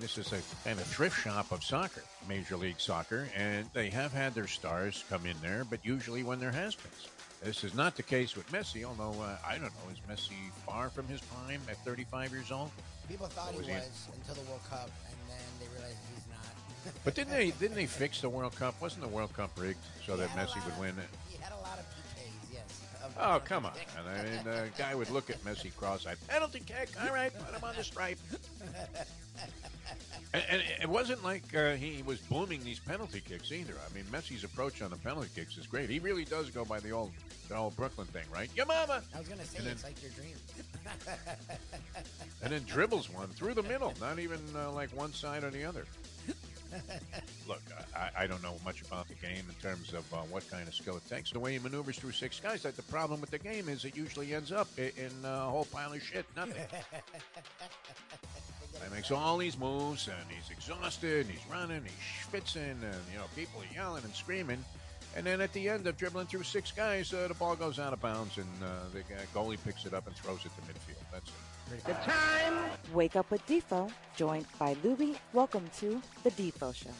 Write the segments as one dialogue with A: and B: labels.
A: this is a kind of thrift shop of soccer, Major League Soccer, and they have had their stars come in there, but usually when there has been. This is not the case with Messi, although uh, I don't know, is Messi far from his prime at 35 years old?
B: People thought
A: Was
B: he
A: he-
B: was until the World Cup, and then they realized he's not.
A: But didn't they didn't they fix the World Cup? Wasn't the World Cup rigged so
B: He
A: that Messi would
B: of-
A: win it?
B: He had a lot of PKs, yes. Of-
A: Oh,
B: of
A: come on. And I mean, the guy would look at Messi cross-eyed. Penalty kick. All right, put him on the stripe. And, and it wasn't like uh, he was booming these penalty kicks either. I mean, Messi's approach on the penalty kicks is great. He really does go by the old, the old Brooklyn thing, right? Your mama,
B: I was gonna say
A: And then-
B: it's like your dream.
A: and then dribbles one through the middle, not even uh, like one side or the other. Look, I, I don't know much about the game in terms of uh, what kind of skill it takes. The way he maneuvers through six guys, that the problem with the game is it usually ends up in uh, a whole pile of shit, nothing. He makes all these moves, and he's exhausted, and he's running, he's schwitzing, and you know people are yelling and screaming. And then at the end of dribbling through six guys, uh, the ball goes out of bounds, and uh, the goalie picks it up and throws it to midfield. That's it. The time.
C: Wake up with Defo, joined by Lubie. Welcome to the Defo Show.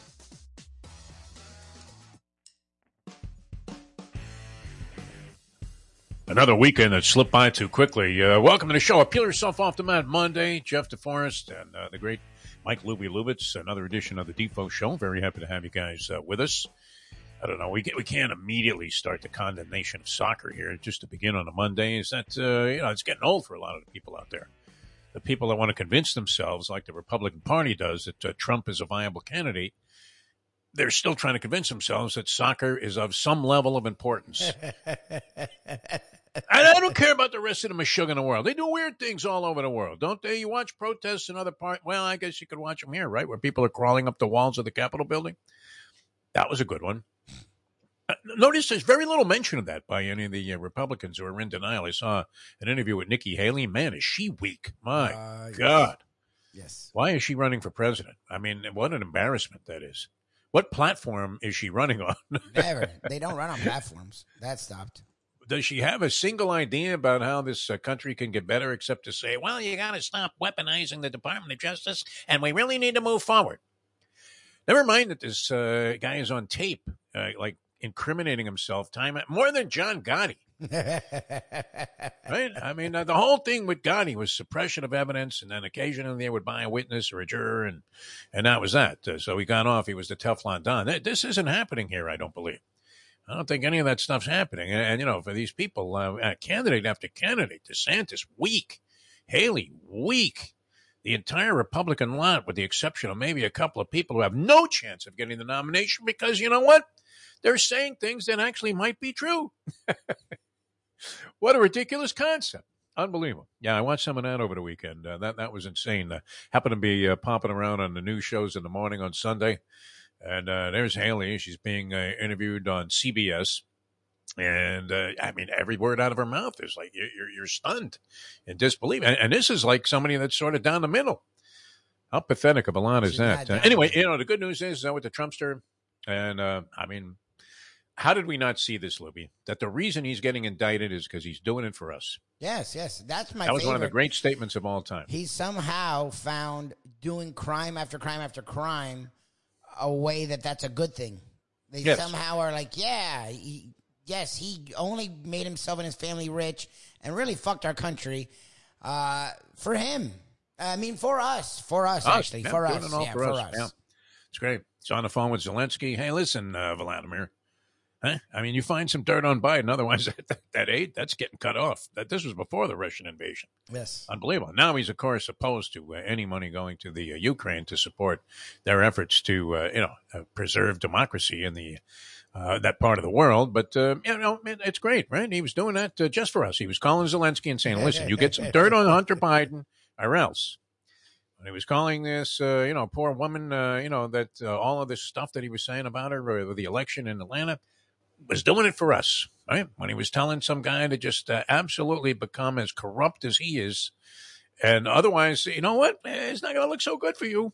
A: Another weekend that slipped by too quickly. Uh, welcome to the show. Peel yourself off the mat Monday. Jeff DeForest and uh, the great Mike Lubie Lubitz. Another edition of the Defo Show. Very happy to have you guys uh, with us. I don't know. We we can't immediately start the condemnation of soccer here just to begin on a Monday. Is that uh, you know it's getting old for a lot of the people out there. The people that want to convince themselves, like the Republican Party does, that uh, Trump is a viable candidate. They're still trying to convince themselves that soccer is of some level of importance. I, I don't care about the rest of the the world. They do weird things all over the world, don't they? You watch protests in other parts. Well, I guess you could watch them here, right? Where people are crawling up the walls of the Capitol building. That was a good one. Uh, Notice there's very little mention of that by any of the uh, Republicans who are in denial. I saw an interview with Nikki Haley. Man, is she weak? My
B: Uh, yes.
A: God.
B: Yes.
A: Why is she running for president? I mean, what an embarrassment that is. What platform is she running on?
B: Never. They don't run on platforms. That stopped.
A: Does she have a single idea about how this uh, country can get better except to say, well, you got to stop weaponizing the Department of Justice and we really need to move forward? Never mind that this uh, guy is on tape, uh, like incriminating himself time more than John Gotti, right? I mean, the whole thing with Gotti was suppression of evidence, and then occasionally they would buy a witness or a juror, and and that was that. Uh, so he got off. He was the Teflon Don. This isn't happening here, I don't believe. I don't think any of that stuff's happening. And, and, you know, for these people, uh, uh, candidate after candidate, DeSantis weak, Haley weak, the entire Republican lot, with the exception of maybe a couple of people who have no chance of getting the nomination because you know what? They're saying things that actually might be true. what a ridiculous concept. Unbelievable. Yeah, I watched some of that over the weekend. Uh, that that was insane. Uh, happened to be uh, popping around on the news shows in the morning on Sunday. And uh, there's Haley. She's being uh, interviewed on CBS. And uh, I mean, every word out of her mouth is like you're, you're, you're stunned in disbelief. And, and this is like somebody that's sort of down the middle. How pathetic of a lot is that? Uh, anyway, you know, the good news is uh, with the Trumpster, and uh, I mean, how did we not see this, Libby? That the reason he's getting indicted is because he's doing it for us.
B: Yes, yes. That's my
A: that was
B: favorite.
A: one of the great statements of all time.
B: He somehow found doing crime after crime after crime a way that that's a good thing. They
A: Yes.
B: somehow are like, yeah, he, yes, he only made himself and his family rich and really fucked our country uh, for him. I mean, for us, for us,
A: Us,
B: actually,
A: yeah,
B: for us, yeah,
A: for
B: for
A: us,
B: us.
A: yeah. It's great. He's on the phone with Zelensky. Hey, listen, uh, Vladimir. Huh? I mean, you find some dirt on Biden. Otherwise, that, that aid, that's getting cut off. That This was before the Russian invasion.
B: Yes,
A: Unbelievable. Now he's, of course, opposed to uh, any money going to the uh, Ukraine to support their efforts to, uh, you know, uh, preserve democracy in the uh, that part of the world. But uh, you know, man, it's great, right? He was doing that uh, just for us. He was calling Zelensky and saying, "Listen, you get some dirt on Hunter Biden, or else." When he was calling this, uh, you know, poor woman, uh, you know, that uh, all of this stuff that he was saying about her the election in Atlanta was doing it for us, right? When he was telling some guy to just uh, absolutely become as corrupt as he is, and otherwise, you know what? Eh, It's not going to look so good for you.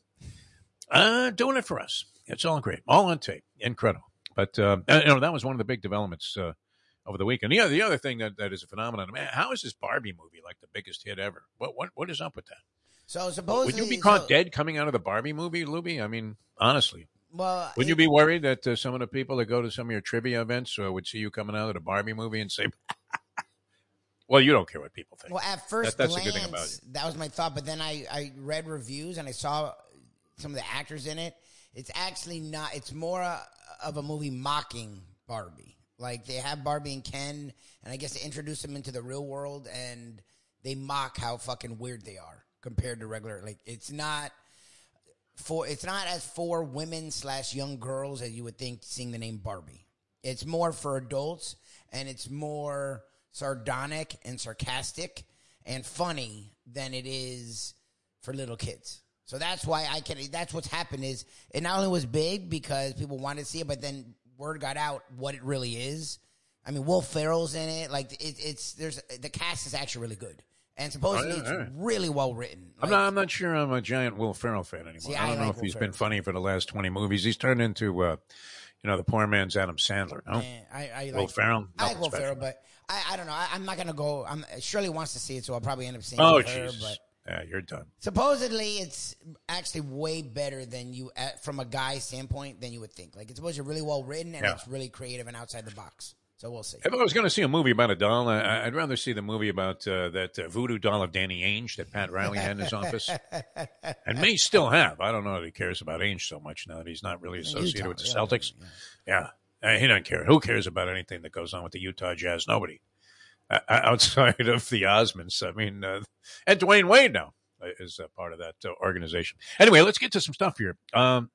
A: Uh, doing it for us. It's all great, all on tape, incredible. But uh, you know, that was one of the big developments uh, over the weekend. The other, the other thing that, that is a phenomenon, man, how is this Barbie movie like the biggest hit ever? What what what is up with that?
B: So supposedly,
A: Would you be caught
B: so-
A: dead coming out of the Barbie movie, Lubie? I mean, honestly,
B: Well,
A: wouldn't you be worried that uh, some of the people that go to some of your trivia events uh, would see you coming out of the Barbie movie and say, "Well, you don't care what people think."
B: Well, at first
A: that's the
B: glance,
A: good thing about
B: that was my thought. But then I, I read reviews and I saw some of the actors in it. It's actually not. It's more uh, of a movie mocking Barbie. Like they have Barbie and Ken, and I guess they introduce them into the real world, and they mock how fucking weird they are compared to regular. Like it's not for. It's not as for women slash young girls as you would think seeing the name Barbie. It's more for adults, and it's more sardonic and sarcastic and funny than it is for little kids. So that's why I can. That's what's happened is it not only was big because people wanted to see it, but then word got out what it really is. I mean, Will Ferrell's in it. Like it, it's there's the cast is actually really good, and supposedly
A: Oh, yeah,
B: it's
A: right.
B: really well written.
A: I'm not. I'm not sure. I'm a giant Will Ferrell fan anymore.
B: See,
A: I
B: I
A: don't know if
B: Will
A: he's been funny for the last 20 movies. He's turned into, uh, you know, the poor man's Adam Sandler. No,
B: eh, I, I
A: Will
B: like,
A: Ferrell.
B: I like Will
A: special.
B: Ferrell, but I, I don't know. I, I'm not gonna go. I'm Shirley wants to see it, so I'll probably end up seeing
A: oh
B: it her. But
A: Yeah, you're done.
B: supposedly, it's actually way better than you, from a guy standpoint, than you would think. Like it's supposed to be really well written and
A: Yeah.
B: it's really creative and outside the box. So we'll see.
A: If I was going to see a movie about a doll, I, I'd rather see the movie about uh, that uh, voodoo doll of Danny Ainge that Pat Riley had in his office, and may still have. I don't know that he cares about Ainge so much now that he's not really associated
B: Utah,
A: with the
B: yeah,
A: Celtics.
B: yeah.
A: Yeah, Uh, he doesn't care. Who cares about anything that goes on with the Utah Jazz? Nobody. Uh, outside of the Osmonds, I mean, uh, and Dwyane Wade now is uh, part of that uh, organization. Anyway, let's get to some stuff here. Um,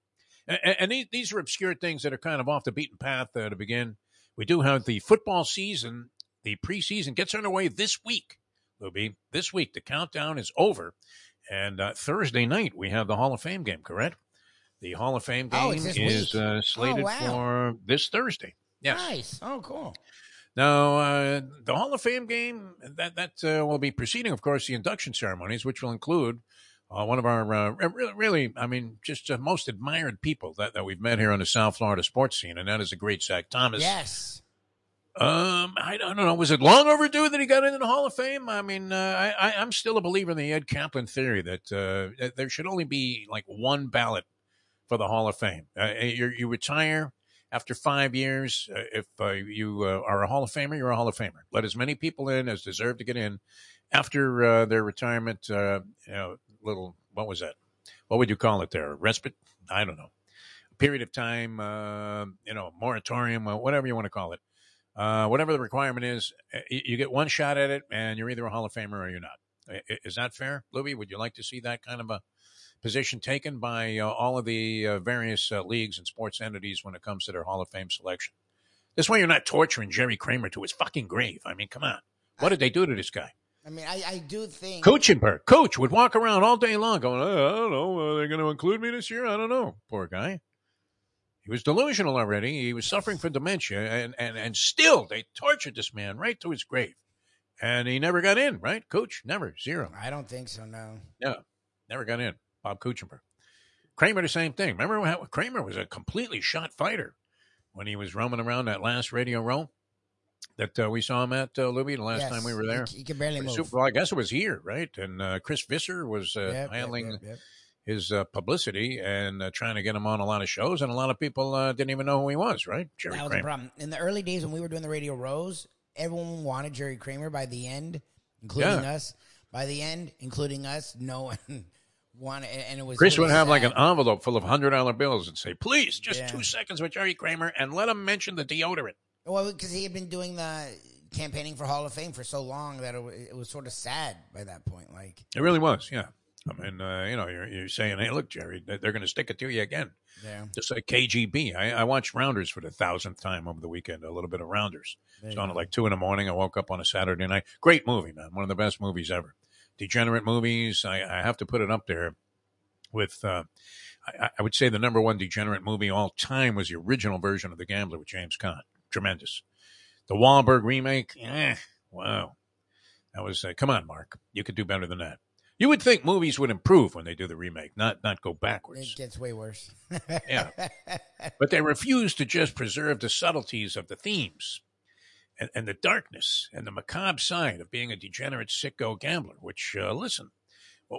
A: and, and these, these are obscure things that are kind of off the beaten path uh, to begin. We do have the football season. The preseason gets underway this week, Lubie. This week, the countdown is over. And uh, Thursday night, we have the Hall of Fame game, correct? The Hall of Fame
B: Oh,
A: game
B: this
A: is uh, slated
B: Oh, wow.
A: for this Thursday. Yes.
B: Nice. Oh, cool.
A: Now, uh, the Hall of Fame game that that uh, will be preceding, of course, the induction ceremonies, which will include uh, one of our uh, really, really, I mean, just uh, most admired people that, that we've met here on the South Florida sports scene, and that is the great Zach Thomas.
B: Yes.
A: Um, I don't know. Was it long overdue that he got into the Hall of Fame? I mean, uh, I, I'm still a believer in the Ed Kaplan theory that uh, that there should only be like one ballot for the Hall of Fame. Uh, you you retire after five years. Uh, if uh, you uh, are a Hall of Famer, you're a Hall of Famer. Let as many people in as deserve to get in after uh, their retirement. Uh, you know, little what was that? What would you call it there? Respite? I don't know. Period of time. Uh, you know, moratorium, uh, whatever you want to call it. Uh, whatever the requirement is, uh, you, get one shot at it, and you're either a Hall of Famer or you're not. Is that fair, Louie? Would you like to see that kind of a position taken by uh, all of the uh, various uh, leagues and sports entities when it comes to their Hall of Fame selection? This way, you're not torturing Jerry Kramer to his fucking grave. I mean, come on. What did they do to this guy?
B: I mean, I, I do think.
A: Kuechenberg, coach, would walk around all day long going, oh, I don't know. Uh, Are they going to include me this year? I don't know. Poor guy. He was delusional already. He was suffering from dementia, and, and, and still they tortured this man right to his grave. And he never got in, right? Coach, never, zero.
B: I don't think so. No.
A: Yeah, never got in. Bob Kuechenberg. Kramer, the same thing. Remember how Kramer was a completely shot fighter when he was roaming around that last radio row that uh, we saw him at, uh, Louis, the last
B: Yes.
A: time we were there?
B: He, he can barely move.
A: Super Bowl, I guess it was here, right? And uh, Chris Visser was uh,
B: Yep,
A: handling
B: yep, yep.
A: his uh, publicity and uh, trying to get him on a lot of shows, and a lot of people uh, didn't even know who he was, right? Jerry
B: That was the
A: Kramer.
B: problem. In the early days when we were doing the Radio Rose, everyone wanted Jerry Kramer. By the end, including
A: Yeah.
B: us, by the end, including us, no one wanted. And it was
A: Chris
B: really
A: would have like an envelope full of hundred dollar bills and say, "Please, just
B: Yeah.
A: two seconds with Jerry Kramer, and let him mention the deodorant."
B: Well, because he had been doing the campaigning for Hall of Fame for so long that it, it was sort of sad by that point. Like,
A: It really was, yeah. I mean, uh, you know, you're, you're saying, "Hey, look, Jerry, they- they're going to stick it to you again."
B: yeah,
A: Just like KGB. I, I watched Rounders for the thousandth time over the weekend. A little bit of Rounders. It's on at like two in the morning. I woke up on a Saturday night. Great movie, man. One of the best movies ever. Degenerate movies. I, I have to put it up there with. Uh, I, I would say the number one degenerate movie all time was the original version of The Gambler with James Caan. Tremendous. The Wahlberg remake. Eh, wow. That was. Uh, come on, Mark. You could do better than that. You would think movies would improve when they do the remake, not not go backwards
B: it gets way worse.
A: Yeah. but they refuse to just preserve the subtleties of the themes and, and the darkness and the macabre side of being a degenerate sicko gambler which uh, listen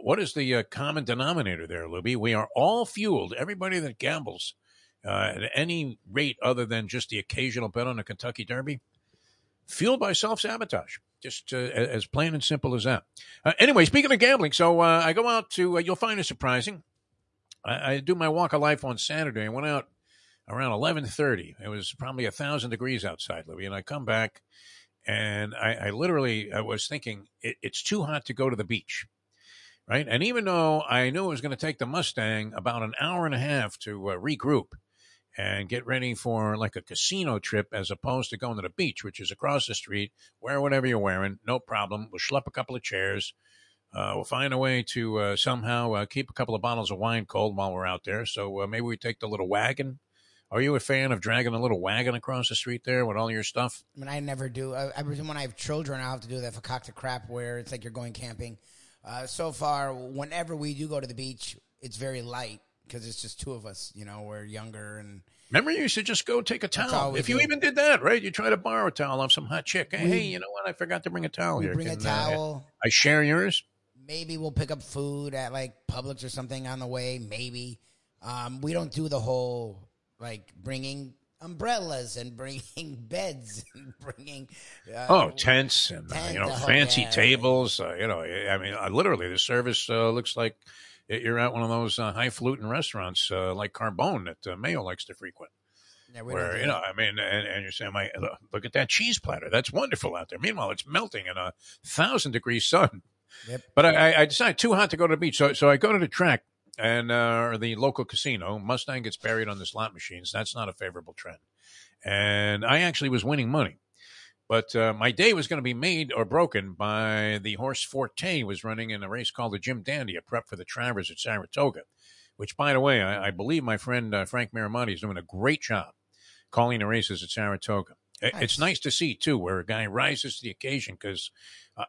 A: what is the uh, common denominator there, Lubie? We are all fueled. Everybody that gambles uh, at any rate other than just the occasional bet on a Kentucky Derby, fueled by self sabotage. Just uh, as plain and simple as that. Uh, anyway, speaking of gambling, so uh, I go out to, uh, you'll find it surprising. I, I, do my walk of life on Saturday. I went out around 11.30. It was probably a thousand degrees outside, Libby. And I come back and I, I literally I was thinking it, it's too hot to go to the beach. Right. And even though I knew it was going to take the Mustang about an hour and a half to uh, regroup, and get ready for like a casino trip as opposed to going to the beach, which is across the street. Wear whatever you're wearing, no problem. We'll schlep a couple of chairs. Uh, we'll find a way to uh, somehow uh, keep a couple of bottles of wine cold while we're out there. So uh, maybe we take the little wagon. Are you a fan of dragging a little wagon across the street there with all your stuff?
B: I mean, I never do. I, I when I have children, I'll have to do that for cock to crap where it's like you're going camping. Uh, so far, whenever we do go to the beach, it's very light because it's just two of us. You know, we're younger and.
A: Remember, you used to just go take a towel. If you do. even did that, right? You try to borrow a towel off some hot chick. Hey, we, you know what? I forgot to bring a towel here.
B: Bring Can, a uh, towel.
A: Uh, I share yours.
B: Maybe we'll pick up food at like Publix or something on the way. Maybe. Um, we don't do the whole like bringing umbrellas and bringing beds and bringing
A: uh, oh tents and uh, you know fancy yeah, tables. Uh, you know, I mean, uh, literally, the service uh, looks like you're at one of those uh, highfalutin restaurants uh, like Carbone that uh, Mayo likes to frequent. Yeah, where you know, I mean, and, and you're saying, "My look at that cheese platter. That's wonderful out there." Meanwhile, it's melting in a thousand degree sun. Yep. But I, I decided too hot to go to the beach, so so I go to the track and uh, or the local casino. Mustang gets buried on the slot machines. That's not a favorable trend. And I actually was winning money. But uh, my day was going to be made or broken by the horse Forte was running in a race called the Jim Dandy, a prep for the Travers at Saratoga, which, by the way, I, I believe my friend uh, Frank Mirahmadi is doing a great job calling the races at Saratoga. Nice. It's nice to see, too, where a guy rises to the occasion because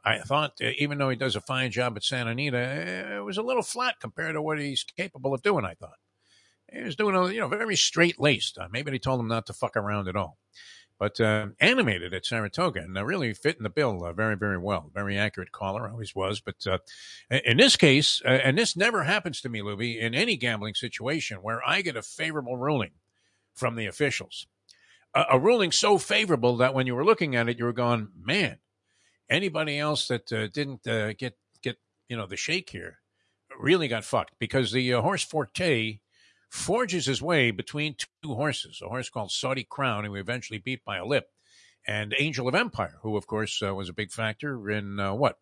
A: I thought, uh, even though he does a fine job at Santa Anita, it was a little flat compared to what he's capable of doing, I thought. He was doing a, you know, very straight laced. Uh, maybe they told him not to fuck around at all but uh, animated at Saratoga and uh, really fit in the bill uh, very, very well. Very accurate caller, always was. But uh, in this case, uh, and this never happens to me, Lubie, in any gambling situation where I get a favorable ruling from the officials, a, a ruling so favorable that when you were looking at it, you were going, man, anybody else that uh, didn't get get you know the shake here really got fucked because the horse Forte forges his way between two horses, a horse called Saudi Crown, who he eventually beat by a lip, and Angel of Empire, who, of course, uh, was a big factor in uh, what?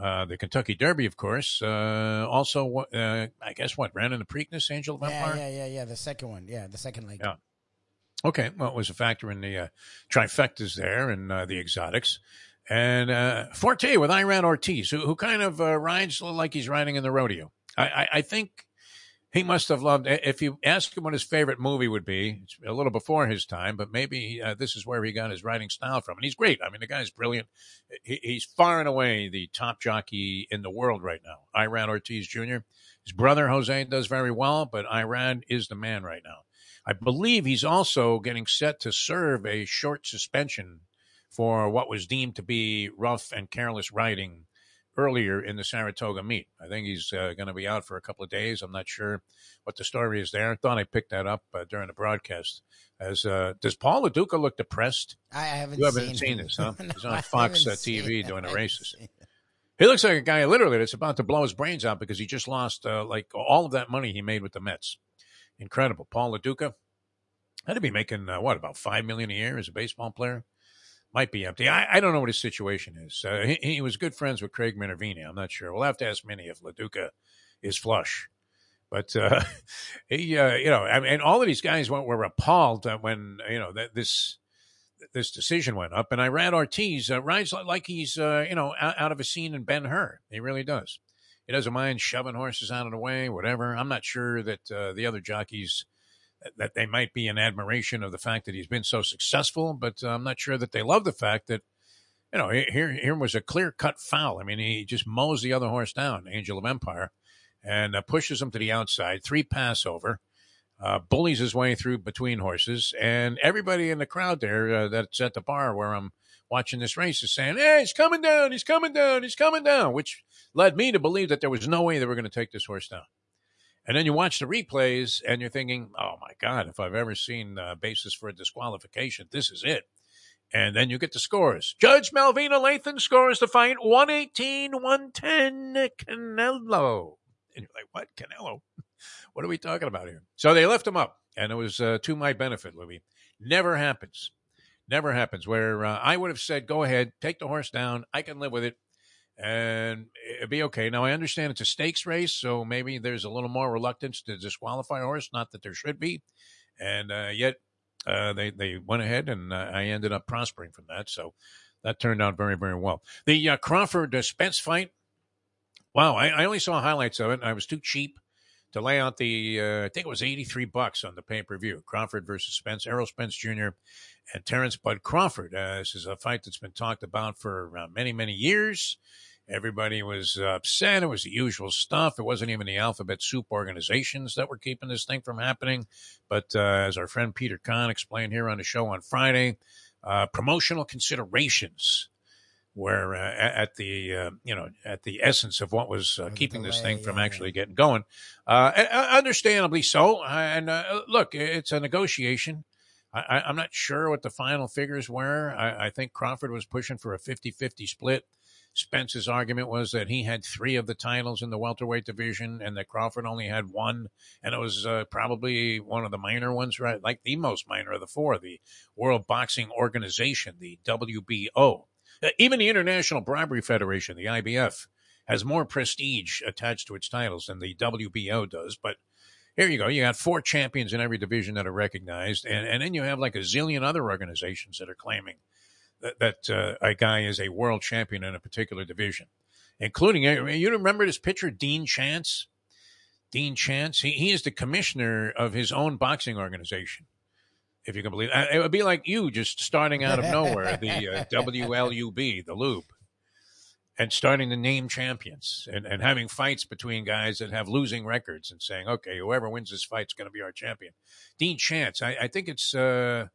A: Uh, the Kentucky Derby, of course. Uh, also, uh, I guess what ran in the Preakness, Angel of
B: yeah,
A: Empire.
B: Yeah, yeah, yeah. The second one, yeah, the second leg.
A: Yeah. Okay, well, it was a factor in the uh, trifectas there and the exotics. And Forte with Irad Ortiz, who, who kind of rides like he's riding in the rodeo. I, I, I think he must have loved. If you ask him what his favorite movie would be, it's a little before his time, but maybe uh, this is where he got his writing style from. And he's great. I mean, the guy's brilliant. He, he's far and away the top jockey in the world right now. Irad Ortiz Jr. His brother Jose does very well, but Irad is the man right now. I believe he's also getting set to serve a short suspension for what was deemed to be rough and careless riding earlier in the Saratoga meet. I think he's uh, going to be out for a couple of days. I'm not sure what the story is there. I thought I picked that up uh, during the broadcast. As uh, does Paul Lo Duca look depressed?
B: I haven't.
A: You haven't
B: seen,
A: seen this, huh? no, he's on Fox uh, TV doing the races. He looks like a guy literally that's about to blow his brains out because he just lost uh, like all of that money he made with the Mets. Incredible, Paul Lo Duca. Had to be making uh, what about five million a year as a baseball player might be empty. I, I don't know what his situation is. Uh, he, he, was good friends with Craig Minervini. I'm not sure. We'll have to ask Minnie if Lo Duca is flush. But uh, he, uh, you know, I mean, and all of these guys were, were appalled when you know this this decision went up. And Irad Ortiz uh, rides like he's uh, you know out, out, of a scene in Ben Hur. He really does. He doesn't mind shoving horses out of the way, whatever. I'm not sure that uh, the other jockeys that they might be in admiration of the fact that he's been so successful, but uh, I'm not sure that they love the fact that, you know, here here was a clear cut foul. I mean, he just mows the other horse down, Angel of Empire, and uh, pushes him to the outside, three pass over, uh, bullies his way through between horses, and everybody in the crowd there uh, that's at the bar where I'm watching this race is saying, "Hey, he's coming down, he's coming down, he's coming down," which led me to believe that there was no way they were going to take this horse down. And then you watch the replays and you're thinking, "Oh my God, if I've ever seen a basis for a disqualification, this is it." And then you get the scores. Judge Malvina Lathan scores the fight 118 110 Canelo. And you're like, what? Canelo? What are we talking about here? So they left him up, and it was uh, to my benefit, Louis. Never happens. Never happens where uh, I would have said, go ahead, take the horse down. I can live with it and it'd be okay. Now, I understand it's a stakes race, so maybe there's a little more reluctance to disqualify a horse, not that there should be. And uh, yet, uh, they they went ahead, and uh, I ended up prospering from that. So that turned out very very well. The uh, Crawford Spence fight. Wow, I, I, only saw highlights of it. I was too cheap to lay out the. Uh, I think it was eighty three bucks on the pay per view. Crawford versus Spence, Errol Spence Jr. and Terrence Bud Crawford. Uh, this is a fight that's been talked about for many many years. Everybody was upset. It was the usual stuff. It wasn't even the alphabet soup organizations that were keeping this thing from happening. But uh, as our friend Peter Kahn explained here on the show on Friday, uh, promotional considerations were uh, at the uh, you know at the essence of what was uh, keeping delay, this thing from yeah, actually yeah. getting going. Uh, understandably so. And look, it's a negotiation. I, am not sure what the final figures were. I, I think Crawford was pushing for a 50 50 split. Spence's argument was that he had three of the titles in the welterweight division and that Crawford only had one. And it was uh, probably one of the minor ones, right? Like the most minor of the four, the World Boxing Organization, the WBO. Uh, even the International Bribery Federation, the IBF, has more prestige attached to its titles than the WBO does. But here you go. You got four champions in every division that are recognized. And, and then you have like a zillion other organizations that are claiming that, that uh, a guy is a world champion in a particular division, including you remember this pitcher Dean Chance. Dean Chance, he, he is the commissioner of his own boxing organization, if you can believe. It. it would be like you just starting out of nowhere, the uh, WLUB, the Lube, and starting to name champions and, and having fights between guys that have losing records and saying, okay, whoever wins this fight is going to be our champion. Dean Chance, I, I think it's uh,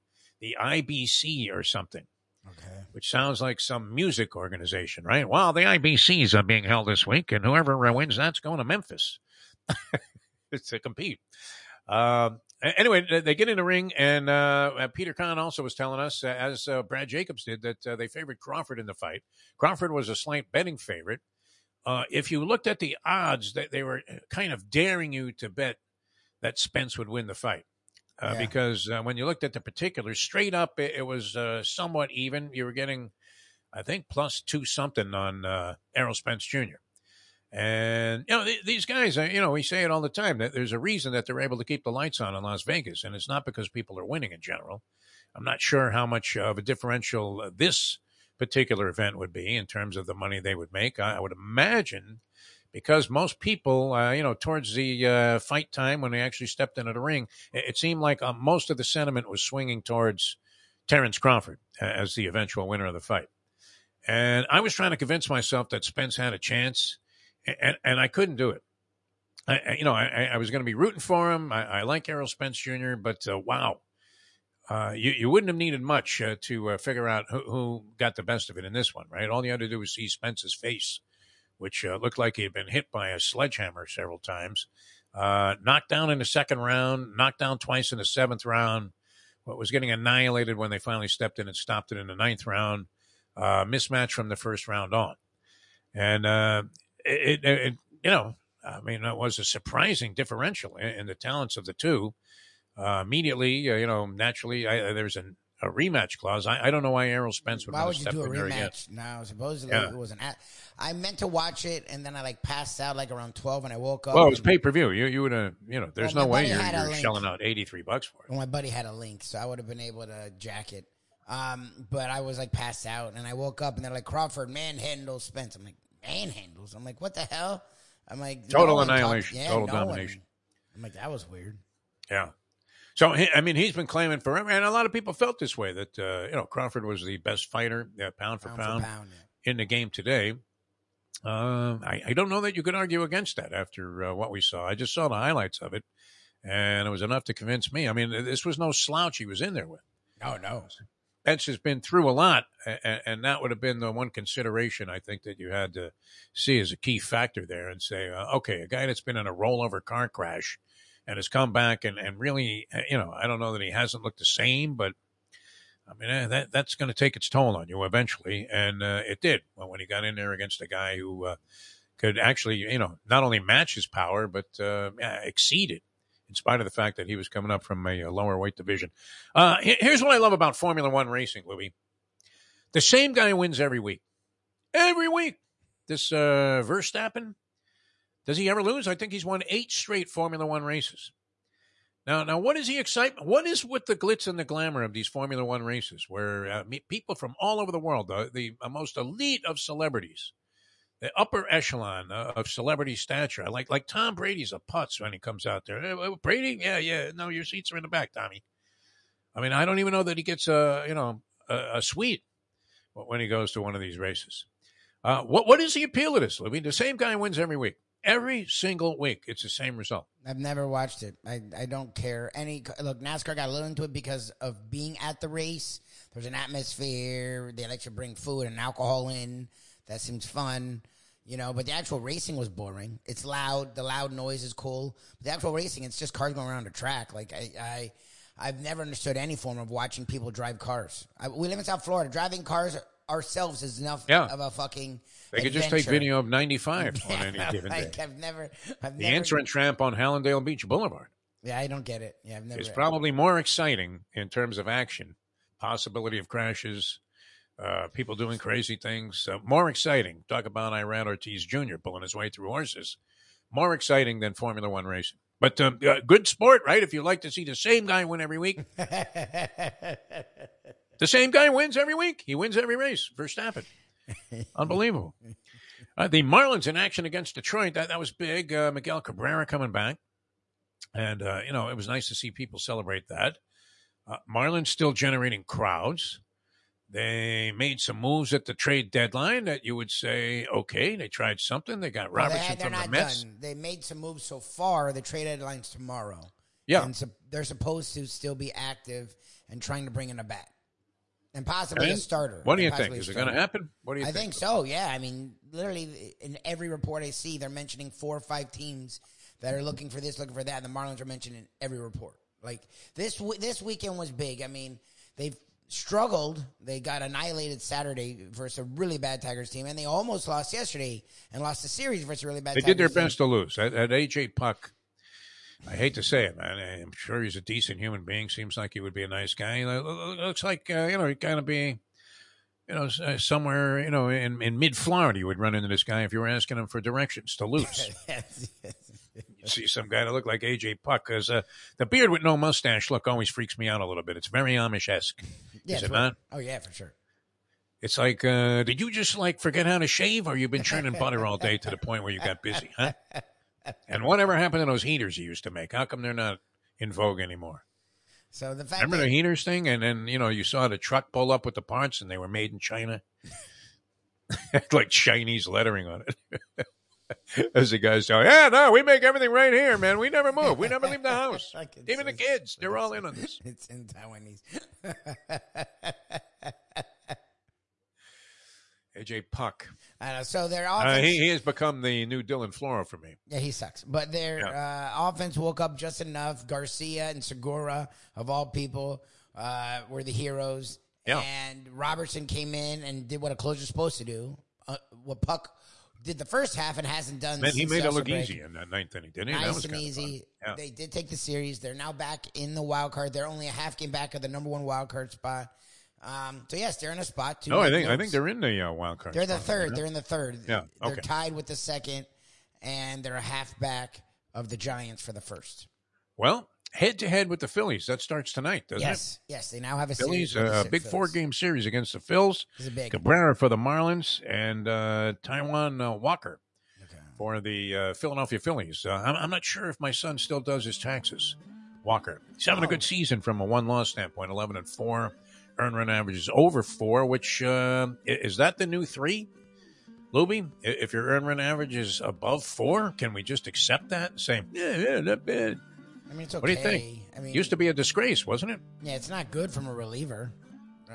A: the IBC or something
B: Okay.
A: Which sounds like some music organization, right? Well, the IBCs are being held this week, and whoever wins that's going to Memphis It's to compete. Uh, anyway, they get in the ring, and uh, Peter Kahn also was telling us, uh, as uh, Brad Jacobs did, that uh, they favored Crawford in the fight. Crawford was a slight betting favorite. Uh, if you looked at the odds, that they were kind of daring you to bet that Spence would win the fight uh, yeah. because uh, when you looked at the particulars, straight up, it, it was uh, somewhat even. You were getting, I think, plus two something on uh, Errol Spence Jr. And you know th- these guys, you know, we say it all the time that there's a reason that they're able to keep the lights on in Las Vegas, and it's not because people are winning in general. I'm not sure how much of a differential uh, this particular event would be in terms of the money they would make. I, I would imagine because most people, uh, you know, towards the uh, fight time when they actually stepped into the ring, it, it seemed like uh, most of the sentiment was swinging towards Terrence Crawford as the eventual winner of the fight. And I was trying to convince myself that Spence had a chance, and, and I couldn't do it. I, you know, I, I was going to be rooting for him. I, I like Errol Spence Jr., but uh, wow, uh, you, you wouldn't have needed much uh, to uh, figure out who, who, got the best of it in this one, right? All you had to do was see Spence's face which uh, looked like he had been hit by a sledgehammer several times. Uh, knocked down in the second round, knocked down twice in the seventh round. What was getting annihilated when they finally stepped in and stopped it in the ninth round. Uh, mismatch from the first round on, and uh, it, it, it, you know, I mean, it was a surprising differential in, in the talents of the two. Uh, immediately, uh, you know, naturally, I, there's an a rematch clause. I, I don't know why Errol Spence would.
B: Why would you do a rematch now? Supposedly yeah. it was an. I meant to watch it, and then I like passed out like around twelve, and I woke up.
A: Well, it was pay per view. You you would have you know. There's well, no way you're, you're shelling out eighty three bucks for it.
B: Well, my buddy had a link, so I would have been able to jack it. Um, but I was like passed out, and I woke up, and they're like Crawford manhandles Spence. I'm like manhandles. I'm like, what the hell? I'm like
A: total no annihilation, yeah, total no domination.
B: One. I'm like that was weird.
A: Yeah. So I mean, he's been claiming forever, and a lot of people felt this way that uh, you know Crawford was the best fighter, uh, pound for pound, pound, for pound yeah. in the game today. Uh, I, I, don't know that you could argue against that after uh, what we saw. I just saw the highlights of it, and it was enough to convince me. I mean, this was no slouch he was in there with.
B: No, no.
A: Spence has been through a lot, and, and, that would have been the one consideration I think that you had to see as a key factor there and say, uh, okay, a guy that's been in a rollover car crash and has come back and, and really, uh, you know, I don't know that he hasn't looked the same, but I mean, uh, that that's going to take its toll on you eventually. And uh, it did when he got in there against a guy who uh, could actually, you know, not only match his power, but uh, exceed it in spite of the fact that he was coming up from a, a lower weight division. Uh, here's what I love about Formula One racing, Louis. The same guy wins every week. Every week. This uh, Verstappen, does he ever lose? I think he's won eight straight Formula One races. Now, now, what is the excitement? What is with the glitz and the glamour of these Formula One races, where uh, people from all over the world, the, the most elite of celebrities, the upper echelon uh, of celebrity stature. Like like Tom Brady's a putz when he comes out there. Hey, Brady, yeah, yeah. No, your seats are in the back, Tommy. I mean, I don't even know that he gets a you know a, a suite when he goes to one of these races. Uh, what what is the appeal of this, I mean, The same guy wins every week. Every single week, it's the same result.
B: I've never watched it. I, I don't care. Any look, NASCAR got a little into it because of being at the race. There's an atmosphere. They let you bring food and alcohol in. That seems fun, you know. But the actual racing was boring. It's loud. The loud noise is cool. But the actual racing, it's just cars going around a track. Like I, I I've never understood any form of watching people drive cars. I, we live in South Florida. Driving cars ourselves is enough yeah. of a fucking.
A: They could just take video of 95 on any given
B: like, day. I've never. I've
A: the
B: never,
A: entrance ramp on Hallandale Beach Boulevard.
B: Yeah, I don't get it. Yeah, I've never.
A: It's probably more exciting in terms of action, possibility of crashes, uh, people doing crazy things. Uh, more exciting. Talk about Irad Ortiz Jr. pulling his way through horses. More exciting than Formula One racing. But uh, good sport, right? If you like to see the same guy win every week. the same guy wins every week. He wins every race. Verstappen. Unbelievable. Uh, the Marlins in action against Detroit. That, that was big. Uh, Miguel Cabrera coming back. And, uh, you know, it was nice to see people celebrate that. Uh, Marlins still generating crowds. They made some moves at the trade deadline that you would say, okay, they tried something. They got Robertson well, they, from the Mets. Done.
B: They made some moves so far. The trade deadline's tomorrow.
A: Yeah,
B: and so they're supposed to still be active and trying to bring in a bat and possibly and a starter.
A: What do you think? Is it going to happen? What do you
B: I
A: think?
B: think so. Yeah, I mean, literally in every report I see, they're mentioning four or five teams that are looking for this, looking for that, and the Marlins are mentioned in every report. Like this, this weekend was big. I mean, they've struggled. They got annihilated Saturday versus a really bad Tigers team, and they almost lost yesterday and lost the series versus a really bad.
A: They
B: Tigers
A: did their
B: team.
A: best to lose. At, AJ Puk, I hate to say it, man. I'm sure he's a decent human being. Seems like he would be a nice guy. Looks like uh, you know he kind of be. You know, uh, somewhere you know in, in mid Florida, you would run into this guy if you were asking him for directions to yes you see some guy that look like AJ Puk because uh, the beard with no mustache look always freaks me out a little bit. It's very Amish esque.
B: Yeah,
A: is it not?
B: Oh yeah, for sure.
A: It's like, uh, did you just like forget how to shave, or you've been churning butter all day to the point where you got busy, huh? And whatever happened to those heaters you used to make? How come they're not in vogue anymore?
B: So the fact
A: remember
B: that-
A: the heaters thing, and then you know you saw the truck pull up with the parts, and they were made in China, like Chinese lettering on it. As the guys say, yeah, no, we make everything right here, man. We never move. We never leave the house. Even the kids, they're all in on this.
B: It's in Taiwanese.
A: AJ Puk.
B: I know. So their
A: Uh,
B: offense,
A: he, he has become the new Dylan Floro for me.
B: yeah, he sucks. But their uh, offense woke up just enough. Garcia and Segura, of all people, uh, were the heroes.
A: Yeah.
B: And Robertson came in and did what a closer's supposed to do. Uh, what Puk did the first half and hasn't done.
A: Man, he made it look
B: break.
A: easy in that ninth inning, didn't he?
B: Nice
A: that was
B: and easy.
A: Yeah.
B: They did take the series. They're now back in the wild card. They're only a half game back of the number one wild card spot. Um, so yes, they're in a spot. Two
A: No, I think I think they're in the uh, wild card.
B: They're the
A: spot,
B: third.
A: right?
B: They're in the third.
A: Yeah,
B: They're tied with the second, and they're a half back of the Giants for the first.
A: Well, head to head with the Phillies. That starts tonight, doesn't it?
B: yes, yes, they now have a?
A: Phillies,
B: series.
A: uh, a big
B: Phillies.
A: four game series against the Phils.
B: This is big.
A: Cabrera for the Marlins and uh, Taijuan uh, Walker
B: Okay.
A: for the uh, Philadelphia Phillies. Uh, I'm, I'm not sure if my son still does his taxes. Walker, he's having a
B: Oh.
A: good season from a one loss standpoint. Eleven and four, earn run average is over four. Which uh, is that the new three? Lubie, if your earn run average is above four, can we just accept that and say, yeah, yeah, not bad?
B: I mean, it's okay.
A: What do you think?
B: I mean,
A: Used to be a disgrace, wasn't it?
B: yeah, it's not good from a reliever.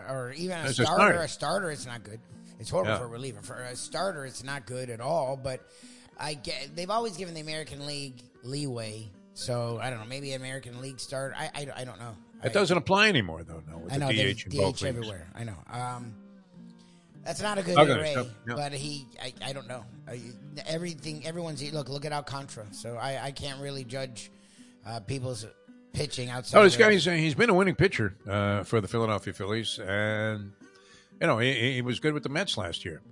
B: or even a
A: As a
B: starter.
A: starter.
B: A starter, it's not good. It's horrible
A: Yeah.
B: for a reliever. For a starter, it's not good at all. But I get they've always given the American League leeway. So I don't know. Maybe American League start. I I, I don't know. I,
A: It doesn't apply anymore, though. No, with
B: I know
A: the DH
B: DH everywhere. I know. Um, that's not a good
A: Okay,
B: array,
A: so,
B: but he. I, I don't know. Everything. Everyone's look. Look at Alcantara. So I, I can't really judge uh, people's pitching outside.
A: Oh, this guy's uh, he's been a winning pitcher uh, for the Philadelphia Phillies, and you know he, he was good with the Mets last year.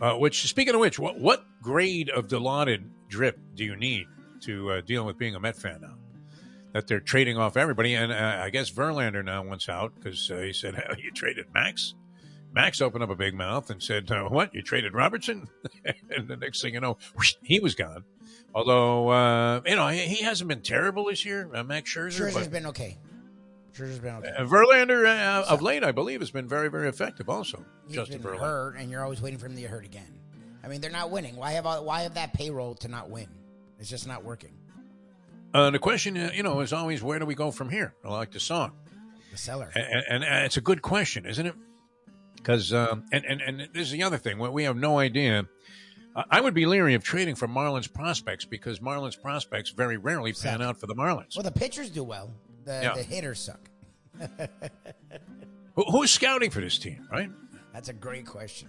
A: Uh, which, speaking of which, what what grade of Dilaudid drip do you need to uh, deal with being a Met fan now? That they're trading off everybody, and uh, I guess Verlander now wants out because uh, he said "Hell, you traded Max. Max opened up a big mouth and said, uh, "What? You traded Robertson?" and the next thing you know, whoosh, he was gone. Although uh, you know he, he hasn't been terrible this year, uh, Max Scherzer.
B: Scherzer's
A: but,
B: been okay. Scherzer's been okay.
A: uh, Verlander uh, of late, I believe, has been very, very effective. Also,
B: He's
A: Justin
B: been
A: Verlander.
B: hurt, and you're always waiting for him to get hurt again. I mean, they're not winning. Why have all- why have that payroll to not win? It's just not working.
A: Uh, the question, uh, you know, is always where do we go from here? I like the song,
B: The seller.
A: and, and, and it's a good question, isn't it? Because um, and, and and this is the other thing. We have no idea. I- would be leery of trading for Marlins prospects because Marlins prospects very rarely pan out for the Marlins.
B: Well, the pitchers do well. The
A: Yeah.
B: the hitters suck.
A: Who, who's scouting for this team? Right?
B: That's a great question.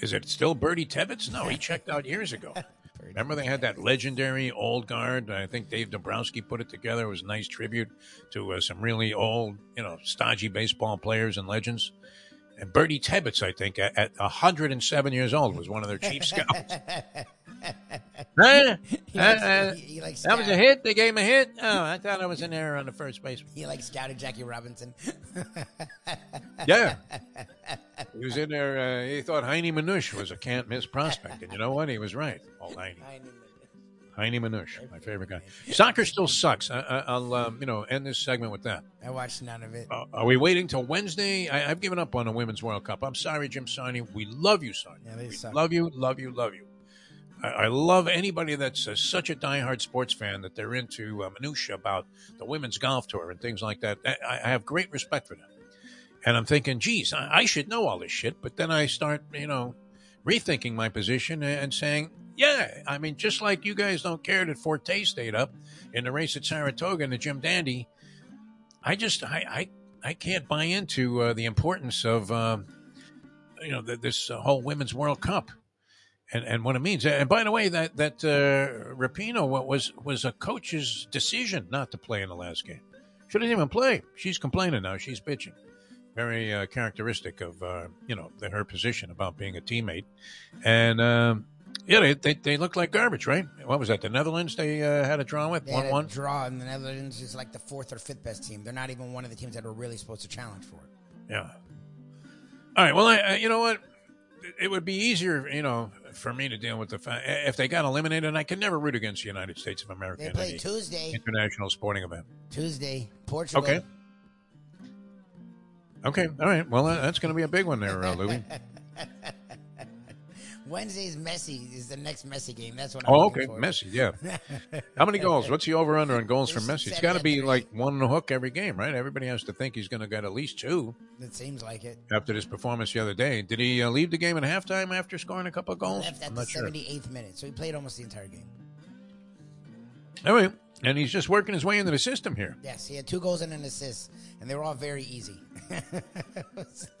A: Is it still Birdie Tebbetts? No, he checked out years ago. Remember they had that legendary old guard. I think Dave Dombrowski put it together. It was a nice tribute to uh, some really old, you know, stodgy baseball players and legends. And Birdie Tebbetts, I think, at, at 107 years old, was one of their chief scouts. Huh?
B: He likes-
A: uh,
B: he- he likes
A: that was a hit. They gave him a hit. Oh, I thought I was in there on the first base.
B: He like scouted Jackie Robinson.
A: Yeah, he was in there. Uh, he thought Heinie Manush was a can't miss prospect, and you know what? He was right.
B: All Heinie.
A: Heinie Manush, my favorite guy. Soccer still sucks. I, I, I'll, um, you know, end this segment with that.
B: I watched none of it.
A: Uh, are we waiting till Wednesday? I, I've given up on the Women's World Cup. I'm sorry, Jim Sarney. We love you, Sarney.
B: Yeah,
A: We
B: suck.
A: love you, love you, love you. I, I love anybody that's uh, such a diehard sports fan that they're into uh, minutia about the women's golf tour and things like that. I, I have great respect for them. And I'm thinking, geez, I, I should know all this shit. But then I start, you know, rethinking my position and saying, yeah, I mean, just like you guys don't care that Forte stayed up in the race at Saratoga and the Jim Dandy, I just, I, I, I can't buy into uh, the importance of, um, you know, th- this uh, whole Women's World Cup and, and what it means. And by the way, that that uh, Rapinoe was was a coach's decision not to play in the last game. She didn't even play. She's complaining now. She's bitching. Very uh, characteristic of uh, you know the, her position about being a teammate. And um, yeah, they, they they look like garbage, right? What was that? The Netherlands they uh, had a draw with
B: They
A: one one
B: draw, and the Netherlands is like the fourth or fifth best team. They're not even one of the teams that are really supposed to challenge for it.
A: Yeah. All right. Well, I, I you know what? It would be easier, you know, for me to deal with the fact if they got eliminated. And I can never root against the United States of America
B: They play Tuesday.
A: international sporting event.
B: Tuesday, Portugal.
A: Okay. Okay. All right. Well, that's going to be a big one there, uh, Louis.
B: Wednesday's Messi is the next Messi game. That's what I'm
A: Oh, okay.
B: for.
A: Messi. Yeah. How many goals? What's the over under on goals from
B: There's
A: Messi? It's
B: seven
A: got to be
B: three.
A: like one hook every game, right? Everybody has to think he's going to get at least two
B: It seems like it.
A: after this performance the other day. Did he uh, leave the game at halftime after scoring a couple of goals?
B: Left at
A: I'm
B: the
A: not sure.
B: 78th minute, so he played almost the entire game.
A: All right. And he's just working his way into the system here.
B: Yes, he had two goals and an assist, and they were all very easy. like,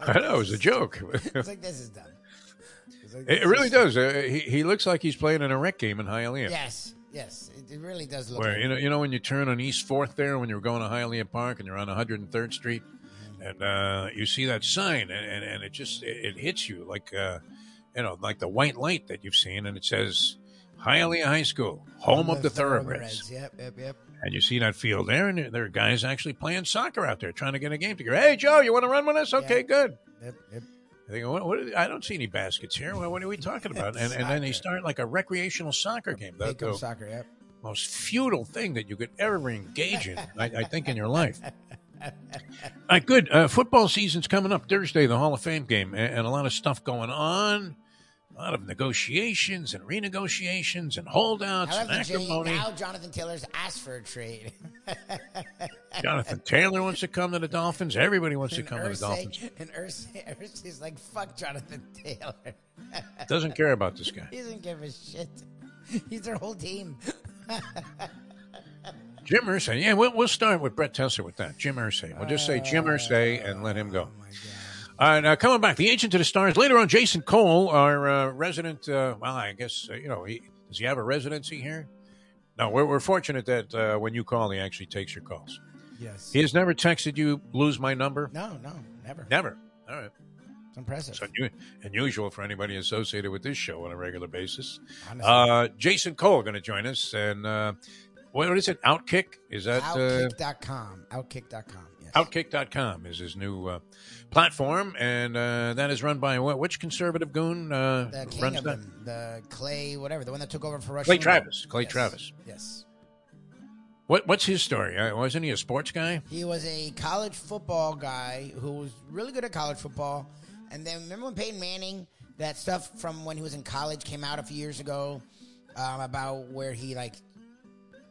A: I know it was a joke.
B: it's like this is dumb.
A: It really does. Uh, he, he looks like he's playing in a rec game in Hialeah.
B: Yes, yes, it, it really does look.
A: Where
B: like
A: you know, you know when you turn on East Fourth there, when you're going to Hialeah Park and you're on 103rd Street, and uh, you see that sign, and, and, and it just it, it hits you like uh, you know like the white light that you've seen, and it says Hialeah High School, home of the thoroughbreds.
B: Yep, yep, yep.
A: And you see that field there, and there- are guys actually playing soccer out there, trying to get a game together. Hey, Joe, you want to run with us? Okay,
B: Yeah.
A: good.
B: Yep, yep.
A: I think, what, what, I don't see any baskets here. What, what are we talking about? And, and then they start like a recreational soccer game. The
B: soccer. Yep.
A: most futile thing that you could ever engage in, I, I think, in your life. All right, good. Uh, football season's coming up Thursday, the Hall of Fame game, and, and a lot of stuff going on. A lot of negotiations and renegotiations and holdouts and acrimony.
B: now Jonathan Taylor's asked for a trade.
A: Jonathan Taylor wants to come to the Dolphins. Everybody wants to
B: And
A: come to the Dolphins.
B: And Irsay, Irsay's like, fuck Jonathan Taylor.
A: Doesn't care about this guy.
B: he doesn't give a shit. He's their whole team.
A: Jim Irsay. Yeah, we'll, we'll start with Brett Tessler with that. Jim Irsay. We'll just say Jim uh, Irsay and let him go. Oh All right, now coming back, the agent to the stars. Later on, Jason Cole, our uh, resident. Uh, well, I guess uh, you know he does. He have a residency here? No, we're, we're fortunate that uh, when you call, he actually takes your calls.
B: Yes.
A: He has never texted you, lose my number.
B: No, no, never.
A: Never. All right.
B: It's impressive.
A: It's unu- unusual for anybody associated with this show on a regular basis.
B: Honestly.
A: Uh, Jason Cole going to join us, and uh, what is it? Outkick is that? Uh,
B: Outkick.com. Outkick.com.
A: Outkick.com is his new uh, platform, and uh, that is run by what? Which conservative goon uh,
B: the king
A: runs
B: of
A: that?
B: them, the Clay, whatever, the one that took over for Rush.
A: Clay. Travis. Clay
B: Yes.
A: Travis.
B: Yes.
A: What, what's his story? Uh, wasn't he a sports guy?
B: He was a college football guy who was really good at college football. And then remember when Peyton Manning, that stuff from when he was in college came out a few years ago um, about where he like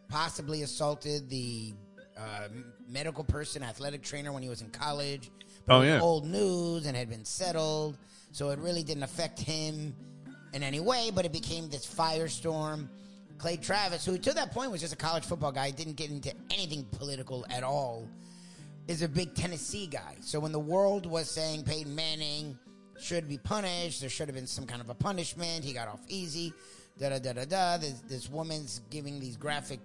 B: possibly assaulted the uh, medical person, athletic trainer when he was in college.
A: Oh, yeah.
B: Old news and had been settled, so it really didn't affect him in any way. But it became this firestorm. Clay Travis, who to that point was just a college football guy, didn't get into anything political at all is a big Tennessee guy. So when the world was saying Peyton Manning should be punished, there should have been some kind of a punishment. He got off easy. Da da da da da. This, this woman's giving these graphic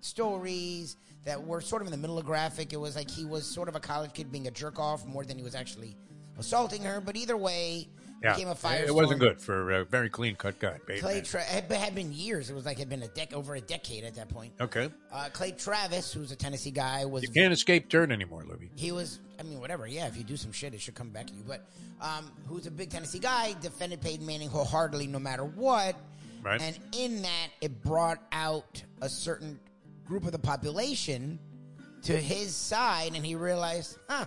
B: stories that were sort of in the middle of graphic. It was like he was sort of a college kid being a jerk off more than he was actually assaulting her. But either way,
A: Yeah,
B: became a firestorm.
A: it wasn't good for a very clean cut guy.
B: Clay Tra- had, had been years. It was like had been a dec- over a decade at that point.
A: okay,
B: Uh, Clay Travis, who's a Tennessee guy, was
A: you can't escape dirt anymore, Libby.
B: he was i mean whatever yeah if you do some shit it should come back to you but um, who's a big tennessee guy defended peyton manning wholeheartedly no matter what
A: Right.
B: and in that it brought out a certain group of the population to his side and he realized huh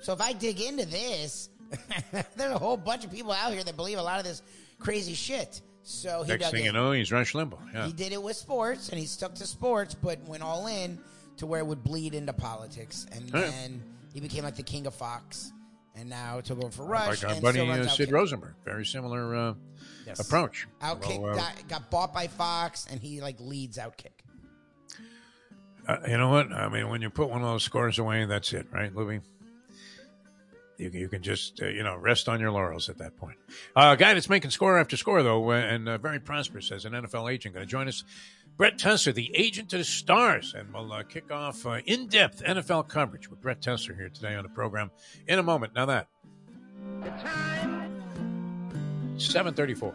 B: so if i dig into this there's a whole bunch of people out here that believe a lot of this crazy shit so he
A: Next thing you know, he's Rush Limbaugh. Yeah.
B: He did it with sports, and he stuck to sports, but went all in to where it would bleed into politics. And then he became like the king of Fox, and now took over for Rush.
A: like our buddy uh, Sid
B: Outkick.
A: Rosenberg. Very similar uh,
B: Yes.
A: approach.
B: Outkick
A: Well, uh,
B: got, got bought by Fox, and he like leads Outkick
A: uh, you know what? I mean, when you put one of those scores away, that's it, right, Louie? You, you can just, uh, you know, rest on your laurels at that point. Uh, a guy that's making score after score, though, uh, and uh, very prosperous as an NFL agent, going to join us. Brett Tessler, the agent to the stars, and we'll uh, kick off in depth NFL coverage with Brett Tessler here today on the program in a moment. Now that. 734.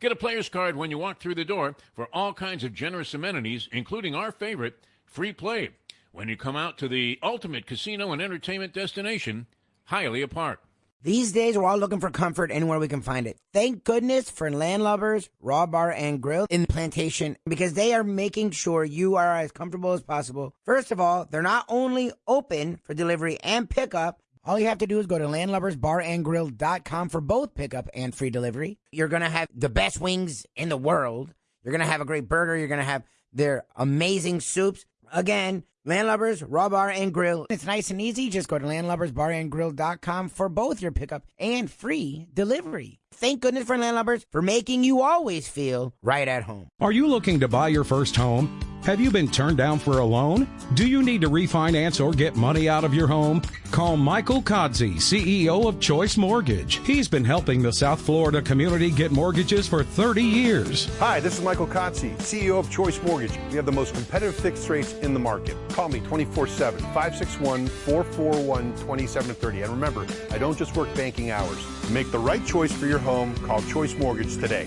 D: Get a player's card when you walk through the door for all kinds of generous amenities, including our favorite, free play, when you come out to the ultimate casino and entertainment destination, Hialeah Park.
B: These days, we're all looking for comfort anywhere we can find it. Thank goodness for Landlubbers Raw Bar and Grill in Plantation because they are making sure you are as comfortable as possible. First of all, they're not only open for delivery and pickup, all you have to do is go to landlubbersbarandgrill.com for both pickup and free delivery. You're going to have the best wings in the world. You're going to have a great burger. You're going to have their amazing soups. Again, Landlubbers, Raw Bar, and Grill. It's nice and easy. Just go to landlubbersbarandgrill.com for both your pickup and free delivery. Thank goodness for Landlubbers for making you always feel right at home.
E: Are you looking to buy your first home? Have you been turned down for a loan? Do you need to refinance or get money out of your home? Call Michael Kodsey, CEO of Choice Mortgage. He's been helping the South Florida community get mortgages for 30 years.
F: Hi, this is Michael Kodsey, CEO of Choice Mortgage. We have the most competitive fixed rates in the market. Call me 24 7, 561 441 2730. And remember, I don't just work banking hours. Make the right choice for your home, call Choice Mortgage today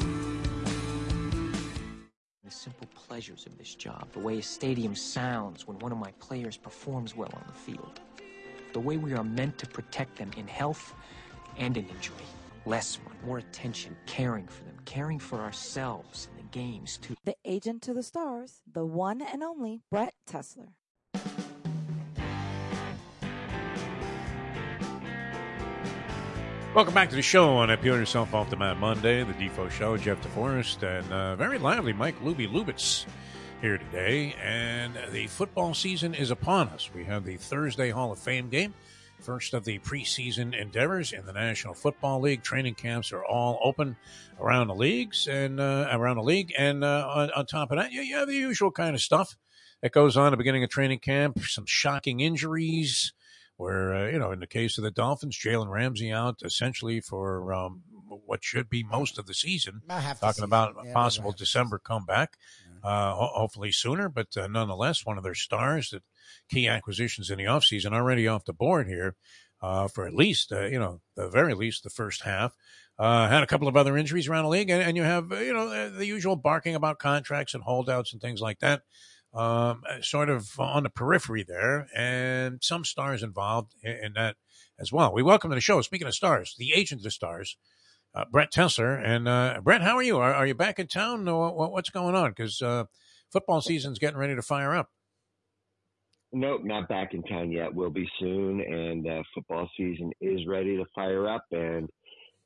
G: pleasures of this job, the way a stadium sounds when one of my players performs well on the field, the way we are meant to protect them in health and in injury. Less more attention, caring for them, caring for ourselves in the games too.
C: The agent to the stars, the one and only Brett Tessler.
A: Welcome back to the show on Peel Yourself Off the Mat Monday, the Defo Show. Jeff DeForest and uh, very lively Mike Lubie Lubitz here today. And the football season is upon us. We have the Thursday Hall of Fame game, first of the preseason endeavors in the National Football League. Training camps are all open around the leagues and uh, around the league. And uh, on, on, top of that, you, you have the usual kind of stuff that goes on at the beginning of training camp, some shocking injuries where uh, you know in the case of the Dolphins, Jalen Ramsey out essentially for um, what should be most of the season. Talking about yeah, possible December comeback, yeah. uh, ho- hopefully sooner, but uh, nonetheless, one of their stars that key acquisitions in the offseason already off the board here uh, for at least uh, you know the very least the first half. Uh, had a couple of other injuries around the league, and, and you have you know the usual barking about contracts and holdouts and things like that um, sort of on the periphery there, and some stars involved in, in, that as well. We welcome to the show. Speaking of stars, the agent of the stars, uh, Brett Tessler. And uh, Brett, how are you? Are, are you back in town? What, what's going on? Because uh, football season's getting ready to fire up.
H: Nope, not back in town yet. We'll be soon, and uh, football season is ready to fire up, and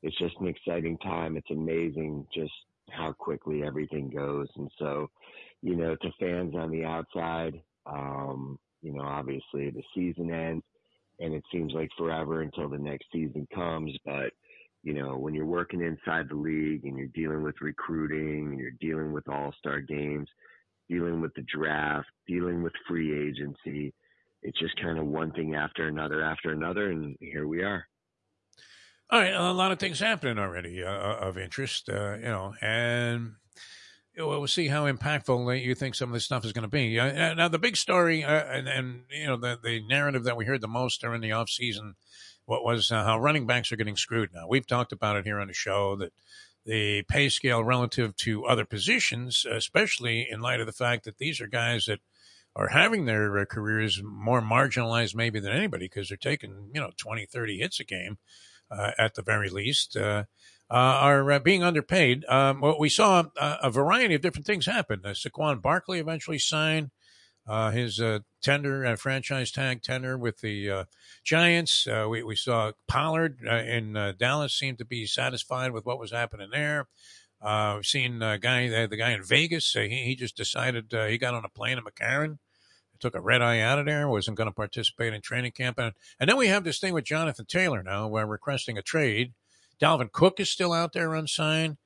H: it's just an exciting time. It's amazing just how quickly everything goes, and so you know, to fans on the outside, um, you know, obviously the season ends and it seems like forever until the next season comes. But, you know, when you're working inside the league and you're dealing with recruiting and you're dealing with all star games, dealing with the draft, dealing with free agency, it's just kind of one thing after another after another. And here we are.
A: All right, a lot of things happening already uh, of interest, uh, you know, and we'll see how impactful you think some of this stuff is going to be. Uh, now, the big story uh, and, and, you know the the narrative that we heard the most during the off season, what was uh, how running backs are getting screwed. Now we've talked about it here on the show that the pay scale relative to other positions, especially in light of the fact that these are guys that are having their uh, careers more marginalized maybe than anybody because they're taking you know 20, 30 hits a game uh, at the very least. Uh, uh, are uh, being underpaid. Um, we saw a, a, variety of different things happen. Uh, Saquon Barkley eventually signed uh, his uh, tender, uh, franchise tag tender with the Giants. we, we saw Pollard in Dallas seemed to be satisfied with what was happening there. we've seen uh, guy, the, the guy in Vegas. he, he just decided he got on a plane in McCarran took a red eye out of there, wasn't going to participate in training camp. And, and then we have this thing with Jonathan Taylor now, where requesting a trade. Dalvin Cook is still out there unsigned.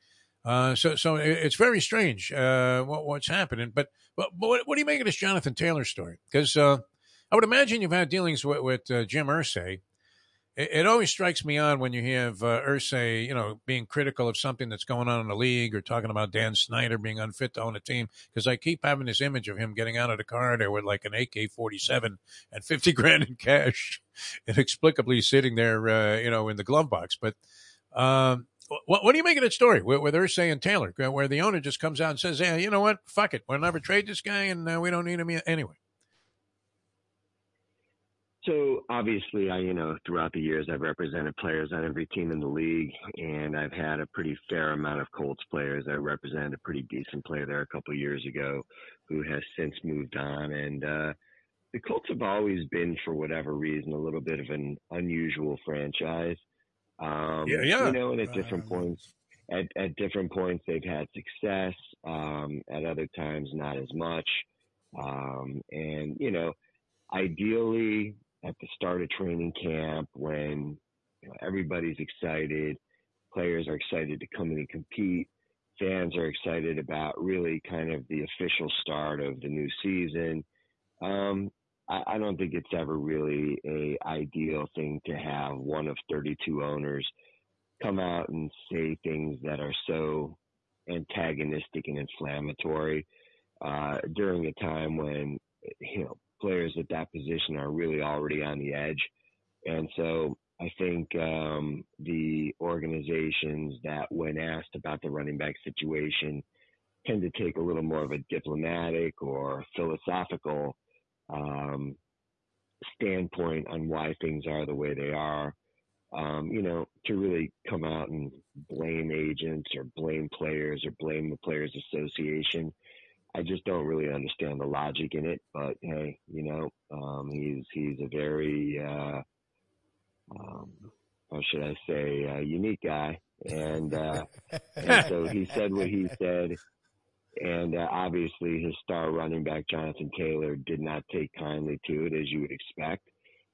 A: Uh, so, so it's very strange uh, what, what's happening. But, but, what, what, do you make of this Jonathan Taylor story? Because uh, I would imagine you've had dealings with, with uh, Jim Irsay. It, it, always strikes me odd when you have uh, Irsay, you know, being critical of something that's going on in the league or talking about Dan Snyder being unfit to own a team. Because I keep having this image of him getting out of the car there with like an AK forty seven and fifty grand in cash, inexplicably sitting there, uh, you know, in the glove box. But um, what, what do you make of that story where, where, they're saying Taylor, where the owner just comes out and says, "Yeah, you know what? Fuck it, we'll never trade this guy, and uh, we don't need him anyway."
H: So obviously, I you know throughout the years I've represented players on every team in the league, and I've had a pretty fair amount of Colts players. I represented a pretty decent player there a couple of years ago, who has since moved on, and uh, the Colts have always been, for whatever reason, a little bit of an unusual franchise. Um, yeah, yeah. You know, and at different points, at, at different points, they've had success. Um, at other times, not as much. Um, and you know, ideally, at the start of training camp, when you know, everybody's excited, players are excited to come in and compete. fans are excited about really kind of the official start of the new season. Um, I, I don't think it's ever really a ideal thing to have one of 32 owners come out and say things that are so antagonistic and inflammatory uh, during a time when you know players at that position are really already on the edge, and so I think um, the organizations that, when asked about the running back situation, tend to take a little more of a diplomatic or philosophical um, standpoint on why things are the way they are. Um, you know, to really come out and blame agents or blame players or blame the Players Association. I just don't really understand the logic in it. But hey, you know, um, he's he's a very uh, um, how should I say, a unique guy, and uh, and so he said what he said, and uh, obviously his star running back Jonathan Taylor did not take kindly to it, as you would expect,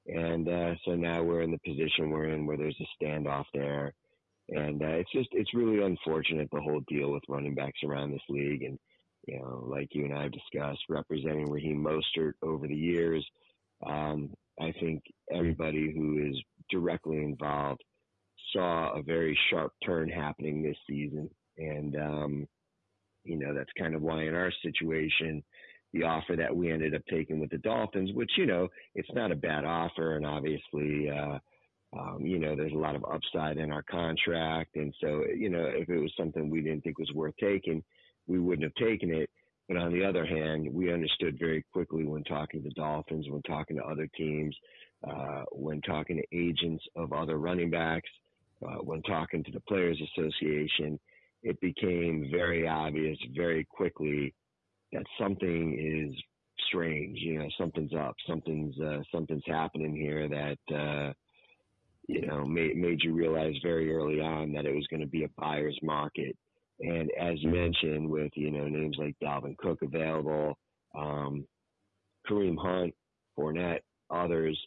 H: and uh, so now we're in the position we're in where there's a standoff there, and uh, it's just it's really unfortunate the whole deal with running backs around this league, and you know, like you and I have discussed, representing Raheem Mostert over the years. Um, I think everybody who is directly involved saw a very sharp turn happening this season. And, um, you know, that's kind of why in our situation, the offer that we ended up taking with the Dolphins, which, you know, it's not a bad offer. And obviously, uh, um, you know, there's a lot of upside in our contract. And so, you know, if it was something we didn't think was worth taking, we wouldn't have taken it. But on the other hand, we understood very quickly when talking to Dolphins, when talking to other teams, uh, when talking to agents of other running backs, uh, when talking to the Players Association, it became very obvious very quickly that something is strange. You know, something's up. Something's uh, something's happening here that uh, you know made made you realize very early on that it was going to be a buyer's market. And as mentioned, with you know names like Dalvin Cook available, um, Kareem Hunt, Fournette, others,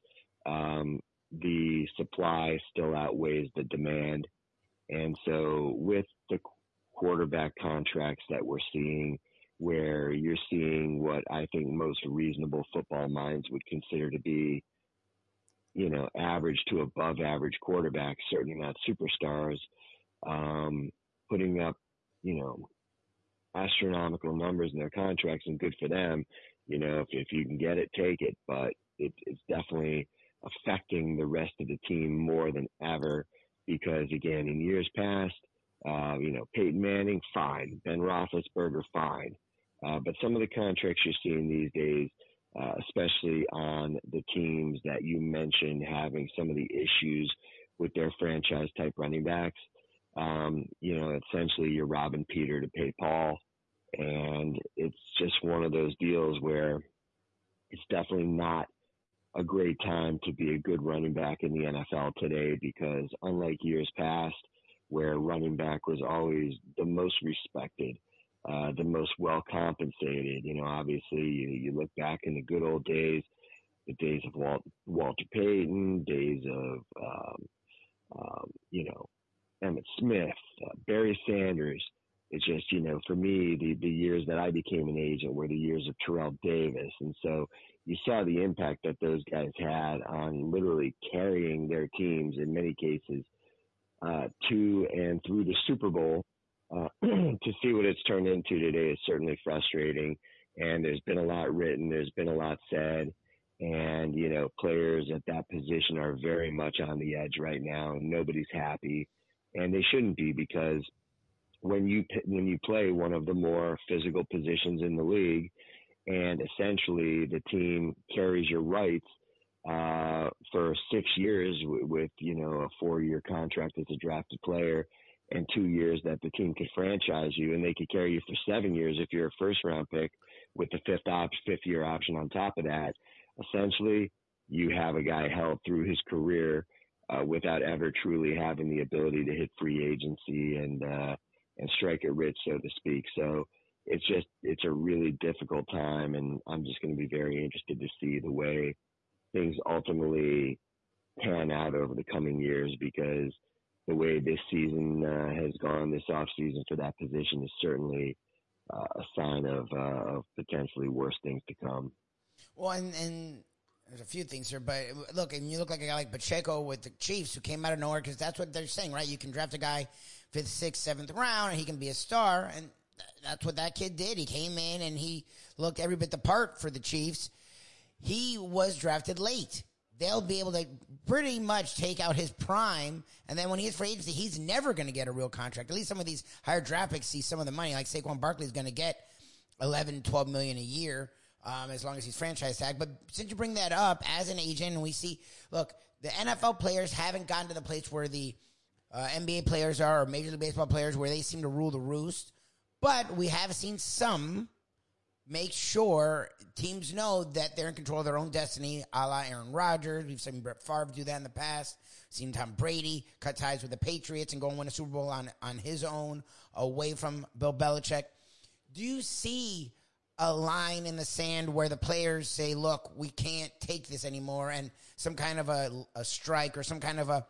H: um, the supply still outweighs the demand. And so with the quarterback contracts that we're seeing, where you're seeing what I think most reasonable football minds would consider to be, you know, average to above average quarterbacks, certainly not superstars, um, putting up, you know, astronomical numbers in their contracts and good for them. You know, if, if you can get it, take it. But it, it's definitely affecting the rest of the team more than ever because again, in years past, uh, you know, Peyton Manning, fine. Ben Roethlisberger, fine. Uh, but some of the contracts you're seeing these days, uh, especially on the teams that you mentioned having some of the issues with their franchise type running backs, um, you know, essentially you're robbing Peter to pay Paul. And it's just one of those deals where it's definitely not a great time to be a good running back in the NFL today because unlike years past where running back was always the most respected, uh, the most well compensated, you know, obviously you, you, look back in the good old days, the days of Walt, Walter Payton, days of, um, um, you know, Emmitt Smith, uh, Barry Sanders. It's just, you know, for me, the, the years that I became an agent were the years of Terrell Davis. And so you saw the impact that those guys had on literally carrying their teams in many cases uh, to and through the Super Bowl. Uh, to see what it's turned into today is certainly frustrating. And there's been a lot written, there's been a lot said, and you know players at that position are very much on the edge right now. Nobody's happy, and they shouldn't be because when you when you play one of the more physical positions in the league and essentially the team carries your rights uh, for six years with, with, you know a four year contract as a drafted player and two years that the team could franchise you and they could carry you for seven years if you're a first round pick with the fifth op- fifth year option on top of that. Essentially you have a guy held through his career uh, without ever truly having the ability to hit free agency and uh, and strike it rich so to speak. So it's just it's a really difficult time, and I'm just going to be very interested to see the way things ultimately pan out over the coming years because the way this season uh, has gone, this offseason for that position is certainly uh, a sign of, uh, of potentially worse things to come.
B: Well, and, and there's a few things here, but look, and you look like a guy like Pacheco with the Chiefs who came out of nowhere because that's what they're saying, right? You can draft a guy fifth, sixth, seventh round, and he can be a star, and that's what that kid did. He came in and he looked every bit the part for the Chiefs. He was drafted late. They'll be able to pretty much take out his prime, and then when he's free agency, he's never going to get a real contract. At least some of these higher draft picks see some of the money, like Saquon Barkley is going to get 11, 12 million a year. Um, as long as he's franchise tag. But since you bring that up as an agent, we see, look, the NFL players haven't gotten to the place where the uh, NBA players are, or Major League Baseball players, where they seem to rule the roost. But we have seen some make sure teams know that they're in control of their own destiny, a la Aaron Rodgers. We've seen Brett Favre do that in the past. Seen Tom Brady cut ties with the Patriots and go and win a Super Bowl on, on his own, away from Bill Belichick. Do you see a line in the sand where the players say, look, we can't take this anymore, and some kind of a, a strike or some kind of a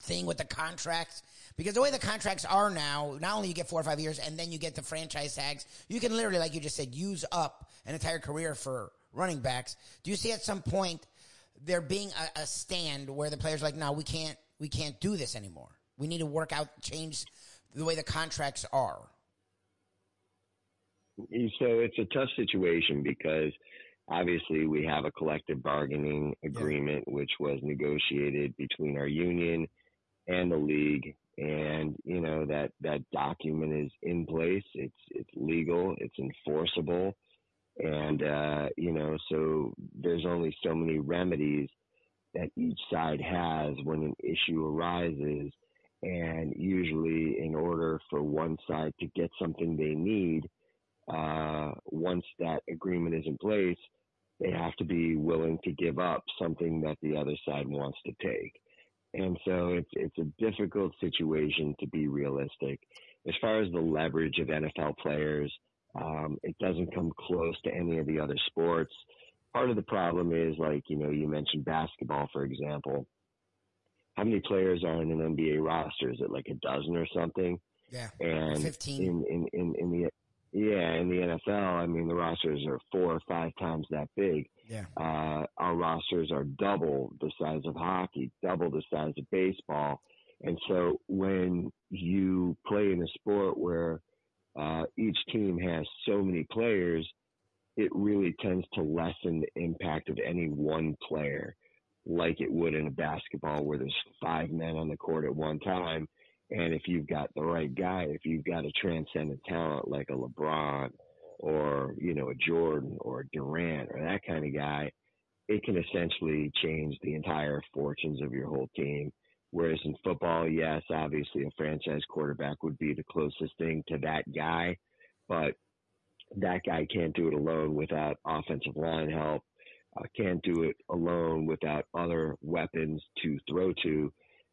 B: thing with the contracts? Because the way the contracts are now, not only you get four or five years and then you get the franchise tags, you can literally, like you just said, use up an entire career for running backs. Do you see at some point there being a, a stand where the players are like, no, we can't, we can't do this anymore. We need to work out, change the way the contracts are.
H: So it's a tough situation because obviously we have a collective bargaining agreement which was negotiated between our union and the league and you know that that document is in place it's it's legal it's enforceable and uh you know so there's only so many remedies that each side has when an issue arises and usually in order for one side to get something they need uh, once that agreement is in place, they have to be willing to give up something that the other side wants to take. And so it's it's a difficult situation to be realistic. As far as the leverage of NFL players, um, it doesn't come close to any of the other sports. Part of the problem is like you know you mentioned basketball for example. How many players are in an NBA roster? Is it like a dozen or something?
B: Yeah,
H: and
B: 15.
H: in in in, in the yeah, in the NFL, I mean, the rosters are four or five times that big.
B: Yeah.
H: Uh, our rosters are double the size of hockey, double the size of baseball. And so when you play in a sport where uh, each team has so many players, it really tends to lessen the impact of any one player, like it would in a basketball where there's five men on the court at one time and if you've got the right guy, if you've got a transcendent talent like a LeBron or, you know, a Jordan or a Durant or that kind of guy, it can essentially change the entire fortunes of your whole team. Whereas in football, yes, obviously a franchise quarterback would be the closest thing to that guy, but that guy can't do it alone without offensive line help, uh, can't do it alone without other weapons to throw to.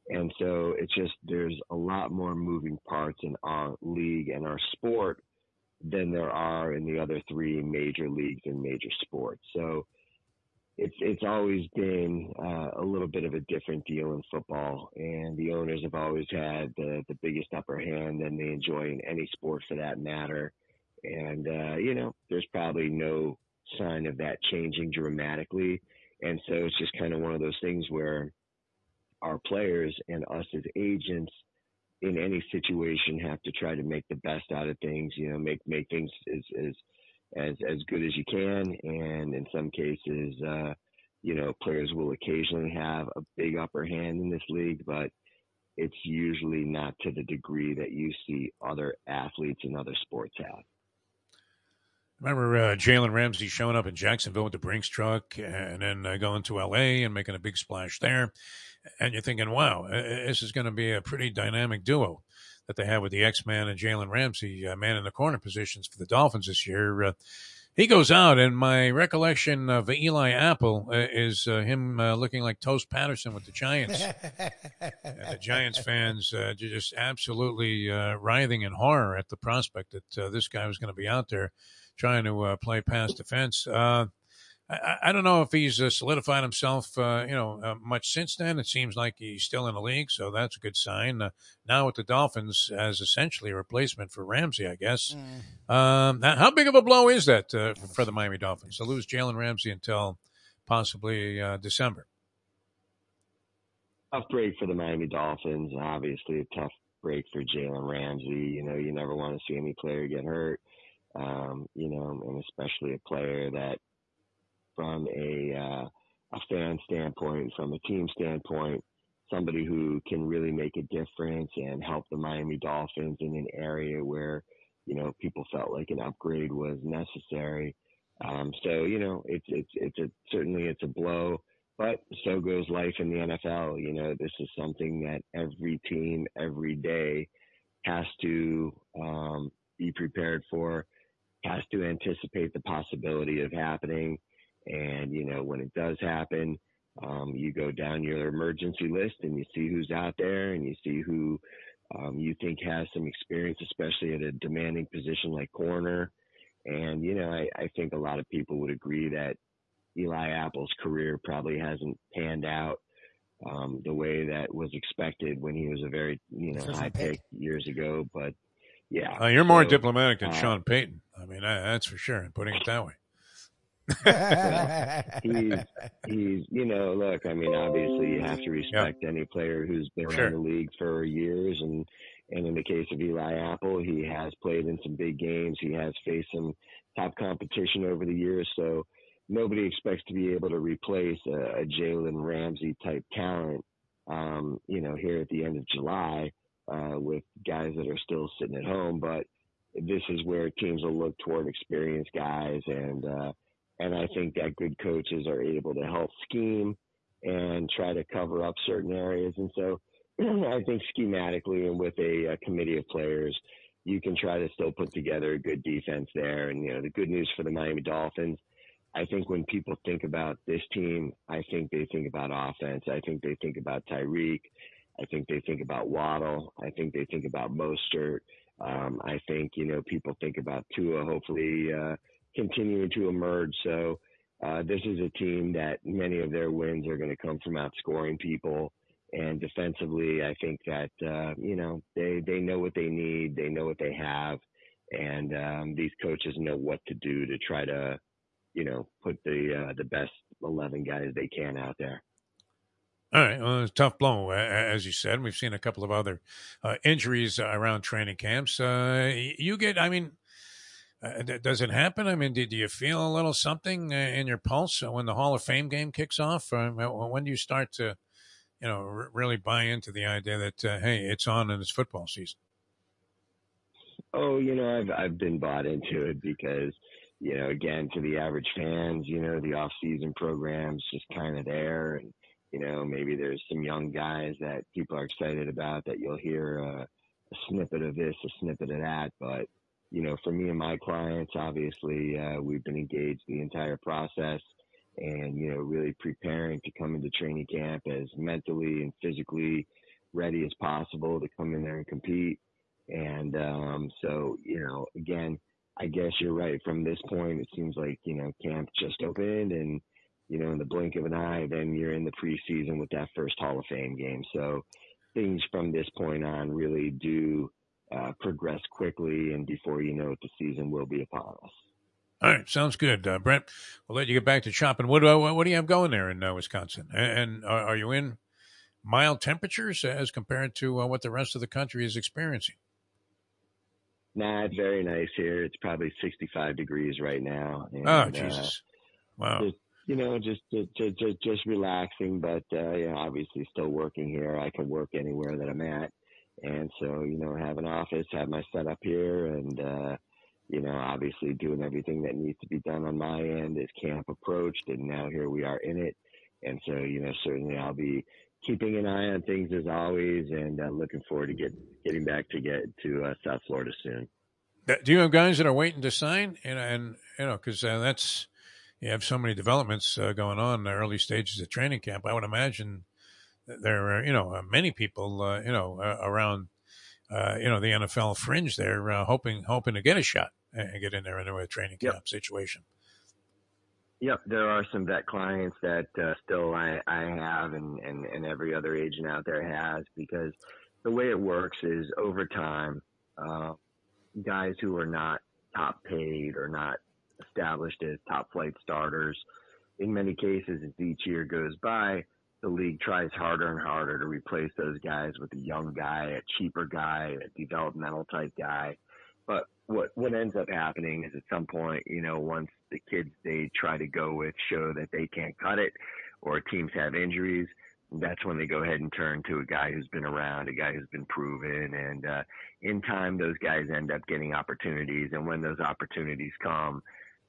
H: And so it's just there's a lot more moving parts in our league and our sport than there are in the other three major leagues and major sports. So it's it's always been uh, a little bit of a different deal in football, and the owners have always had the the biggest upper hand than they enjoy in any sport for that matter. And uh, you know, there's probably no sign of that changing dramatically, and so it's just kind of one of those things where our players and us as agents in any situation have to try to make the best out of things, you know, make make things as as as, as good as you can and in some cases uh you know, players will occasionally have a big upper hand in this league, but it's usually not to the degree that you see other athletes in other sports have.
A: Remember uh, Jalen Ramsey showing up in Jacksonville with the Brinks truck and then uh, going to LA and making a big splash there and you're thinking, wow, this is going to be a pretty dynamic duo that they have with the X Man and Jalen Ramsey, uh, man in the corner positions for the Dolphins this year. Uh, he goes out, and my recollection of Eli Apple uh, is uh, him uh, looking like Toast Patterson with the Giants. the Giants fans uh, just absolutely writhing in horror at the prospect that this guy was going to be out there trying to play pass defense. I, I don't know if he's uh, solidified himself, uh, you know, uh, much since then. It seems like he's still in the league, so that's a good sign. Uh, now with the Dolphins as essentially a replacement for Ramsey, I guess. Mm. Um, how big of a blow is that uh, for the Miami Dolphins to lose Jalen Ramsey until possibly uh, December?
H: Tough break for the Miami Dolphins. Obviously, a tough break for Jalen Ramsey. You know, you never want to see any player get hurt. Um, you know, and especially a player that from a uh, a fan standpoint, from a team standpoint, somebody who can really make a difference and help the Miami Dolphins in an area where you know people felt like an upgrade was necessary. Um, so you know, it's it's it's a certainly it's a blow, but so goes life in the NFL. You know, this is something that every team every day has to um, be prepared for, has to anticipate the possibility of happening. And, you know, when it does happen, um, you go down your emergency list and you see who's out there and you see who um, you think has some experience, especially at a demanding position like corner. And, you know, I, I think a lot of people would agree that Eli Apple's career probably hasn't panned out um, the way that was expected when he was a very, you know, high pick years ago. But yeah.
A: Uh, you're more so, diplomatic than uh, Sean Payton. I mean, that's for sure, putting it that way
H: he's he's you know look I mean obviously you have to respect yep. any player who's been sure. in the league for years and and in the case of Eli Apple he has played in some big games he has faced some top competition over the years so nobody expects to be able to replace a, a Jalen Ramsey type talent um, you know here at the end of July uh, with guys that are still sitting at home but this is where teams will look toward experienced guys and uh, and I think that good coaches are able to help scheme and try to cover up certain areas. And so I think schematically and with a, a, committee of players, you can try to still put together a good defense there. And, you know, the good news for the Miami Dolphins, I think when people think about this team, I think they think about offense. I think they think about Tyreek. I think they think about Waddle. I think they think about Mostert. Um, I think, you know, people think about Tua hopefully uh, continuing to emerge. So uh, this is a team that many of their wins are going to come from outscoring people. And defensively, I think that uh, you know they they know what they need, they know what they have, and um, these coaches know what to do to try to you know put the uh, the best eleven guys they can out there.
A: All right. Well, it's a tough blow, as you said. We've seen a couple of other uh, injuries around training camps. Uh, you get, I mean, uh, does it happen? I mean, do, do, you feel a little something uh, in your pulse when the Hall of Fame game kicks off? Uh, when do you start to, you know, r- really buy into the idea that uh, hey, it's on and it's football season?
H: Oh, you know, I've I've been bought into it because, you know, again, to the average fans, you know, the off-season program's just kind of there, and you know, maybe there's some young guys that people are excited about that you'll hear a a snippet of this, a snippet of that, but you know, for me and my clients, obviously, uh, we've been engaged the entire process and, you know, really preparing to come into training camp as mentally and physically ready as possible to come in there and compete. And, um, so, you know, again, I guess you're right. From this point, it seems like, you know, camp just opened and, you know, in the blink of an eye, then you're in the preseason with that first Hall of Fame game. So things from this point on really do, uh, progress quickly, and before you know it, the season will be upon us.
A: All right, sounds good, uh, Brent. We'll let you get back to chopping. What, uh, what do you have going there in uh, Wisconsin? And, are, are, you in mild temperatures as compared to uh, what the rest of the country is experiencing?
H: Nah, it's very nice here. It's probably 65 degrees right now.
A: And, oh, Jesus! wow.
H: You know, just just just, just relaxing, but uh, know, obviously still working here. I can work anywhere that I'm at. And so, you know, have an office, have my setup here, and uh, you know, obviously doing everything that needs to be done on my end as camp approached, and now here we are in it. And so, you know, certainly I'll be keeping an eye on things as always, and uh, looking forward to get getting back to get to uh, South Florida soon.
A: Do you have guys that are waiting to sign? And, and you know, because uh, that's you have so many developments uh, going on in the early stages of training camp. I would imagine there are you know uh, many people uh, you know uh, around you know the NFL fringe there hoping hoping to get a shot and get in there into a training camp yep. situation.
H: Yep, there are some vet clients that uh, still I, I have, and, and, and every other agent out there has, because the way it works is over time, uh, guys who are not top paid or not established as top flight starters, in many cases, as each year goes by, the league tries harder and harder to replace those guys with a young guy, a cheaper guy, a developmental type guy. But what what ends up happening is at some point, you know, once the kids they try to go with show that they can't cut it, or teams have injuries, that's when they go ahead and turn to a guy who's been around, a guy who's been proven, and uh, in time those guys end up getting opportunities. And when those opportunities come,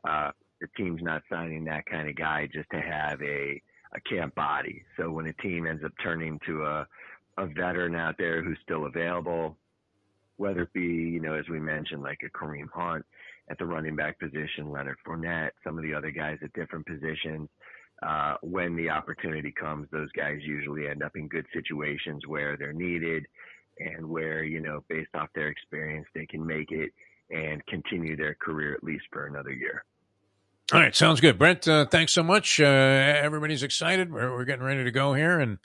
H: uh, the team's not signing that kind of guy just to have a a camp body. So when a team ends up turning to a a veteran out there who's still available, whether it be, you know, as we mentioned, like a Kareem Hunt at the running back position, Leonard Fournette, some of the other guys at different positions. Uh, when the opportunity comes, those guys usually end up in good situations where they're needed and where, you know, based off their experience, they can make it and continue their career at least for another year.
A: All right, sounds good, Brent. Uh, thanks so much. Uh, everybody's excited. We're, we're, getting ready to go here, and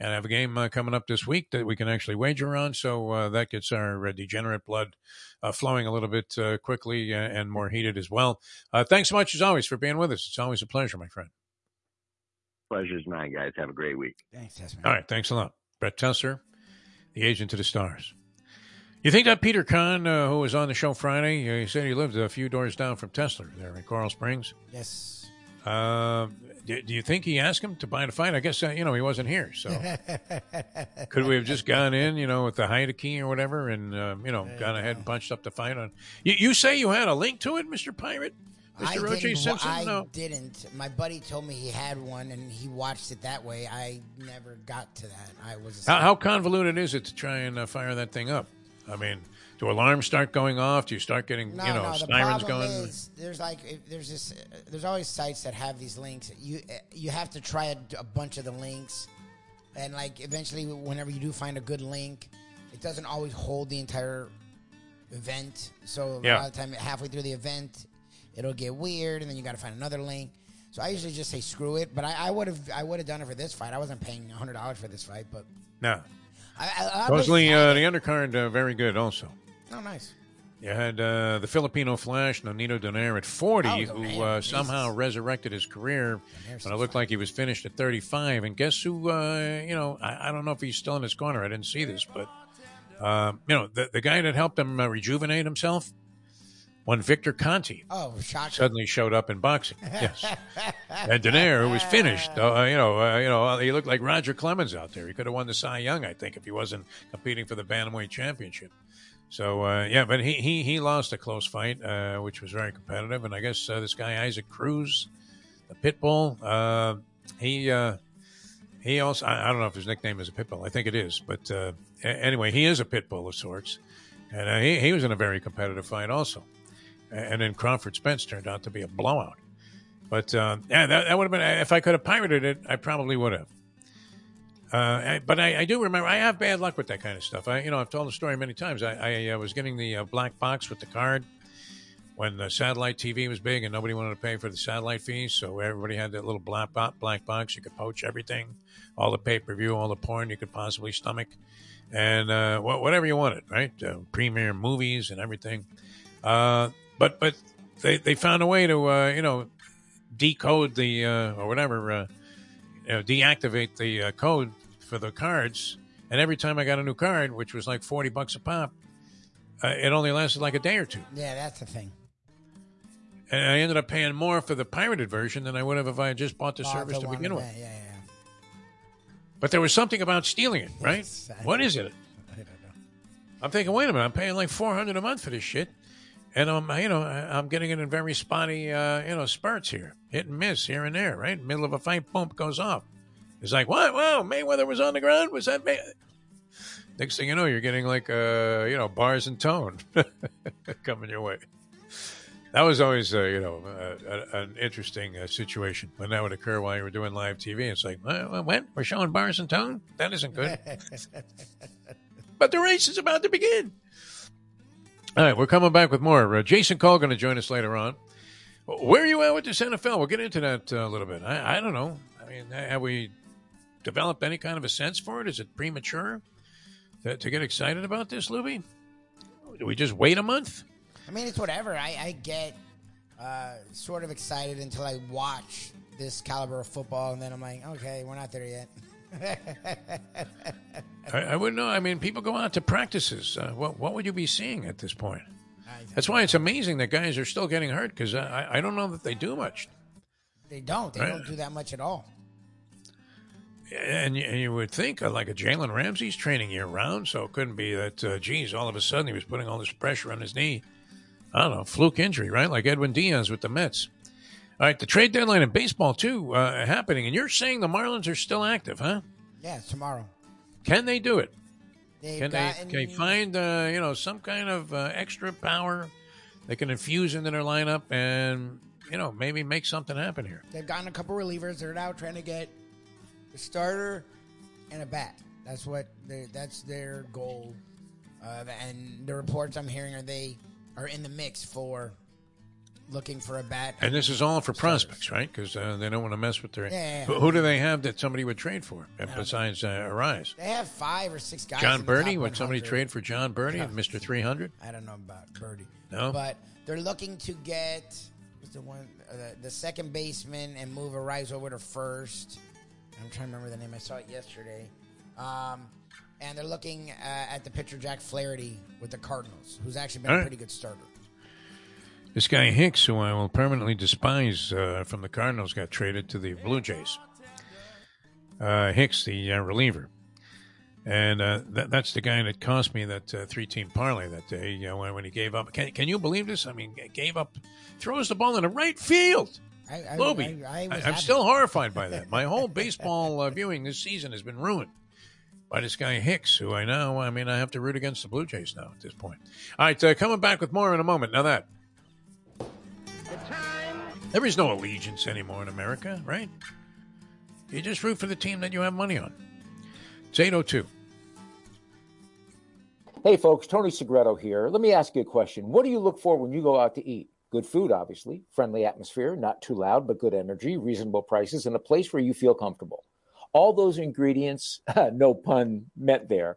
A: and have a game uh, coming up this week that we can actually wager on. So uh, that gets our uh, degenerate blood uh, flowing a little bit quickly and more heated as well. thanks so much as always for being with us. It's always a pleasure, my friend.
H: Pleasure's mine, guys. Have a great week.
B: Thanks,
A: All right, thanks a lot, Brett Tessler, the agent to the stars. You think that Peter Kahn, uh, who was on the show Friday, uh, he said he lived a few doors down from Tessler there in Coral Springs?
B: Yes.
A: Uh, do, do, you think he asked him to buy the fight? I guess, uh, you know, he wasn't here. So could we have just gone in, you know, with the Haida key or whatever and, um, you know, gone ahead and punched up the fight on? You, you, say you had a link to it, Mr. Pirate? Mr.
B: I
A: Roche Simpson?
B: I
A: no.
B: didn't. My buddy told me he had one and he watched it that way. I never got to that. I was.
A: How, how, convoluted is it to try and uh, fire that thing up? I mean, do alarms start going off? Do you start getting
B: no,
A: you know
B: no,
A: sirens going?
B: Is, there's like there's this there's always sites that have these links. You you have to try a, a, bunch of the links, and like eventually, whenever you do find a good link, it doesn't always hold the entire event. So
A: yeah.
B: a lot of the time, halfway through the event, it'll get weird, and then you got to find another link. So I usually just say screw it. But I would have I would have done it for this fight. I wasn't paying hundred dollars for this fight, but
A: no.
B: I,
A: uh, the undercard uh, very good also.
B: Oh, nice.
A: You had uh, the Filipino Flash, Nonito Donaire, at 40, oh, who uh, somehow resurrected his career when it looked like he was finished at 35. And guess who, uh, you know, I, I, don't know if he's still in his corner. I didn't see this, but, uh, you know, the, the guy that helped him uh, rejuvenate himself, one Victor Conte
B: Oh.
A: Suddenly showed up in boxing. Yes. and who was finished, uh, you know, you know, he looked like Roger Clemens out there. He could have won the Cy Young, I think, if he wasn't competing for the Bantamweight Championship. So uh, yeah, but he, he he lost a close fight, uh, which was very competitive, and I guess uh, this guy Isaac Cruz, the Pitbull, uh, he uh, he also I, I, don't know if his nickname is a Pitbull, I think it is, but uh, anyway, he is a Pitbull of sorts, and he he was in a very competitive fight also, and then Crawford Spence turned out to be a blowout, but yeah, that, that would have been if I could have pirated it, I probably would have. Uh, but I, I, do remember I have bad luck with that kind of stuff. I, you know, I've told the story many times. I, I uh, was getting the uh, black box with the card when the satellite TV was big and nobody wanted to pay for the satellite fees, so everybody had that little black black box. You could poach everything, all the pay per view, all the porn you could possibly stomach, and uh, whatever you wanted, right? Uh, premiere movies and everything. Uh, but but they they found a way to uh, you know decode the uh, or whatever. Uh, you know, deactivate the code for the cards, and every time I got a new card, which was like forty bucks a pop, uh, it only lasted like a day or two.
B: Yeah, that's the thing.
A: And I ended up paying more for the pirated version than I would have if I had just bought the service to begin with.
B: Yeah, yeah, yeah.
A: But there was something about stealing it, right? Yes, what is it?
B: I don't know.
A: I'm thinking, wait a minute, I'm paying like four hundred a month for this shit, and I'm, you know, I'm getting it in very spotty, uh, you know, spurts here, hit and miss here and there, right? Middle of a fight, boom, goes off. It's like, what? Wow, Mayweather was on the ground? Was that May-? Next thing you know, you're getting like, uh, you know, bars and tone coming your way. That was always, uh, you know, uh, an interesting uh, situation when that would occur while you were doing live TV. It's like, well, when? We're showing bars and tone? That isn't good. but the race is about to begin. All right, we're coming back with more. Uh, Jason Cole going to join us later on. Where are you at with this NFL? We'll get into that uh, a little bit. I, I don't know. I mean, have we developed any kind of a sense for it? Is it premature to, to get excited about this, Lubie? Do we just wait a month?
B: I mean, it's whatever. I, I get uh, sort of excited until I watch this caliber of football, and then I'm like, okay, we're not there yet.
A: I, I, wouldn't know. I mean, people go out to practices. Uh, what what would you be seeing at this point? That's why it's amazing that guys are still getting hurt because I, I don't know that they do much.
B: They don't. They right? don't do that much at all.
A: And you, and you would think uh, like a Jalen Ramsey's training year round, so it couldn't be that, uh, geez, all of a sudden he was putting all this pressure on his knee. I don't know, fluke injury, right? Like Edwin Diaz with the Mets. All right, the trade deadline in baseball too uh, happening, and you're saying the Marlins are still active, huh?
B: Yeah, tomorrow.
A: Can they do it? They've can they can they find uh, you know some kind of uh, extra power they can infuse into their lineup and you know maybe make something happen here?
B: They've gotten a couple relievers. They're now trying to get a starter and a bat. That's what that's their goal. Uh, and the reports I'm hearing are they are in the mix for looking for a bat.
A: And this is all for prospects, right? Because uh, they don't want to mess with their. Yeah, yeah, Who, do they have that somebody would trade for besides uh, Arraez?
B: They have five or six guys.
A: Jon Berti? Would somebody trade for Berti, Mister Three Hundred?
B: I don't know about Berti.
A: No,
B: but they're looking to get the one uh, the second baseman and move Arraez over to first. I'm trying to remember the name. I saw it yesterday. Um, and they're looking uh, at the pitcher Jack Flaherty with the Cardinals, who's actually been a pretty good starter.
A: This guy Hicks, who I will permanently despise uh, from the Cardinals, got traded to the Blue Jays. Uh, Hicks, the uh, reliever. And uh, that, that's the guy that cost me that uh, three team parlay that day you know, when, when he gave up. Can, can you believe this? I mean, gave up, throws the ball in the right field. I, I, Lubie. I, am still horrified by that. My whole baseball uh, viewing this season has been ruined by this guy Hicks, who I know, I mean, I have to root against the Blue Jays now at this point. All right, uh, coming back with more in a moment. Now that there is no allegiance anymore in America, right? You just root for the team that you have money on. It's 802.
I: Hey, folks, Tony Segreto here. Let me ask you a question. What do you look for when you go out to eat? Good food, obviously, friendly atmosphere, not too loud, but good energy, reasonable prices, and a place where you feel comfortable. All those ingredients, no pun meant there,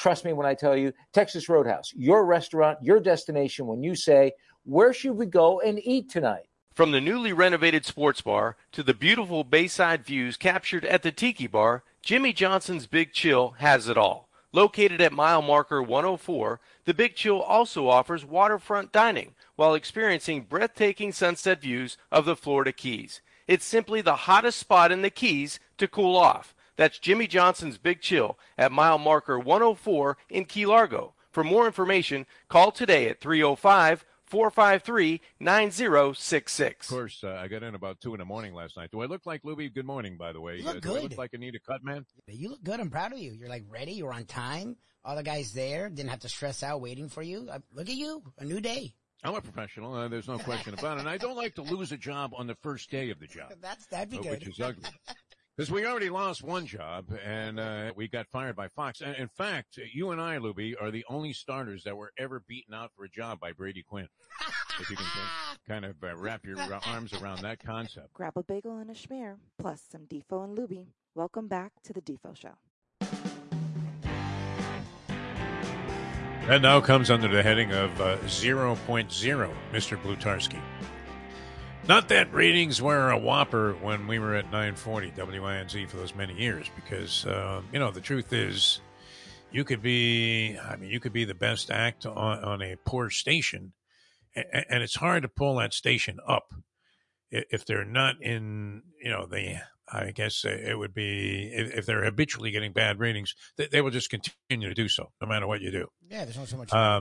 I: Trust me when I tell you, Texas Roadhouse, your restaurant, your destination when you say, Where should we go and eat tonight?
J: From the newly renovated sports bar to the beautiful bayside views captured at the Tiki Bar, Jimmy Johnson's Big Chill has it all. Located at mile marker 104, the Big Chill also offers waterfront dining while experiencing breathtaking sunset views of the Florida Keys. It's simply the hottest spot in the Keys to cool off. That's Jimmy Johnson's Big Chill at mile marker 104 in Key Largo. For more information, call today at 305 453 9066.
A: Of course, uh, I got in about 2 in the morning last night. Do I look like Lubie? Good morning, by the way.
B: You look
A: uh,
B: good.
A: I look like Anita Cutman?
B: You look good. I'm proud of you. You're like ready. You're on time. All the guys there didn't have to stress out waiting for you. Uh, look at you. A new day.
A: I'm a professional. Uh, there's no question about it. And I don't like to lose a job on the first day of the job.
B: That's that'd be good.
A: Which is ugly. Because we already lost one job and uh, we got fired by Fox. And in fact, you and I, Lubie, are the only starters that were ever beaten out for a job by Brady Quinn. if you can kind of uh, wrap your arms around that concept.
C: Grab a bagel and a schmear, plus some Defo and Lubie. Welcome back to the Defo Show.
A: That now comes under the heading of uh, 0.0, Mr. Blutarsky. Not that ratings were a whopper when we were at 940 WINZ for those many years, because uh, you know the truth is, you could be, I mean, you could be the best act on, on a poor station, and, and, it's hard to pull that station up if they're not in, you know, the. I guess it would be if, they're habitually getting bad ratings, they, they, will just continue to do so, no matter what you do.
B: Yeah, there's not so much.
A: Uh,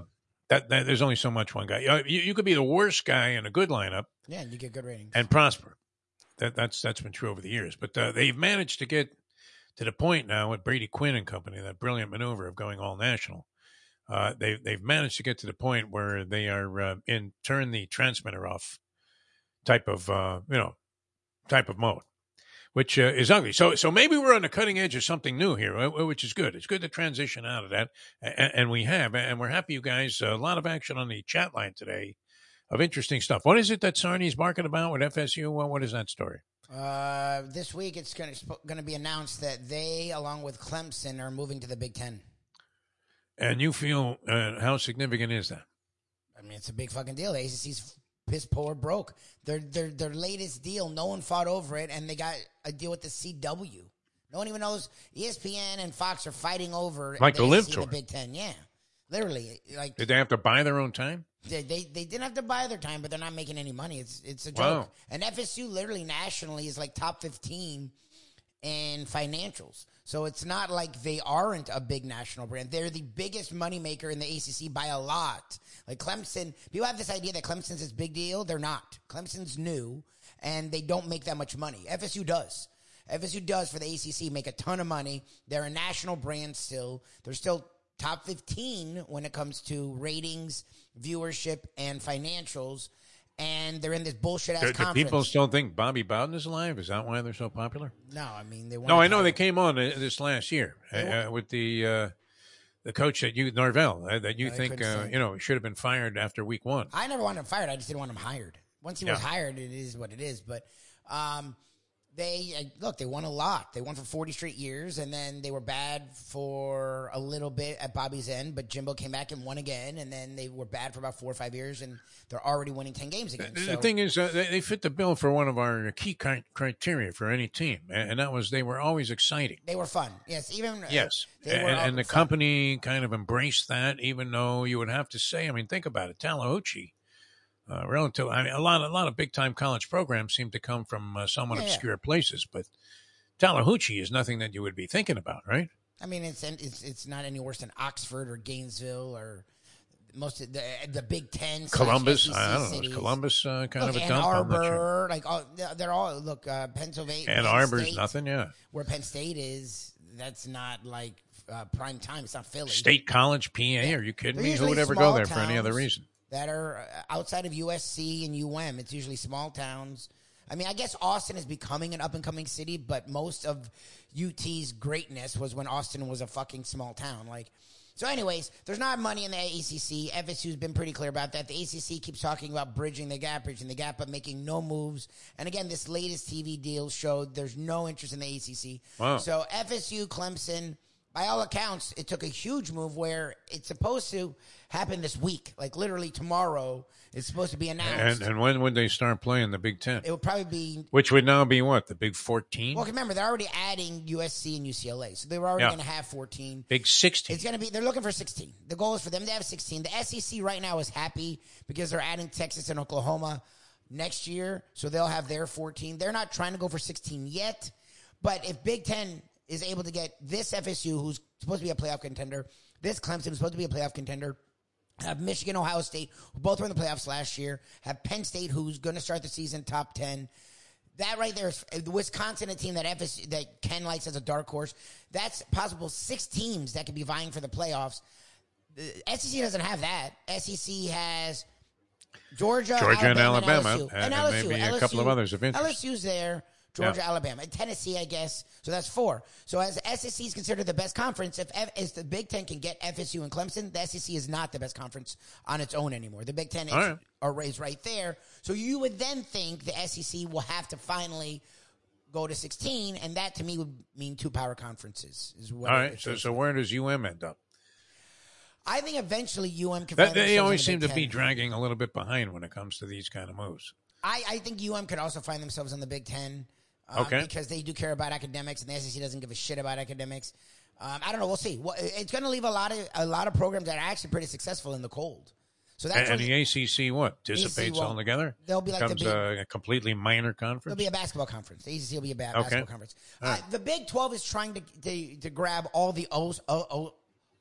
A: that, that, there's only so much one guy. You, you could be the worst guy in a good lineup.
B: Yeah, you get good ratings
A: and prosper. that that's that's been true over the years. But uh, they've managed to get to the point now with Brady Quinn and company, that brilliant maneuver of going all national. Uh, they they've managed to get to the point where they are uh, in turn the transmitter off type of uh, you know type of mode, which uh, is ugly. So so maybe we're on the cutting edge of something new here, uh, which is good. It's good to transition out of that, and, and we have, and we're happy, you guys. A lot of action on the chat line today of interesting stuff. What is it that Sarney's barking about with FSU? Well, what is that story?
B: Uh, this week it's going to going to be announced that they, along with Clemson, are moving to the Big Ten.
A: And you feel uh, how significant is that?
B: I mean, it's a big fucking deal. The ACC's piss poor broke. Their their their latest deal, no one fought over it, and they got a deal with the CW. No one even knows. ESPN and Fox are fighting over
A: like the,
B: the
A: LIV
B: ACC
A: tour.
B: the Big Ten. Yeah, literally. Like
A: Did they have to buy their own time?
B: they, they they didn't have to buy their time, but they're not making any money. It's it's a joke.
A: Wow.
B: And FSU literally nationally is like top fifteen in financials. So it's not like they aren't a big national brand. They're the biggest moneymaker in the ACC by a lot. Like Clemson, people have this idea that Clemson's this big deal. They're not. Clemson's new, and they don't make that much money. FSU does. FSU does for the ACC make a ton of money. They're a national brand still. They're still top 15 when it comes to ratings, viewership, and financials. And they're in this bullshit ass
A: Do, do
B: conference.
A: people still think Bobby Bowden is alive? Is that why they're so popular?
B: no, I mean they.
A: No, I know they came on uh, this last year uh, uh, with the uh, the coach that you Norvell uh, that you
B: I
A: think uh, you know should have been fired after week one.
B: I never wanted him fired. I just didn't want him hired. Once he was hired, it is what it is. But um, they uh, look, they won a lot. They won for forty straight years, and then they were bad for a little bit at Bobby's end. But Jimbo came back and won again, and then they were bad for about four or five years, and they're already winning ten games again.
A: The
B: So
A: thing is, uh, they, fit the bill for one of our key criteria for any team, and, that was they were always exciting.
B: they were fun. Yes, even uh,
A: Yes, and, and the
B: fun.
A: company kind of embraced that, even though you would have to say, I mean, think about it, Tallahatchie. Uh, relative, I mean, a lot, a lot of big time college programs seem to come from uh, somewhat
B: Yeah, yeah.
A: obscure places, but Tallahatchie is nothing that you would be thinking about, right?
B: I mean, it's it's it's not any worse than Oxford or Gainesville or most of the the Big Ten,
A: Columbus, I don't know, is. Columbus uh, kind
B: look,
A: of a
B: Ann
A: dump?
B: Arbor,
A: sure.
B: like all, they're- all look uh, Pennsylvania.
A: Ann
B: Penn
A: Arbor's
B: State,
A: nothing, yeah.
B: Where Penn State is, that's not like uh, prime time. It's not Philly.
A: State College, PA, are you kidding
B: They're
A: me? Who would ever go there for any other reason?
B: That are uh, outside of USC and UM. It's usually small towns. I mean, I guess Austin is becoming an up and coming city, but most of UT's greatness was when Austin was a fucking small town. Like, so, anyways, there's not money in the ACC. FSU's been pretty clear about that. The ACC keeps talking about bridging the gap, bridging the gap, but making no moves. And again, this latest TV deal showed there's no interest in the ACC.
A: Wow.
B: So FSU, Clemson, by all accounts, it took a huge move where it's supposed to happen this week. Like literally tomorrow, it's supposed to be announced.
A: And and when would they start playing the Big Ten?
B: it would probably be.
A: Which would now be what the Big Fourteen,
B: Well, remember they're already adding USC and UCLA, so they were already
A: Yeah.
B: going to have 14.
A: Big Sixteen.
B: It's going to be. They're looking for 16. The goal is for them to have 16. The SEC right now is happy because they're adding Texas and Oklahoma next year, so they'll have their 14. They're not trying to go for 16 yet, but if Big Ten is able to get this FSU, who's supposed to be a playoff contender, this Clemson, who's supposed to be a playoff contender. Have Michigan, Ohio State, who both were in the playoffs last year. Have Penn State, who's going to start the season top ten. That right there is Wisconsin, a team that FSU, that Ken likes as a dark horse. That's possible six teams that could be vying for the playoffs. The SEC doesn't have that. SEC has Georgia,
A: Georgia and
B: Alabama,
A: Alabama,
B: LSU.
A: and- and
B: LSU.
A: maybe a couple of
B: LSU
A: others of interest.
B: LSU's there. Georgia,
A: Yeah.
B: Alabama, and Tennessee, I guess. So that's four. So as SEC is considered the best conference, if, F, if the Big Ten can get FSU and Clemson, the SEC is not the best conference on its own anymore. The Big Ten is,
A: right.
B: are is right there. So you would then think the SEC will have to finally go to 16, and that to me would mean two power conferences. Is what
A: All right. So so where does UM end up?
B: I think eventually UM can.
A: That,
B: find
A: they always seem to be dragging a little bit behind when it comes to these kind of moves.
B: I, I think UM could also find themselves in the Big Ten. Um,
A: Okay.
B: Because they do care about academics, and the SEC doesn't give a shit about academics. Um, I don't know. We'll see. Well, it's going to leave a lot of a lot of programs that are actually pretty successful in the cold. So that's
A: And, and the ACC what dissipates
B: won't.
A: altogether?
B: They'll be like the big-
A: a, a completely minor conference.
B: It'll be a basketball conference. The ACC will be a ba-
A: Okay.
B: basketball conference. Uh,
A: right.
B: the Big Twelve is trying to, to to grab all the O's, o, o,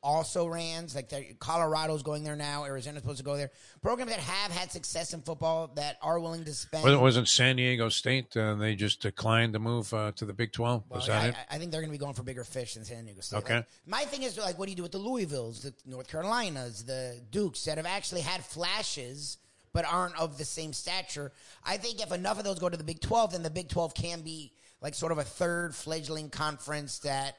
B: also rans. Like Colorado's going there now. Arizona's supposed to go there. Programs that have had success in football that are willing to spend.
A: Wasn't, wasn't San Diego State? Uh, they just declined to move uh, to the Big Twelve.
B: Well,
A: Was that
B: I,
A: it?
B: I- think they're going to be going for bigger fish than San Diego State.
A: Okay.
B: Like, my thing is like, what do you do with the Louisvilles, the North Carolinas, the Dukes that have actually had flashes but aren't of the same stature? I think if enough of those go to the Big Twelve, then the Big Twelve can be like sort of a third fledgling conference that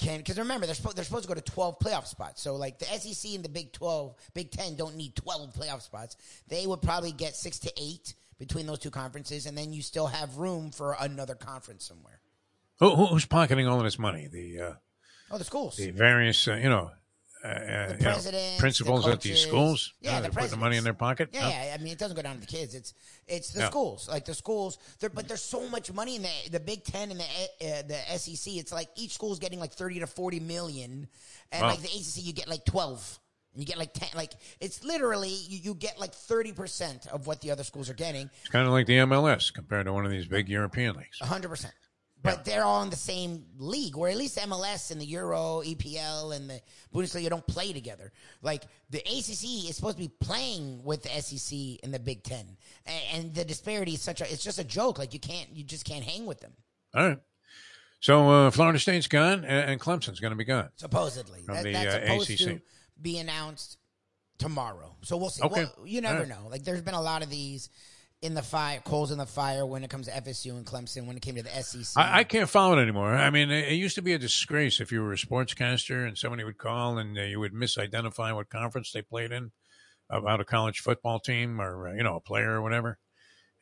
B: can because remember they're, supposed they're supposed to go to 12 playoff spots. So like the sec and the big 12 big 10 don't need 12 playoff spots. They would probably get six to eight between those two conferences and then you still have room for another conference somewhere.
A: Who, who- who's pocketing all of this money? The uh,
B: oh the schools.
A: the various uh, you know, uh, uh, you know, principals
B: the
A: at these schools.
B: Yeah,
A: Uh,
B: the
A: they're putting the money in their pocket.
B: Yeah,
A: No?
B: yeah. I mean, it doesn't go down to the kids. It's it's the
A: Yeah.
B: schools, like the schools. But there's so much money in the the Big Ten and the uh, the SEC. It's like each school's getting like thirty to forty million, and
A: Wow.
B: like the ACC, you get like twelve. And you get like ten, like it's literally you, you get like thirty percent of what the other schools are getting,
A: It's kind of like the MLS compared to one of these big European leagues.
B: hundred percent. But they're all in the same league, where at least MLS and the Euro, EPL, and the Bundesliga don't play together. Like the ACC is supposed to be playing with the SEC and the Big Ten, and, the disparity is such a. It's just a joke. Like you can't, you just can't hang with them.
A: All right. So uh, Florida State's gone, and, Clemson's going to be gone.
B: Supposedly,
A: From
B: That-
A: the,
B: that's
A: uh,
B: supposed
A: ACC.
B: to be announced tomorrow. So we'll see.
A: Okay.
B: Well, you never
A: right.
B: know. Like there's been a lot of these in the fire, coals in the fire when it comes to FSU and Clemson. When it came to the SEC,
A: I, I can't follow it anymore. I mean, it, it used to be a disgrace if you were a sportscaster and somebody would call and uh, you would misidentify what conference they played in about a college football team or uh, you know a player or whatever.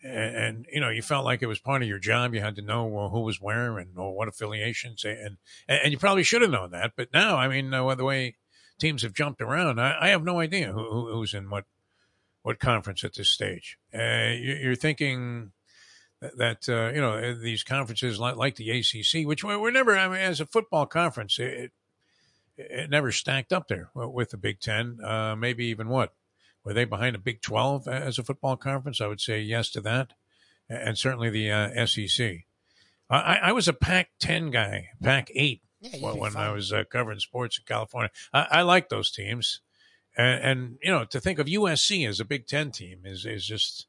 A: And, and you know, you felt like it was part of your job. You had to know well, who was where and what affiliations, and and you probably should have known that. But now, I mean, uh, the way teams have jumped around, I, I have no idea who, who's in what what conference at this stage. Uh, you, you're thinking that, that uh, you know these conferences like, like the ACC, which were, were never. I mean, as a football conference, it it never stacked up there with the Big Ten. Uh, maybe even what were they behind the Big Twelve as a football conference? I would say yes to that, and certainly the uh, SEC. I, I was a Pac-10 guy, Pac-8
B: Yeah,
A: when,
B: be
A: when I was uh, covering sports in California. I, I like those teams, and, and you know to think of USC as a Big Ten team is is just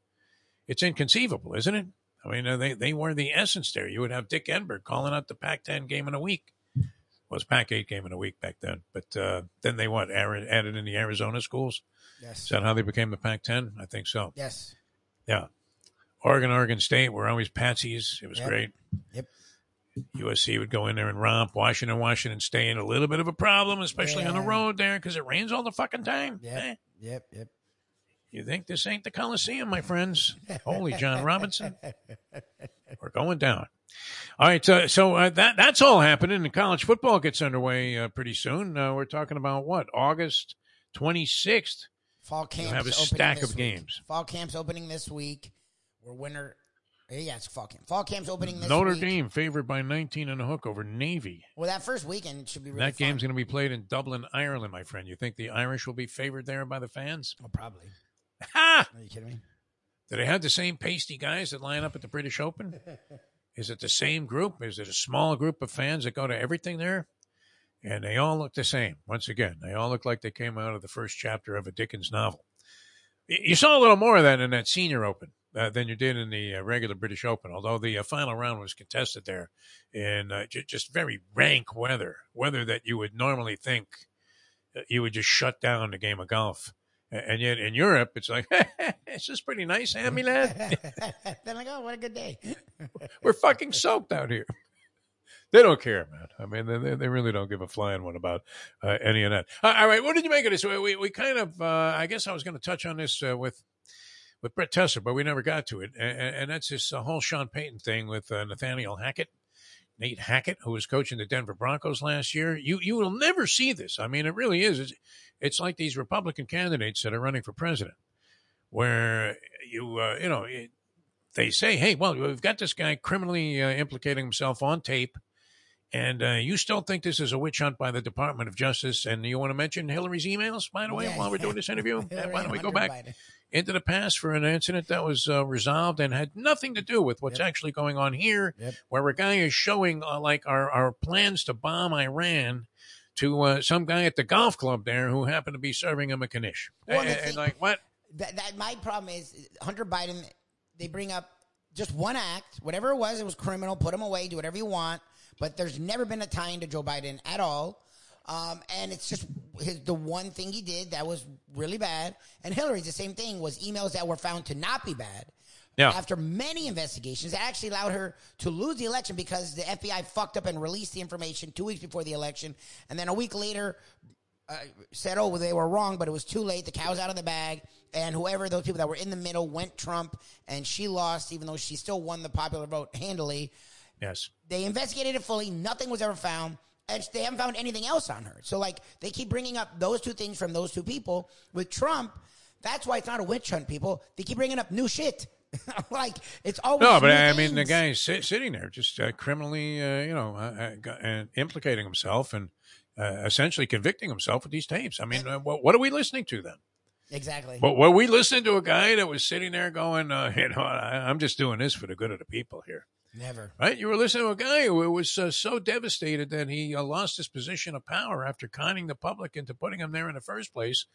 A: it's inconceivable, isn't it? I mean, uh, they they were the essence there. You would have Dick Enberg calling out the Pac-10 game in a week. Well, it was Pac-8 game in a week back then, but uh, then they what added added in the Arizona schools.
B: Yes.
A: Is that how they became the Pac-10? I think so.
B: yes.
A: Yeah. Oregon, Oregon State were always patsies. It was
B: Yep.
A: great.
B: Yep.
A: USC would go in there and romp. Washington, Washington staying a little bit of a problem, especially on the road there because it rains all the fucking time.
B: Yep.
A: Eh,
B: Yep. Yep.
A: you think this ain't the Coliseum, my friends? Holy John Robinson. We're going down. All right, uh, so uh, that that's all happening, and college football gets underway uh, pretty soon. Uh, we're talking about what August twenty sixth.
B: Fall camp.
A: have a stack of games.
B: Fall camp's opening this week. We're winner. Yeah, it's fall camp. Fall camp's opening this
A: Notre
B: week.
A: Dame favored by nineteen and a hook over Navy.
B: Well, that first weekend should be really
A: that game's going to be played in Dublin, Ireland, my friend. You think the Irish will be favored there by the fans?
B: Oh, probably.
A: Ha!
B: Are you kidding me?
A: Do they have the same pasty guys that line up at the British Open? Is it the same group? Is it a small group of fans that go to everything there? And they all look the same. Once again, they all look like they came out of the first chapter of a Dickens novel. You saw a little more of that in that Senior Open uh, than you did in the uh, regular British Open, although the uh, final round was contested there in uh, j- just very rank weather, weather that you would normally think uh, you would just shut down the game of golf. And yet in Europe, it's like, it's just pretty nice, eh, me lad?
B: They're like, oh, what a good day.
A: We're fucking soaked out here. They don't care, man. I mean, they, they really don't give a flying one about uh, any of that. All right, what did you make of this? We, we, we kind of, uh, I guess I was going to touch on this uh, with with Brett Tessler, but we never got to it. And, and that's this uh, whole Sean Payton thing with uh, Nathaniel Hackett, Nate Hackett, who was coaching the Denver Broncos last year. You you will never see this. I mean, it really is. It's, it's like these Republican candidates that are running for president, where you uh, you know. It, they say, "Hey, well, we've got this guy criminally uh, implicating himself on tape, and uh, you still think this is a witch hunt by the Department of Justice? And you want to mention Hillary's emails, by the way,
B: Yeah,
A: while we're doing this interview?
B: Hillary
A: why don't we go back
B: Biden.
A: into the past for an incident that was uh, resolved and had nothing to do with what's
B: Yep.
A: actually going on here,
B: Yep.
A: where a guy is showing uh, like our our plans to bomb Iran." to uh, some guy at the golf club there who happened to be serving him a knish.
B: Well,
A: and, and like what?
B: That, that my problem is Hunter Biden. They bring up just one act, whatever it was. It was criminal. Put him away. Do whatever you want. But there's never been a tie into Joe Biden at all. Um, and it's just his, the one thing he did that was really bad. And Hillary's the same thing was emails that were found to not be bad.
A: Yeah.
B: After many investigations, that actually allowed her to lose the election because the FBI fucked up and released the information two weeks before the election, and then a week later uh, said, "Oh, well, they were wrong," but it was too late. The cow's out of the bag, and whoever those people that were in the middle went Trump, and she lost, even though she still won the popular vote handily.
A: Yes.
B: They investigated it fully. Nothing was ever found. And they haven't found anything else on her. So, like, they keep bringing up those two things from those two people. With Trump, that's why it's not a witch hunt, people. They keep bringing up new shit. like, it's always
A: No, but I mean, the guy's sit, sitting there just uh, criminally, uh, you know, uh, uh, uh, implicating himself and uh, essentially convicting himself with these tapes. I mean, uh, what, what are we listening to then?
B: Exactly.
A: But were we listening to a guy that was sitting there going, uh, you know, I, I'm just doing this for the good of the people here?
B: Never.
A: Right? You were listening to a guy who was uh, so devastated that he uh, lost his position of power after conning the public into putting him there in the first place.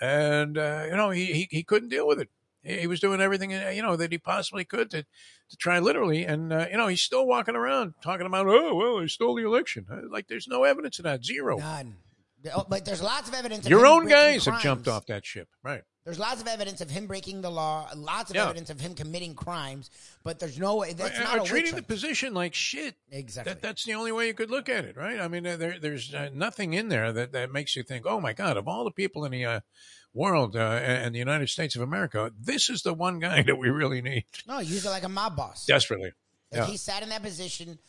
A: And, uh, you know, he, he, he couldn't deal with it. He he was doing everything, uh, you know, that he possibly could to, to try literally. And, uh, you know, he's still walking around talking about, oh, well, he stole the election. Uh, Like, there's no evidence of that. Zero.
B: None. Oh, But there's lots of evidence.
A: Your own guys have jumped off that ship. Right.
B: There's lots of evidence of him breaking the law. Lots of
A: Yeah.
B: evidence of him committing crimes. But there's no way. That's
A: Uh,
B: not a
A: treating the position like shit.
B: Exactly.
A: That, that's the only way you could look at it, right? I mean, uh, there, there's uh, nothing in there that, that makes you think, oh my God, of all the people in the uh, world uh, and the United States of America, this is the one guy that we really need
B: No, use it like a mob boss.
A: desperately.
B: Like
A: Yeah.
B: he sat in that position,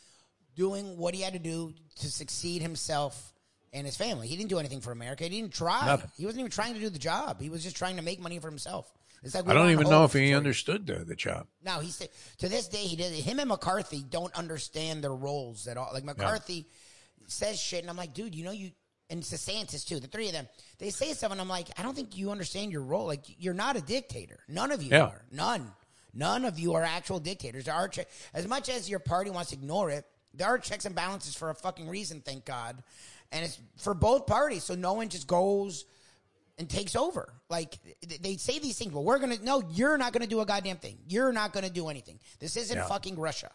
B: doing what he had to do to succeed himself and his family. He didn't do anything for America. He didn't try.
A: Nothing.
B: He wasn't even trying to do the job. He was just trying to make money for himself. It's like
A: I don't even know if he
B: story.
A: understood the, the job.
B: No, he said to this day he did. Him and McCarthy don't understand their roles at all. Like McCarthy says shit, and I'm like, dude, you know you. And DeSantis too. The three of them, they say stuff, and I'm like, I don't think you understand your role. Like you're not a dictator. None of you
A: Yeah.
B: are. None. None of you are actual dictators. There are che- as much as your party wants to ignore it. There are checks and balances for a fucking reason. Thank God, and it's for both parties. So no one just goes and takes over. Like they say these things, but we're gonna no, you're not gonna do a goddamn thing. You're not gonna do anything. This isn't
A: Yeah.
B: fucking Russia.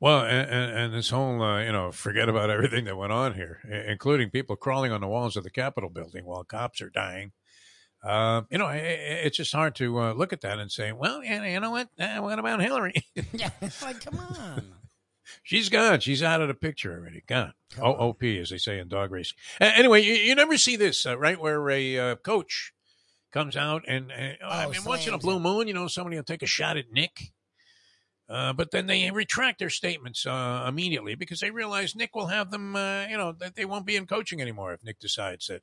A: Well, and, and, and this whole, uh, you know, forget about everything that went on here, including people crawling on the walls of the Capitol building while cops are dying. Uh, you know, i- i it's just hard to uh, look at that and say, well, you know what? Uh, what about Hillary?
B: yeah, it's like come on.
A: She's gone. She's out of the picture already. Gone. OOP, as they say in dog racing. Uh, anyway, you, you never see this, uh, right? Where a uh, coach comes out and, uh, I
B: Oh,
A: mean, once in a blue moon, you know, somebody will take a shot at Nick. Uh, but then they retract their statements uh, immediately because they realize Nick will have them, uh, you know, that they won't be in coaching anymore if Nick decides that,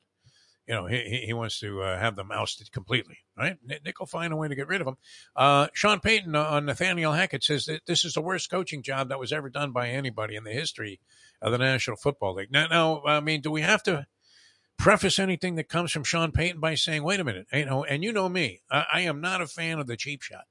A: you know, he, he- wants to uh, have them ousted completely, right? Nick Nick will find a way to get rid of them. Uh, Sean Payton uh, on Nathaniel Hackett says that this is the worst coaching job that was ever done by anybody in the history of the National Football League. Now, now I mean, do we have to preface anything that comes from Sean Payton by saying, wait a minute, you know, and you know me, I, I am not a fan of the cheap shot.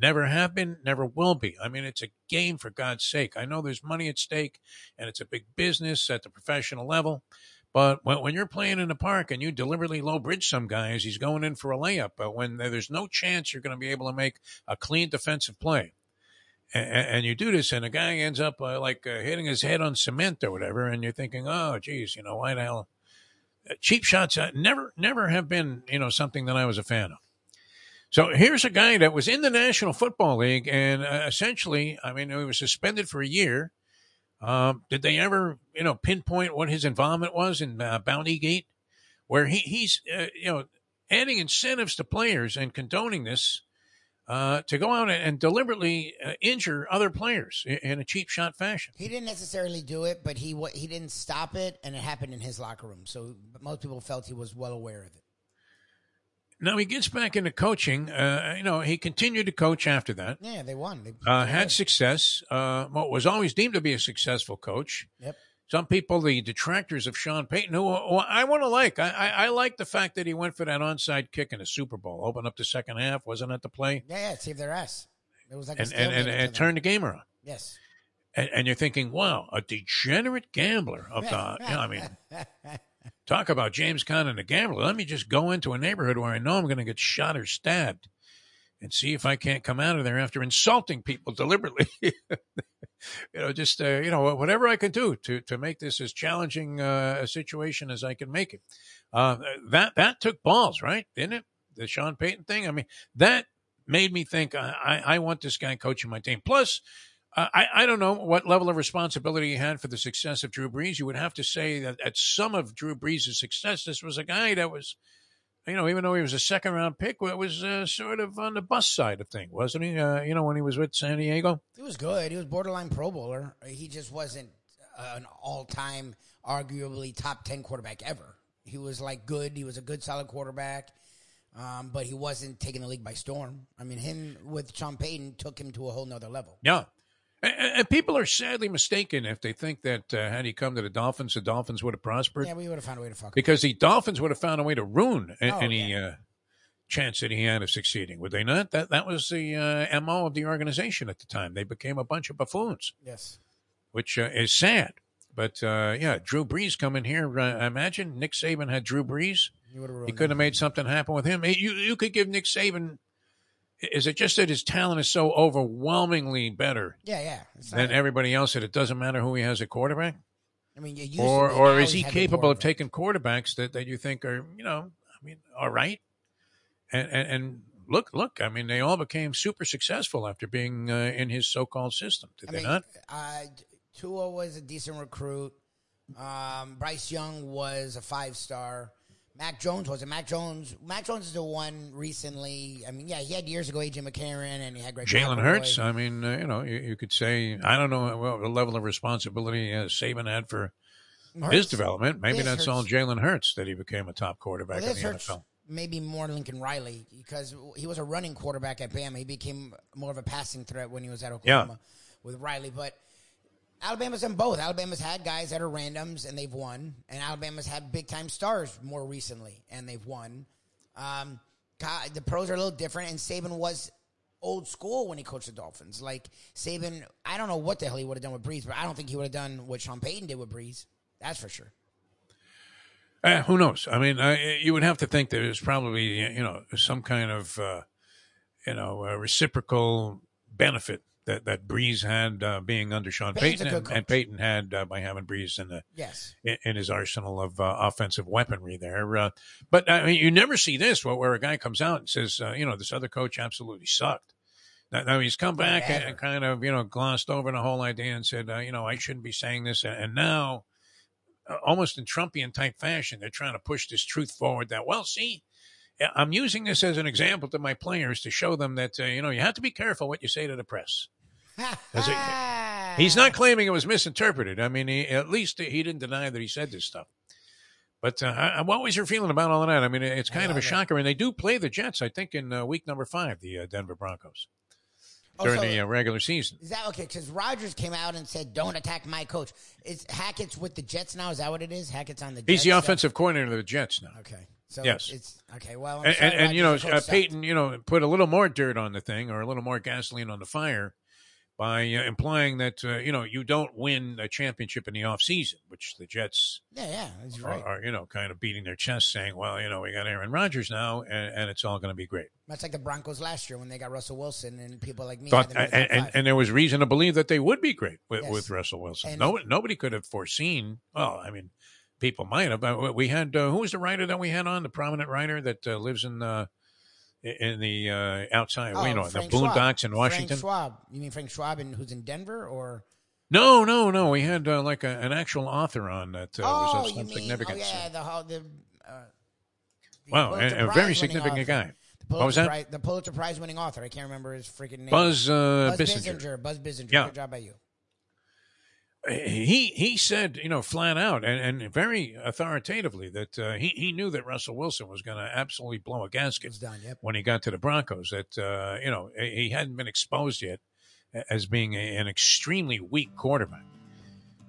A: Never have been, never will be. I mean, it's a game for God's sake. I know there's money at stake and it's a big business at the professional level. But when, you're playing in the park and you deliberately low bridge some guys, he's going in for a layup. But when there's no chance you're going to be able to make a clean defensive play, and, and you do this, and a guy ends up uh, like uh, hitting his head on cement or whatever, and you're thinking, oh, geez, you know, why the hell? Uh, cheap shots uh, never, never have been, you know, something that I was a fan of. So here's a guy that was in the National Football League, and uh, essentially, I mean, he was suspended for a year. Um, did they ever, you know, pinpoint what his involvement was in uh, Bounty Gate, where he, he's, uh, you know, adding incentives to players and condoning this uh, to go out and, and deliberately uh, injure other players in, in a cheap shot fashion?
B: He didn't necessarily do it, but he he didn't stop it, and it happened in his locker room. So most people felt he was well aware of it.
A: Now he gets back into coaching. Uh, you know, he continued to coach after that.
B: Yeah, they won. They,
A: uh, had
B: did.
A: success. Uh, what was always deemed to be a successful coach.
B: Yep.
A: Some people, the detractors of Sean Payton, who, who I want to like. I, I, I like the fact that he went for that onside kick in the Super Bowl, opened up the second half. Wasn't that the play?
B: Yeah, yeah, saved their ass. It was like a
A: And and and, and turned the game around.
B: Yes.
A: and, and you're thinking, wow, a degenerate gambler of the, you know, I mean, talk about James Conner, a gambler. Let me just go into a neighborhood where I know I'm going to get shot or stabbed and see if I can't come out of there after insulting people deliberately. you know, just, uh, you know, whatever I can do to, to make this as challenging uh, a situation as I can make it. Uh, that, that took balls, right? Didn't it? The Sean Payton thing. I mean, that made me think I, I want this guy coaching my team. Plus, I, I don't know what level of responsibility he had for the success of Drew Brees. You would have to say that at some of Drew Brees' success, this was a guy that was, you know, even though he was a second round pick, it was uh, sort of on the bus side of thing, wasn't he? Uh, you know, when he was with San Diego,
B: he was good. He was borderline Pro Bowler. He just wasn't an all time, arguably top ten quarterback ever. He was like good. He was a good, solid quarterback. Um, but he wasn't taking the league by storm. I mean, him with Sean Payton took him to a whole nother level.
A: Yeah. And, and people are sadly mistaken if they think that uh, had he come to the Dolphins, the Dolphins would have prospered.
B: Yeah, we would have found a way to fuck him.
A: Because the Dolphins would have found a way to ruin a-
B: Oh,
A: any uh, chance that he had of succeeding, would they not? That that was the uh, mo of the organization at the time. They became a bunch of buffoons,
B: Yes.
A: which uh, is sad. But uh, yeah, Drew Brees coming here. Uh, imagine Nick Saban had Drew Brees.
B: He
A: He
B: ruined
A: could have made something happen with him. You you could give Nick Saban. Is it just that his talent is so overwhelmingly better
B: Yeah, yeah. It's
A: than everybody else that it doesn't matter who he has at quarterback?
B: I mean, you used to
A: Or
B: be,
A: or is
B: he's
A: he capable of taking quarterbacks that, that you think are you know I mean all right, and and, and look look I mean they all became super successful after being uh, in his so called system, did
B: I
A: they
B: mean,
A: not?
B: Uh, Tua was a decent recruit. Um, Bryce Young was a five star. Mac Jones was it? Mac Jones. Mac Jones is the one recently. I mean, yeah, he had years ago AJ McCarron, and he had Greg.
A: Jalen. Hurts. I mean, uh, you know, you, you could say I don't know what the level of responsibility uh, Saban had for his development. Maybe
B: this
A: that's all Jalen Hurts that he became a top quarterback
B: Well,
A: in the NFL.
B: maybe more Lincoln Riley because he was a running quarterback at Bama. He became more of a passing threat when he was at Oklahoma with Riley. But Alabama's done both. Alabama's had guys that are randoms and they've won, and Alabama's had big time stars more recently and they've won. Um, the pros are a little different, and Saban was old school when he coached the Dolphins. Like Saban, I don't know what the hell he would have done with Brees, but I don't think he would have done what Sean Payton did with Brees. That's for sure.
A: Uh, who knows? I mean, uh, you would have to think there's probably you know some kind of uh, you know reciprocal benefit that that Brees had uh, being under Sean
B: Payton's
A: Payton, and, and. Payton had uh, by having Brees in the
B: Yes.
A: in, in his arsenal of uh, offensive weaponry there. Uh, but I mean, you never see this where, where a guy comes out and says, uh, you know, this other coach absolutely sucked. Now, now he's come back and, and kind of, you know, glossed over the whole idea and said, uh, you know, I shouldn't be saying this. And now, almost in Trumpian type fashion, they're trying to push this truth forward that, well, see, I'm using this as an example to my players to show them that, uh, you know, you have to be careful what you say to the press. he's not claiming it was misinterpreted. I mean, he, at least he didn't deny that he said this stuff. But uh, what was your feeling about all of that? I mean, it's kind of a
B: it.
A: shocker, and they do play the Jets. I think in uh, week number five, the uh, Denver Broncos
B: Oh,
A: during
B: so-
A: the uh, regular season.
B: Is that okay? Because Rodgers came out and said, "Don't attack my coach." Is Hackett's with the Jets now? Is that what it is? Hackett's on the.
A: He's the offensive coordinator of the Jets now.
B: Okay, so
A: Yes.
B: it's okay. Well,
A: and, and, and you know,
B: Rodgers, the coach
A: uh. Payton, you know, put a little more dirt on the thing or a little more gasoline on the fire by uh, implying that uh, you know you don't win a championship in the off season, which the Jets
B: Yeah, yeah, that's
A: are,
B: right.
A: are you know kind of beating their chest, saying, "Well, you know, we got Aaron Rodgers now, and, and it's all going to be great."
B: That's like the Broncos last year when they got Russell Wilson and people like me.
A: Thought,
B: had them in the
A: and, and, and there was reason to believe that they would be great with,
B: Yes.
A: with Russell Wilson.
B: And-
A: no, nobody could have foreseen. Well, I mean, people might have. But we had uh, who was the writer that we had on the prominent writer that uh, lives in uh, in the uh, outside,
B: Oh,
A: you know, the
B: Frank
A: boondocks
B: Schwab.
A: in Washington.
B: Frank Schwab. You mean Frank Schwab, and who's in Denver, or
A: No, no, no. We had uh, like a, an actual author on that uh,
B: oh,
A: was of
B: you
A: some significance.
B: oh yeah, the whole the. Uh, the
A: Wow, a, a very significant
B: author.
A: guy.
B: The
A: What was that?
B: Prize, the Pulitzer Prize winning author. I can't remember his freaking name.
A: Buzz, uh,
B: Buzz
A: Bissinger.
B: Bissinger. Buzz Bissinger.
A: Yeah.
B: Good job by you.
A: He he said, you know, flat out and, and very authoritatively that uh, he he knew that Russell Wilson was going to absolutely blow a gasket
B: done. Yep.
A: when he got to the Broncos. That uh, you know he hadn't been exposed yet as being a, an extremely weak quarterback.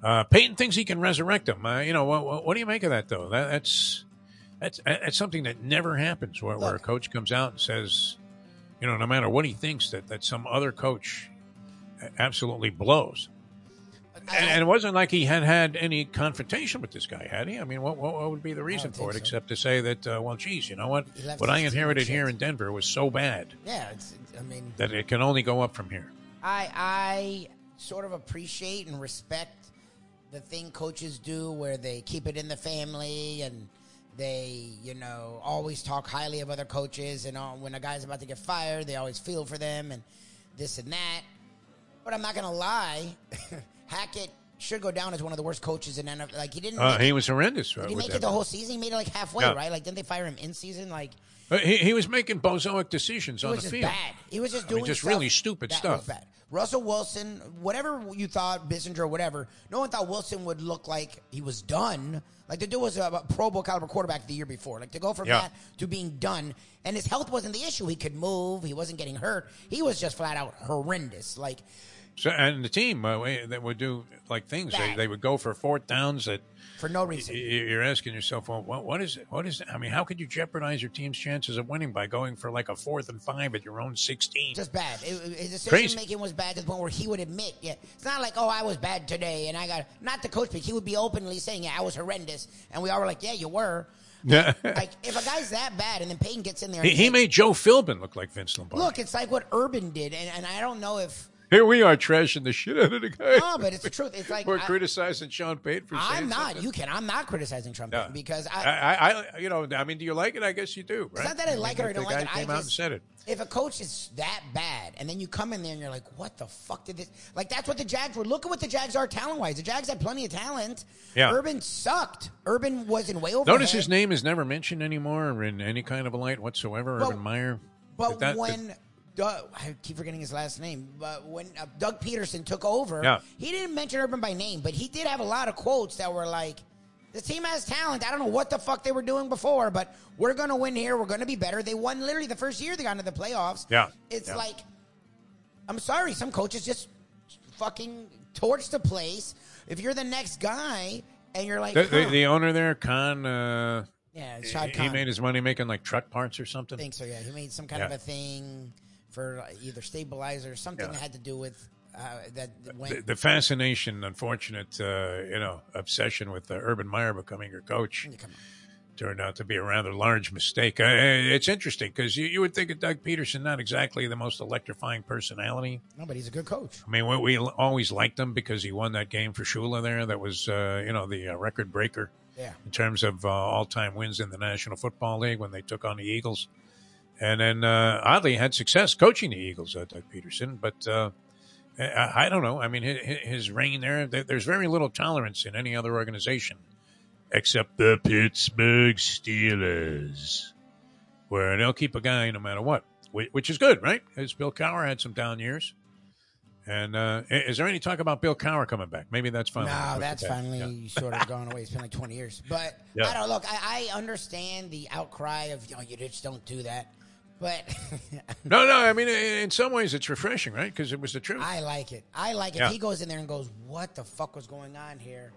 A: Uh, Payton thinks he can resurrect him. Uh, you know, what, what do you make of that though? That, that's that's that's something that never happens where, where a coach comes out and says, you know, no matter what he thinks, that that some other coach absolutely blows. And, and it wasn't like he had had any confrontation with this guy, had he? I mean, what, what, what would be the reason for it
B: so.
A: except to say that, uh, well, geez, you know what? What I inherited here in Denver was so bad
B: Yeah, it's. I mean,
A: that it can only go up from here.
B: I I sort of appreciate and respect the thing coaches do where they keep it in the family and they you know always talk highly of other coaches and all, when a guy's about to get fired they always feel for them and this and that but i'm not gonna lie hackett should go down as one of the worst coaches in NFL. Like he didn't.
A: Uh, he
B: it-
A: was horrendous.
B: Did he make it the whole season? He made it like halfway,
A: Yeah.
B: right? Like didn't they fire him in season? Like
A: Uh, He, he was making bozoic decisions on the
B: just
A: field.
B: bad. He was just
A: I mean,
B: doing
A: just really stupid stuff.
B: Was bad. Russell Wilson, whatever you thought, Bissinger, whatever. No one thought Wilson would look like he was done. Like the dude was a, a Pro Bowl caliber quarterback the year before. Like to go from
A: Yeah.
B: that to being done, and his health wasn't the issue. He could move. He wasn't getting hurt. He was just flat out horrendous. Like
A: So, and the team uh, we- that would do like things. They,
B: Bad.
A: they would go for fourth downs that
B: for no reason.
A: y- you're asking yourself, well, what, what is it? What is it? I mean, how could you jeopardize your team's chances of winning by going for like a fourth and five at your own 16?
B: Just bad. It, it- his
A: Crazy.
B: decision making was bad to the point where he would admit, yeah, it's not like, oh, I was bad today, and I got not the coach but He would be openly saying, yeah, I was horrendous, and we all were like, yeah, you were.
A: Yeah.
B: Like if a guy's that bad, and then Payton gets in there, and
A: he, he made Joe Philbin look like Vince Lombardi.
B: look, it's like what Urban did, and, and I don't know if
A: Here we are trashing the shit out of the guy.
B: no, but it's the truth. It's like
A: We're
B: I-
A: criticizing Sean Payton for
B: I'm not.
A: something.
B: You can. I'm not criticizing Trump
A: Yeah.
B: because I,
A: I, I, I, you know, I mean, do you like it? I guess you do. Right?
B: It's not that I
A: mean,
B: like it or don't
A: the
B: like it. I
A: came out and said it.
B: If a coach is that bad, and then you come in there and you're like, "What the fuck did this?" Like that's what the Jags were. Look at what the Jags are talent wise. The Jags had plenty of talent.
A: Yeah.
B: Urban sucked. Urban was in way over.
A: Notice his name is never mentioned anymore or in any kind of a light whatsoever.
B: Well,
A: Urban Meyer.
B: But
A: Did that-
B: when Doug, I keep forgetting his last name, but when uh, Doug Pederson took over,
A: Yeah.
B: he didn't mention Urban by name, but he did have a lot of quotes that were like, "The team has talent. I don't know what the fuck they were doing before, but we're going to win here. We're going to be better." They won literally the first year they got into the playoffs.
A: Yeah.
B: it's
A: Yeah.
B: like, I'm sorry, some coaches just fucking torch the place. If you're the next guy and you're like,
A: the, the,
B: huh.
A: the owner there, Khan, uh,
B: yeah, Shad
A: he made his money making like truck parts or something.
B: think so. Yeah, he made some kind
A: Yeah.
B: of a thing for uh, either stabilizer or something
A: Yeah.
B: that had to do with uh, that went.
A: The, the fascination, unfortunate, uh, you know, obsession with uh, Urban Meyer becoming your coach turned out to be a rather large mistake. Uh, it's interesting because you, you would think of Doug Pederson not exactly the most electrifying personality.
B: No, but he's a good coach.
A: I mean, we, we always liked him because he won that game for Shula there. That was, uh, you know, the uh, record breaker
B: Yeah.
A: in terms of uh, all-time wins in the National Football League when they took on the Eagles. And then, uh, oddly, had success coaching the Eagles, uh, Doug Pederson. But uh, I, I don't know. I mean, his, his reign there, there- there's very little tolerance in any other organization except the Pittsburgh Steelers, where they'll keep a guy no matter what, which is good, right? Because Bill Cowher had some down years. And uh, is there any talk about Bill Cowher coming back? Maybe that's finally.
B: No, that's finally
A: Yeah.
B: sort of gone away. It's been like 20 years. But
A: Yeah.
B: I don't look. I, I understand the outcry of you know you just don't do that. But
A: No, no. I mean, in some ways, it's refreshing, right? Because it was the truth.
B: I like it. I like it.
A: Yeah.
B: He goes in there and goes, "What the fuck was going on here?"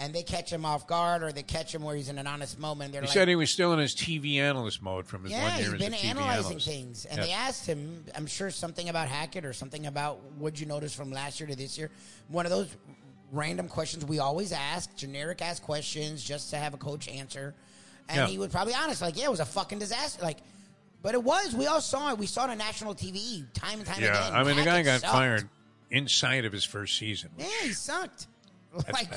B: And they catch him off guard, or they catch him where he's in an honest moment. They're
A: he
B: like,
A: said he was still in his TV analyst mode from his
B: Yeah,
A: one
B: he's
A: year as
B: been
A: a TV
B: analyzing
A: analyst.
B: things, and
A: Yeah.
B: they asked him. I'm sure something about Hackett or something about what'd you notice from last year to this year. One of those random questions we always ask, generic ask questions, just to have a coach answer. And he would probably honest, like, yeah, it was a fucking disaster. Like, but it was. We all saw it. We saw it on national TV time and time
A: Yeah,
B: again.
A: I mean, the guy
B: Hackett
A: got
B: sucked.
A: fired inside of his first season.
B: Yeah, he sucked. like,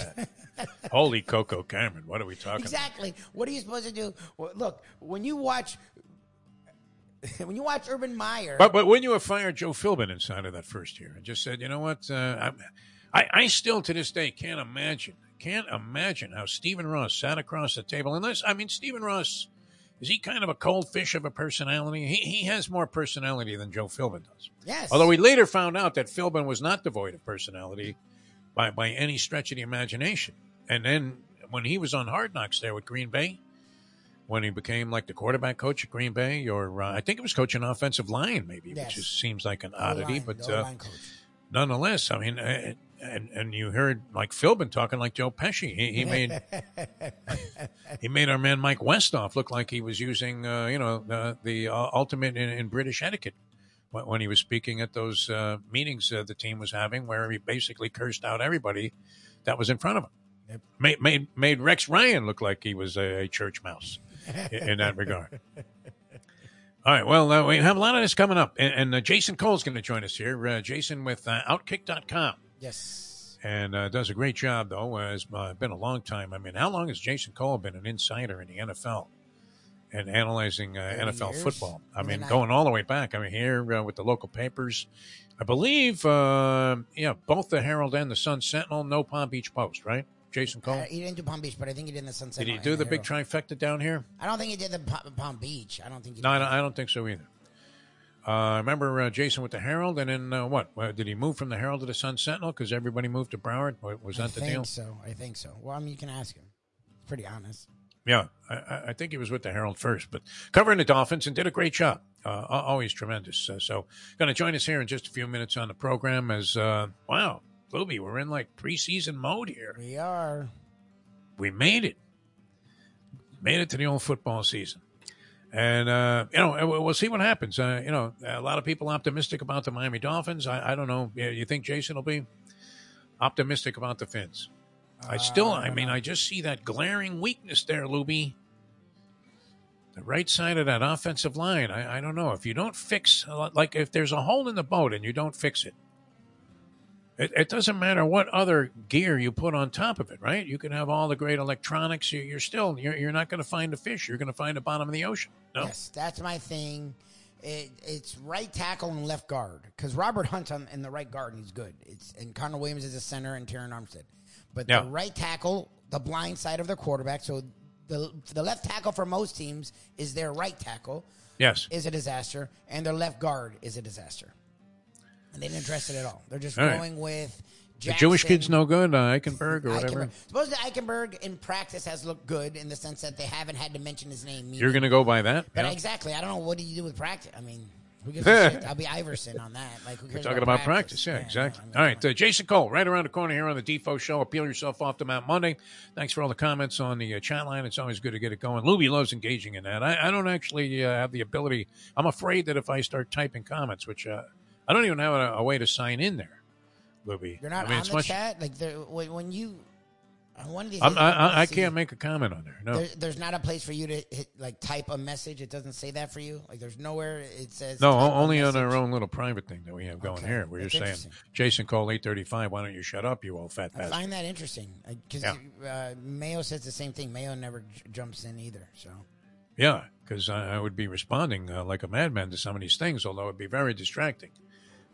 A: Holy Coco Cameron, what are we talking about?
B: exactly. What are you supposed to do? Well, look, when you watch, when you watch Urban Meyer,
A: But but when you have fired Joe Philbin inside of that first year and just said, you know what, uh, I, I I still to this day can't imagine can't imagine how Stephen Ross sat across the table. Unless I mean Stephen Ross is he kind of a cold fish of a personality? He he has more personality than Joe Philbin does.
B: yes,
A: Although we later found out that Philbin was not devoid of personality by by any stretch of the imagination. And then when he was on Hard Knocks there with Green Bay, when he became like the quarterback coach at Green Bay, or uh, I think it was coaching offensive line, maybe,
B: Yes.
A: which is, seems like an oddity, but
B: the
A: uh, nonetheless, I mean, uh, and and you heard like Philbin talking like Joe Pesci. He, he made he made our man Mike Westhoff look like he was using uh, you know the the uh, ultimate in, in British etiquette when, when he was speaking at those uh, meetings uh, the team was having, where he basically cursed out everybody that was in front of him. It made made made Rex Ryan look like he was a, a church mouse in, in that regard. All right. Well, uh, we have a lot of this coming up. And, and uh, Jason Cole's going to join us here. Uh, Jason with uh, Outkick.com.
B: Yes.
A: And uh, does a great job, though. Uh, it's uh, been a long time. I mean, how long has Jason Cole been an insider in the NFL and analyzing uh, NFL
B: years.
A: football? I
B: And
A: mean,
B: I-
A: going all the way back. I mean, here uh, with the local papers. I believe, uh, yeah, both the Herald and the Sun Sentinel, no Palm Beach Post, right? Jason Cole?
B: Uh, he didn't do Palm Beach, but I think he did in the Sunset.
A: Did he do the big
B: Herald.
A: trifecta down here?
B: I don't think he did the Pa- Palm Beach. I don't think he
A: No, I don't, I don't think so either. Uh, I remember uh, Jason with the Herald, and then uh, what? Did he move from the Herald to the Sun Sentinel because everybody moved to Broward? Wa- Was
B: I
A: that the
B: think
A: deal?
B: so. I think so. Well, I mean, you can ask him. He's pretty honest.
A: Yeah, I- I, I think he was with the Herald first, but covering the Dolphins and did a great job. Uh, always tremendous. Uh, so, going to join us here in just a few minutes on the program. As uh, wow, Lubie, we're in like preseason mode here.
B: We are.
A: we made it. Made it to the old football season. And, uh, you know, we'll see what happens. Uh, you know, a lot of people optimistic about the Miami Dolphins. I, I don't know. You think Jason will be optimistic about the Fins? I still,
B: Uh,
A: I mean, I just see that glaring weakness there, Lubie. The right side of that offensive line. I, I don't know. If you don't fix, like, if there's a hole in the boat and you don't fix it, it, it doesn't matter what other gear you put on top of it, right? You can have all the great electronics. You, you're still you're, you're not going to find a fish. You're going to find the bottom of the ocean. No,
B: Yes, that's my thing. It, it's right tackle and left guard because Robert Hunt's on in the right guard and he's good. It's and Connor Williams is a center and Terron Armstead, but
A: Yeah.
B: the right tackle, the blind side of their quarterback. So the the left tackle for most teams is their right tackle
A: yes,
B: is a disaster, and their left guard is a disaster. And they didn't address it at all. They're just
A: All right.
B: going with
A: the
B: Jackson,
A: Jewish kid's no good. Uh, Eichenberg or whatever.
B: Eichenberg. Supposedly Eichenberg in practice has looked good in the sense that they haven't had to mention his name.
A: You're going to go by that.
B: But
A: yeah?
B: exactly, I don't know what do you do with practice. I mean, who gives a shit? I'll be Iverson on that. Like who
A: We're
B: cares
A: talking about practice. Yeah, exactly. all right, uh, Jason Cole, right around the corner here on the Defo Show. Appeal yourself off to Mount Monday. Thanks for all the comments on the uh, chat line. It's always good to get it going. Lubie loves engaging in that. I, I don't actually uh, have the ability. I'm afraid that if I start typing comments, which uh, I don't even have a, a way to sign in there, Lubie.
B: You're not
A: I mean,
B: on the
A: much.
B: chat. Like when, when you on one of these,
A: I'm, I,
B: you're
A: I, I can't make a comment on there. No.
B: There, there's not a place for you to hit like type a message. It doesn't say that for you. Like there's nowhere it says.
A: No,
B: type
A: o-
B: a
A: only on our own little private thing that we have going
B: Okay.
A: here. Where you're
B: That's
A: saying. Jason call eight thirty-five. Why don't you shut up, you old fat
B: I
A: bastard?
B: find that interesting because
A: Yeah.
B: uh, Mayo says the same thing. Mayo never j- jumps in either. So
A: Yeah, because I, I would be responding uh, like a madman to some of these things, although it'd be very distracting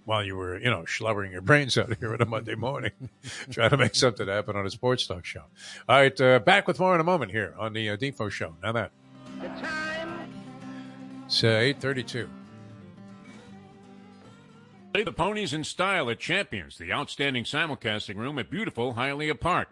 A: while you were, you know, schlubbering your brains out here on a Monday morning, trying to make something happen on a sports talk show. All right, uh, back with more in a moment here on the uh, Defo Show. Now that
K: The time.
A: it's uh, eight thirty-two.
D: Play the ponies in style at Champions, the outstanding simulcasting room at beautiful Hialeah Park.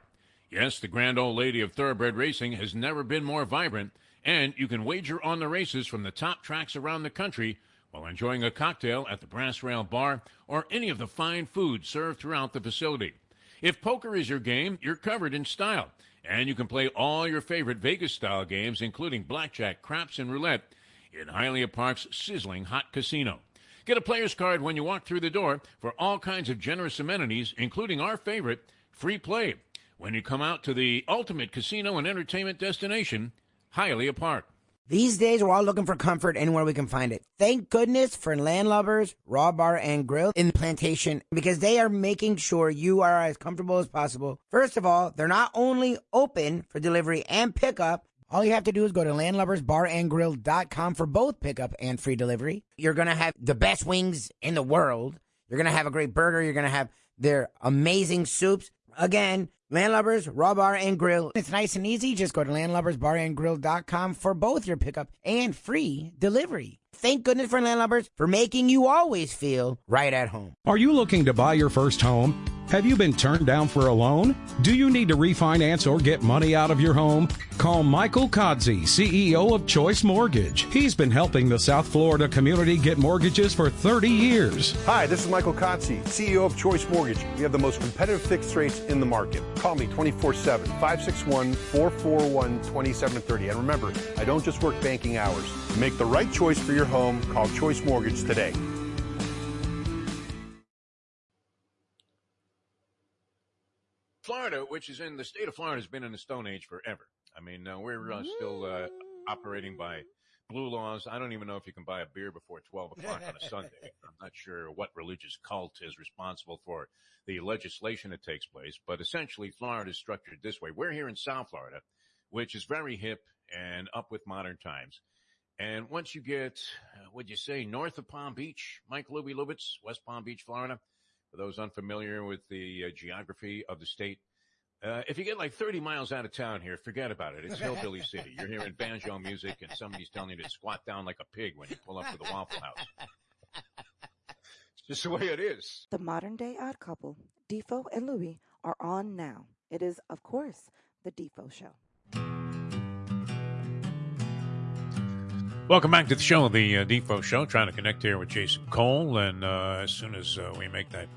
D: Yes, the grand old lady of thoroughbred racing has never been more vibrant, and you can wager on the races from the top tracks around the country while enjoying a cocktail at the Brass Rail Bar or any of the fine food served throughout the facility. If poker is your game, you're covered in style, and you can play all your favorite Vegas style games, including blackjack, craps, and roulette, in Hialeah Park's sizzling hot casino. Get a player's card when you walk through the door for all kinds of generous amenities, including our favorite, free play, when you come out to the ultimate casino and entertainment destination, Hialeah Park.
B: These days, we're all looking for comfort anywhere we can find it. Thank goodness for Landlubbers Raw Bar and Grill in Plantation because they are making sure you are as comfortable as possible. First of all, they're not only open for delivery and pickup, all you have to do is go to landlubbersbarandgrill.com for both pickup and free delivery. You're going to have the best wings in the world. You're going to have a great burger. You're going to have their amazing soups. Again, Landlubbers, Raw Bar and Grill. It's nice and easy. Just go to landlubbersbarandgrill.com for both your pickup and free delivery. Thank goodness for Landlubbers for making you always feel right at home.
E: Are you looking to buy your first home? Have you been turned down for a loan? Do you need to refinance or get money out of your home? Call Michael Kodsey, CEO of Choice Mortgage. He's been helping the South Florida community get mortgages for 30 years.
F: Hi, this is Michael Kotze, CEO of Choice Mortgage. We have the most competitive fixed rates in the market. Call me 24 7, 561 441 2730. And remember, I don't just work banking hours. Make the right choice for your your home, call Choice Mortgage today.
D: Florida, which is in the state of Florida, has been in the Stone Age forever. I mean, uh, we're uh, still uh, operating by blue laws. I don't even know if you can buy a beer before 12 o'clock on a Sunday. I'm not sure what religious cult is responsible for the legislation that takes place, but essentially Florida is structured this way. We're here in South Florida, which is very hip and up with modern times. And once you get, uh, would you say, north of Palm Beach, Mike Lubie Lubitz, West Palm Beach, Florida, for those unfamiliar with the uh, geography of the state, uh, if you get like 30 miles out of town here, forget about it. It's hillbilly city. You're hearing banjo music and somebody's telling you to squat down like a pig when you pull up to the Waffle House. It's just the way it is.
C: The modern day odd couple, Defo and Louie, are on now. It is, of course, the Defo Show.
A: Welcome back to the show, the uh, Defo Show. Trying to connect here with Jason Cole, and uh, as soon as uh, we make that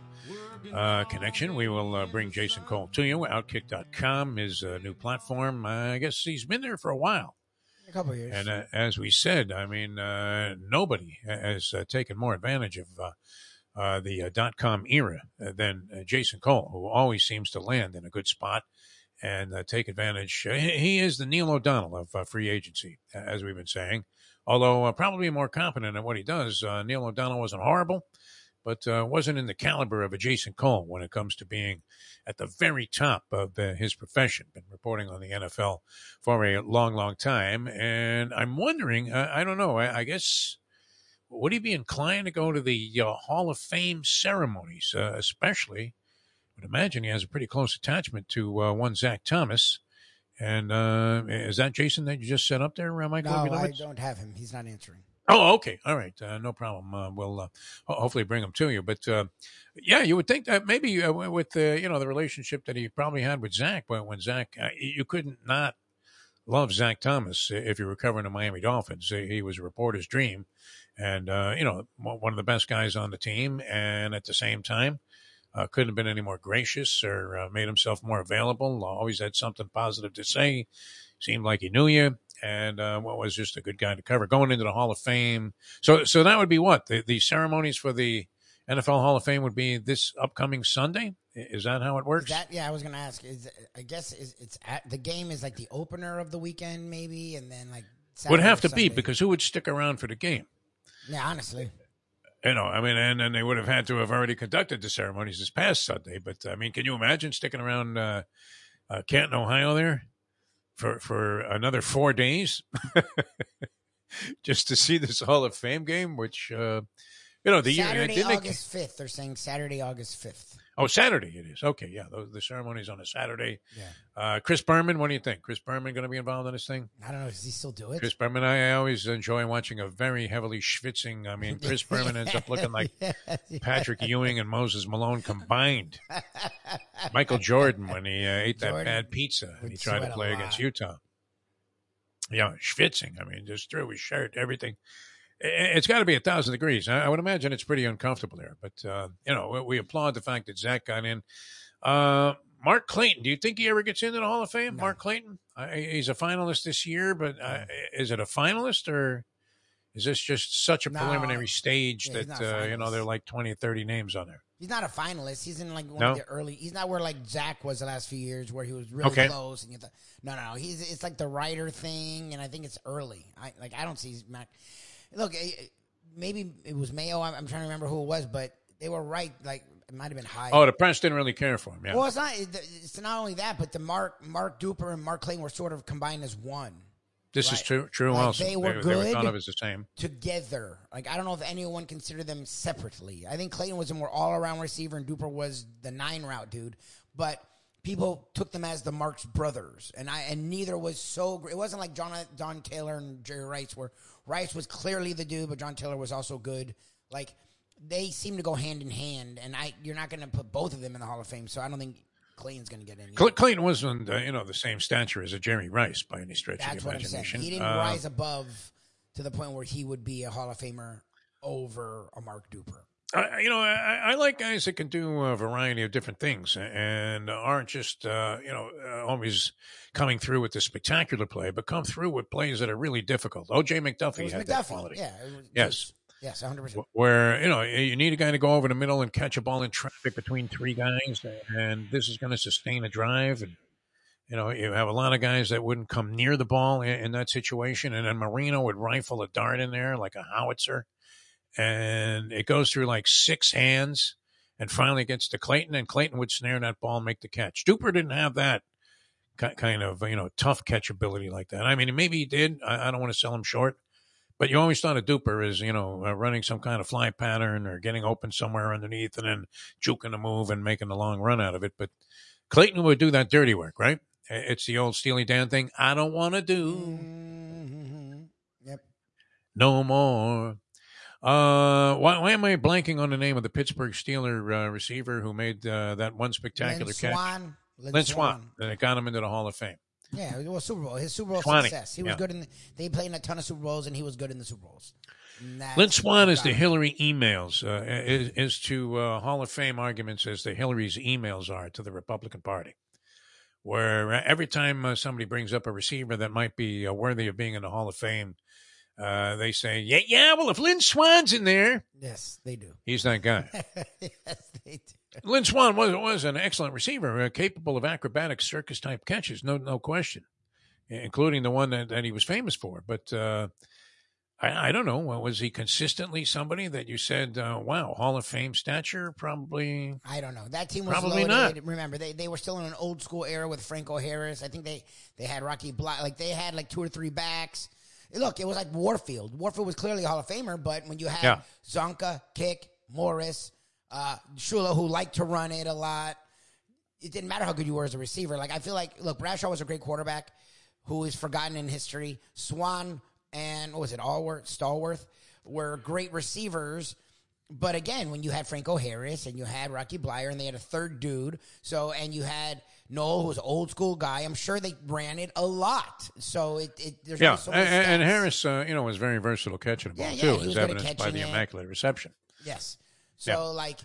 A: uh, connection, we will uh, bring Jason Cole to you. Outkick.com, his uh, new platform. I guess he's been there for a while.
B: A couple years.
A: And uh, as we said, I mean, uh, nobody has uh, taken more advantage of uh, uh, the uh, dot com era than uh, Jason Cole, who always seems to land in a good spot and uh, take advantage. He is the Neil O'Donnell of uh, free agency, as we've been saying. Although uh, probably more competent at what he does. Uh, Neil O'Donnell wasn't horrible, but uh, wasn't in the caliber of a Jason Cole when it comes to being at the very top of uh, his profession. Been reporting on the NFL for a long, long time, and I'm wondering. Uh, I don't know. I, I guess would he be inclined to go to the uh, Hall of Fame ceremonies, especially? I would imagine he has a pretty close attachment to one Zach Thomas. And uh, is that Jason that you just set up there, Michael?
B: no, I don't have him. He's not answering.
A: Oh, okay. All right. Uh, no problem. Uh, we'll uh, hopefully bring him to you. But uh, yeah, you would think that maybe uh, with the you know the relationship that he probably had with Zach, when when Zach, uh, you couldn't not love Zach Thomas if you were covering the Miami Dolphins. He was a reporter's dream, and uh, you know one of the best guys on the team, and at the same time. Uh, couldn't have been any more gracious or uh, made himself more available. Always had something positive to say. Seemed like he knew you, and uh, what was just a good guy to cover. Going into the Hall of Fame, so so that would be what the the ceremonies for the NFL Hall of Fame would be this upcoming Sunday. Is that how it works?
B: that yeah? I was gonna ask. Is I guess is it's at the game is like the opener of the weekend maybe, and then like
A: would have to be because who would stick around for the game?
B: yeah, honestly,
A: You know, I mean, and, and they would have had to have already conducted the ceremonies this past Sunday. But I mean, can you imagine sticking around uh, uh, Canton, Ohio, there for for another four days just to see this Hall of Fame game? Which uh, you know, the year
B: Saturday,
A: didn't they-
B: August fifth. They're saying Saturday, August fifth.
A: Oh, Saturday it is. Okay, yeah, the, the ceremony's on a Saturday.
B: Yeah.
A: Uh, Chris Berman, what do you think? Chris Berman going to be involved in this thing?
B: I don't know. Does he still do it?
A: Chris Berman, I always enjoy watching a very heavily schwitzing. I mean, Chris Berman ends up looking like Patrick Ewing and Moses Malone combined. Michael Jordan when he uh, ate that bad pizza and he tried to play against Utah. Yeah, schwitzing. I mean, just through his shirt, everything. I- It's got to be a thousand degrees. I I would imagine it's pretty uncomfortable there. But uh, you know, we- applaud the fact that Zach got in. Uh, Mark Clayton, do you think he ever gets into the Hall of Fame? Mark Clayton, uh, he's a finalist this year, but uh, is it a finalist or is this just such a
B: No.
A: preliminary stage
B: Yeah,
A: that uh, you know there are like 20 or 30 names on there?
B: He's not a finalist. He's in like one
A: No?
B: of the early. He's not where like Zach was the last few years, where he was really
A: Okay.
B: close. And you thought, no, no, no. He's it's like the writer thing, and I think it's early. I like I don't see Mac. Look, eh, eh, maybe it was Mayo. I'm, I'm trying to remember who it was, but they were right. Like it might have been high.
A: Oh, the press didn't really care for him. Yeah.
B: Well, it's not. It's not only that, but the Mark Mark Duper and Mark Clayton were sort of combined as one.
A: This is true. True.
B: Like,
A: also,
B: they were
A: they,
B: good.
A: were thought of as the same.
B: together. Like I don't know if anyone considered them separately. I think Clayton was a more all around receiver and Duper was the nine route dude. But people took them as the Marks brothers, and I and neither was so. It wasn't like John John Taylor and Jerry Rice, where Rice was clearly the dude, but John Taylor was also good. Like they seem to go hand in hand, and I you're not going to put both of them in the Hall of Fame, so I don't think Clayton's going to get in.
A: Cl- Clayton wasn't, uh, you know, the same stature as a Jerry Rice by any stretch
B: That's
A: of the
B: I'm
A: imagination.
B: He didn't
A: Uh,
B: rise above to the point where he would be a Hall of Famer over a Mark Duper.
A: I, you know, I, I like guys that can do a variety of different things and aren't just, uh, you know, uh, always coming through with the spectacular play, but come through with plays that are really difficult. O.J. McDuffie had that quality.
B: Yeah. Was
A: Yes.
B: Yes, 100%.
A: where you know you need a guy to go over the middle and catch a ball in traffic between three guys, and this is going to sustain a drive. And you know you have a lot of guys that wouldn't come near the ball in, in that situation, and then Marino would rifle a dart in there like a howitzer, and it goes through like six hands, and finally gets to Clayton, and Clayton would snare that ball and make the catch. Duper didn't have that kind of you know tough catchability like that. I mean, maybe he did. I, I don't want to sell him short. But you always thought a duper is, you know, uh, running some kind of fly pattern or getting open somewhere underneath and then juking a move and making a long run out of it. But Clayton would do that dirty work, right? It's the old Steely Dan thing. I don't want to do
B: Mm-hmm. Yep.
A: no more. Uh, why, why am I blanking on the name of the Pittsburgh Steeler uh, receiver who made uh, that one spectacular
B: Lynn
A: catch?
B: Swann. Lynn
A: Lynn Swann. And it got him into the Hall of Fame.
B: Yeah, well, Super Bowl. His Super Bowl
A: Swanee,
B: success. He was
A: yeah.
B: good in. The, they played in a ton of Super Bowls, and he was good in the Super Bowls.
A: Lynn
B: Swann
A: is the. Hillary emails, uh, is, is to uh, Hall of Fame arguments as the Hillary's emails are to the Republican Party. Where uh, every time uh, somebody brings up a receiver that might be uh, worthy of being in the Hall of Fame, uh, they say, "Yeah, yeah. Well, if Lynn Swann's in there,
B: Yes, they do.
A: he's that guy."
B: yes, they do.
A: Lynn Swann was was an excellent receiver, uh, capable of acrobatic circus type catches, no no question, including the one that, that he was famous for. But uh, I, I don't know, was he consistently somebody that you said, uh, "Wow, Hall of Fame stature"? Probably.
B: I don't know. That team was
A: Probably
B: loaded.
A: not.
B: Remember, they, they were still in an old school era with Franco Harris. I think they they had Rocky Bly. Like they had like two or three backs. Look, it was like Warfield. Warfield was clearly a Hall of Famer, but when you had
A: Yeah.
B: Csonka, Kiick, Morris, uh, Shula, who liked to run it a lot, it didn't matter how good you were as a receiver. Like I feel like, look, Bradshaw was a great quarterback who is forgotten in history. Swann and what was it, Allworth, Stallworth were great receivers. But again, when you had Franco Harris and you had Rocky Bleier and they had a third dude, so and you had Noll, was an old school guy, I'm sure they ran it a lot. So it, it there's
A: Yeah,
B: so
A: and, and. Harris, uh, you know, was very versatile catching the ball
B: Yeah, yeah,
A: too,
B: he
A: as
B: was good at
A: evidenced by the
B: it.
A: immaculate reception.
B: Yes. So
A: Yeah.
B: like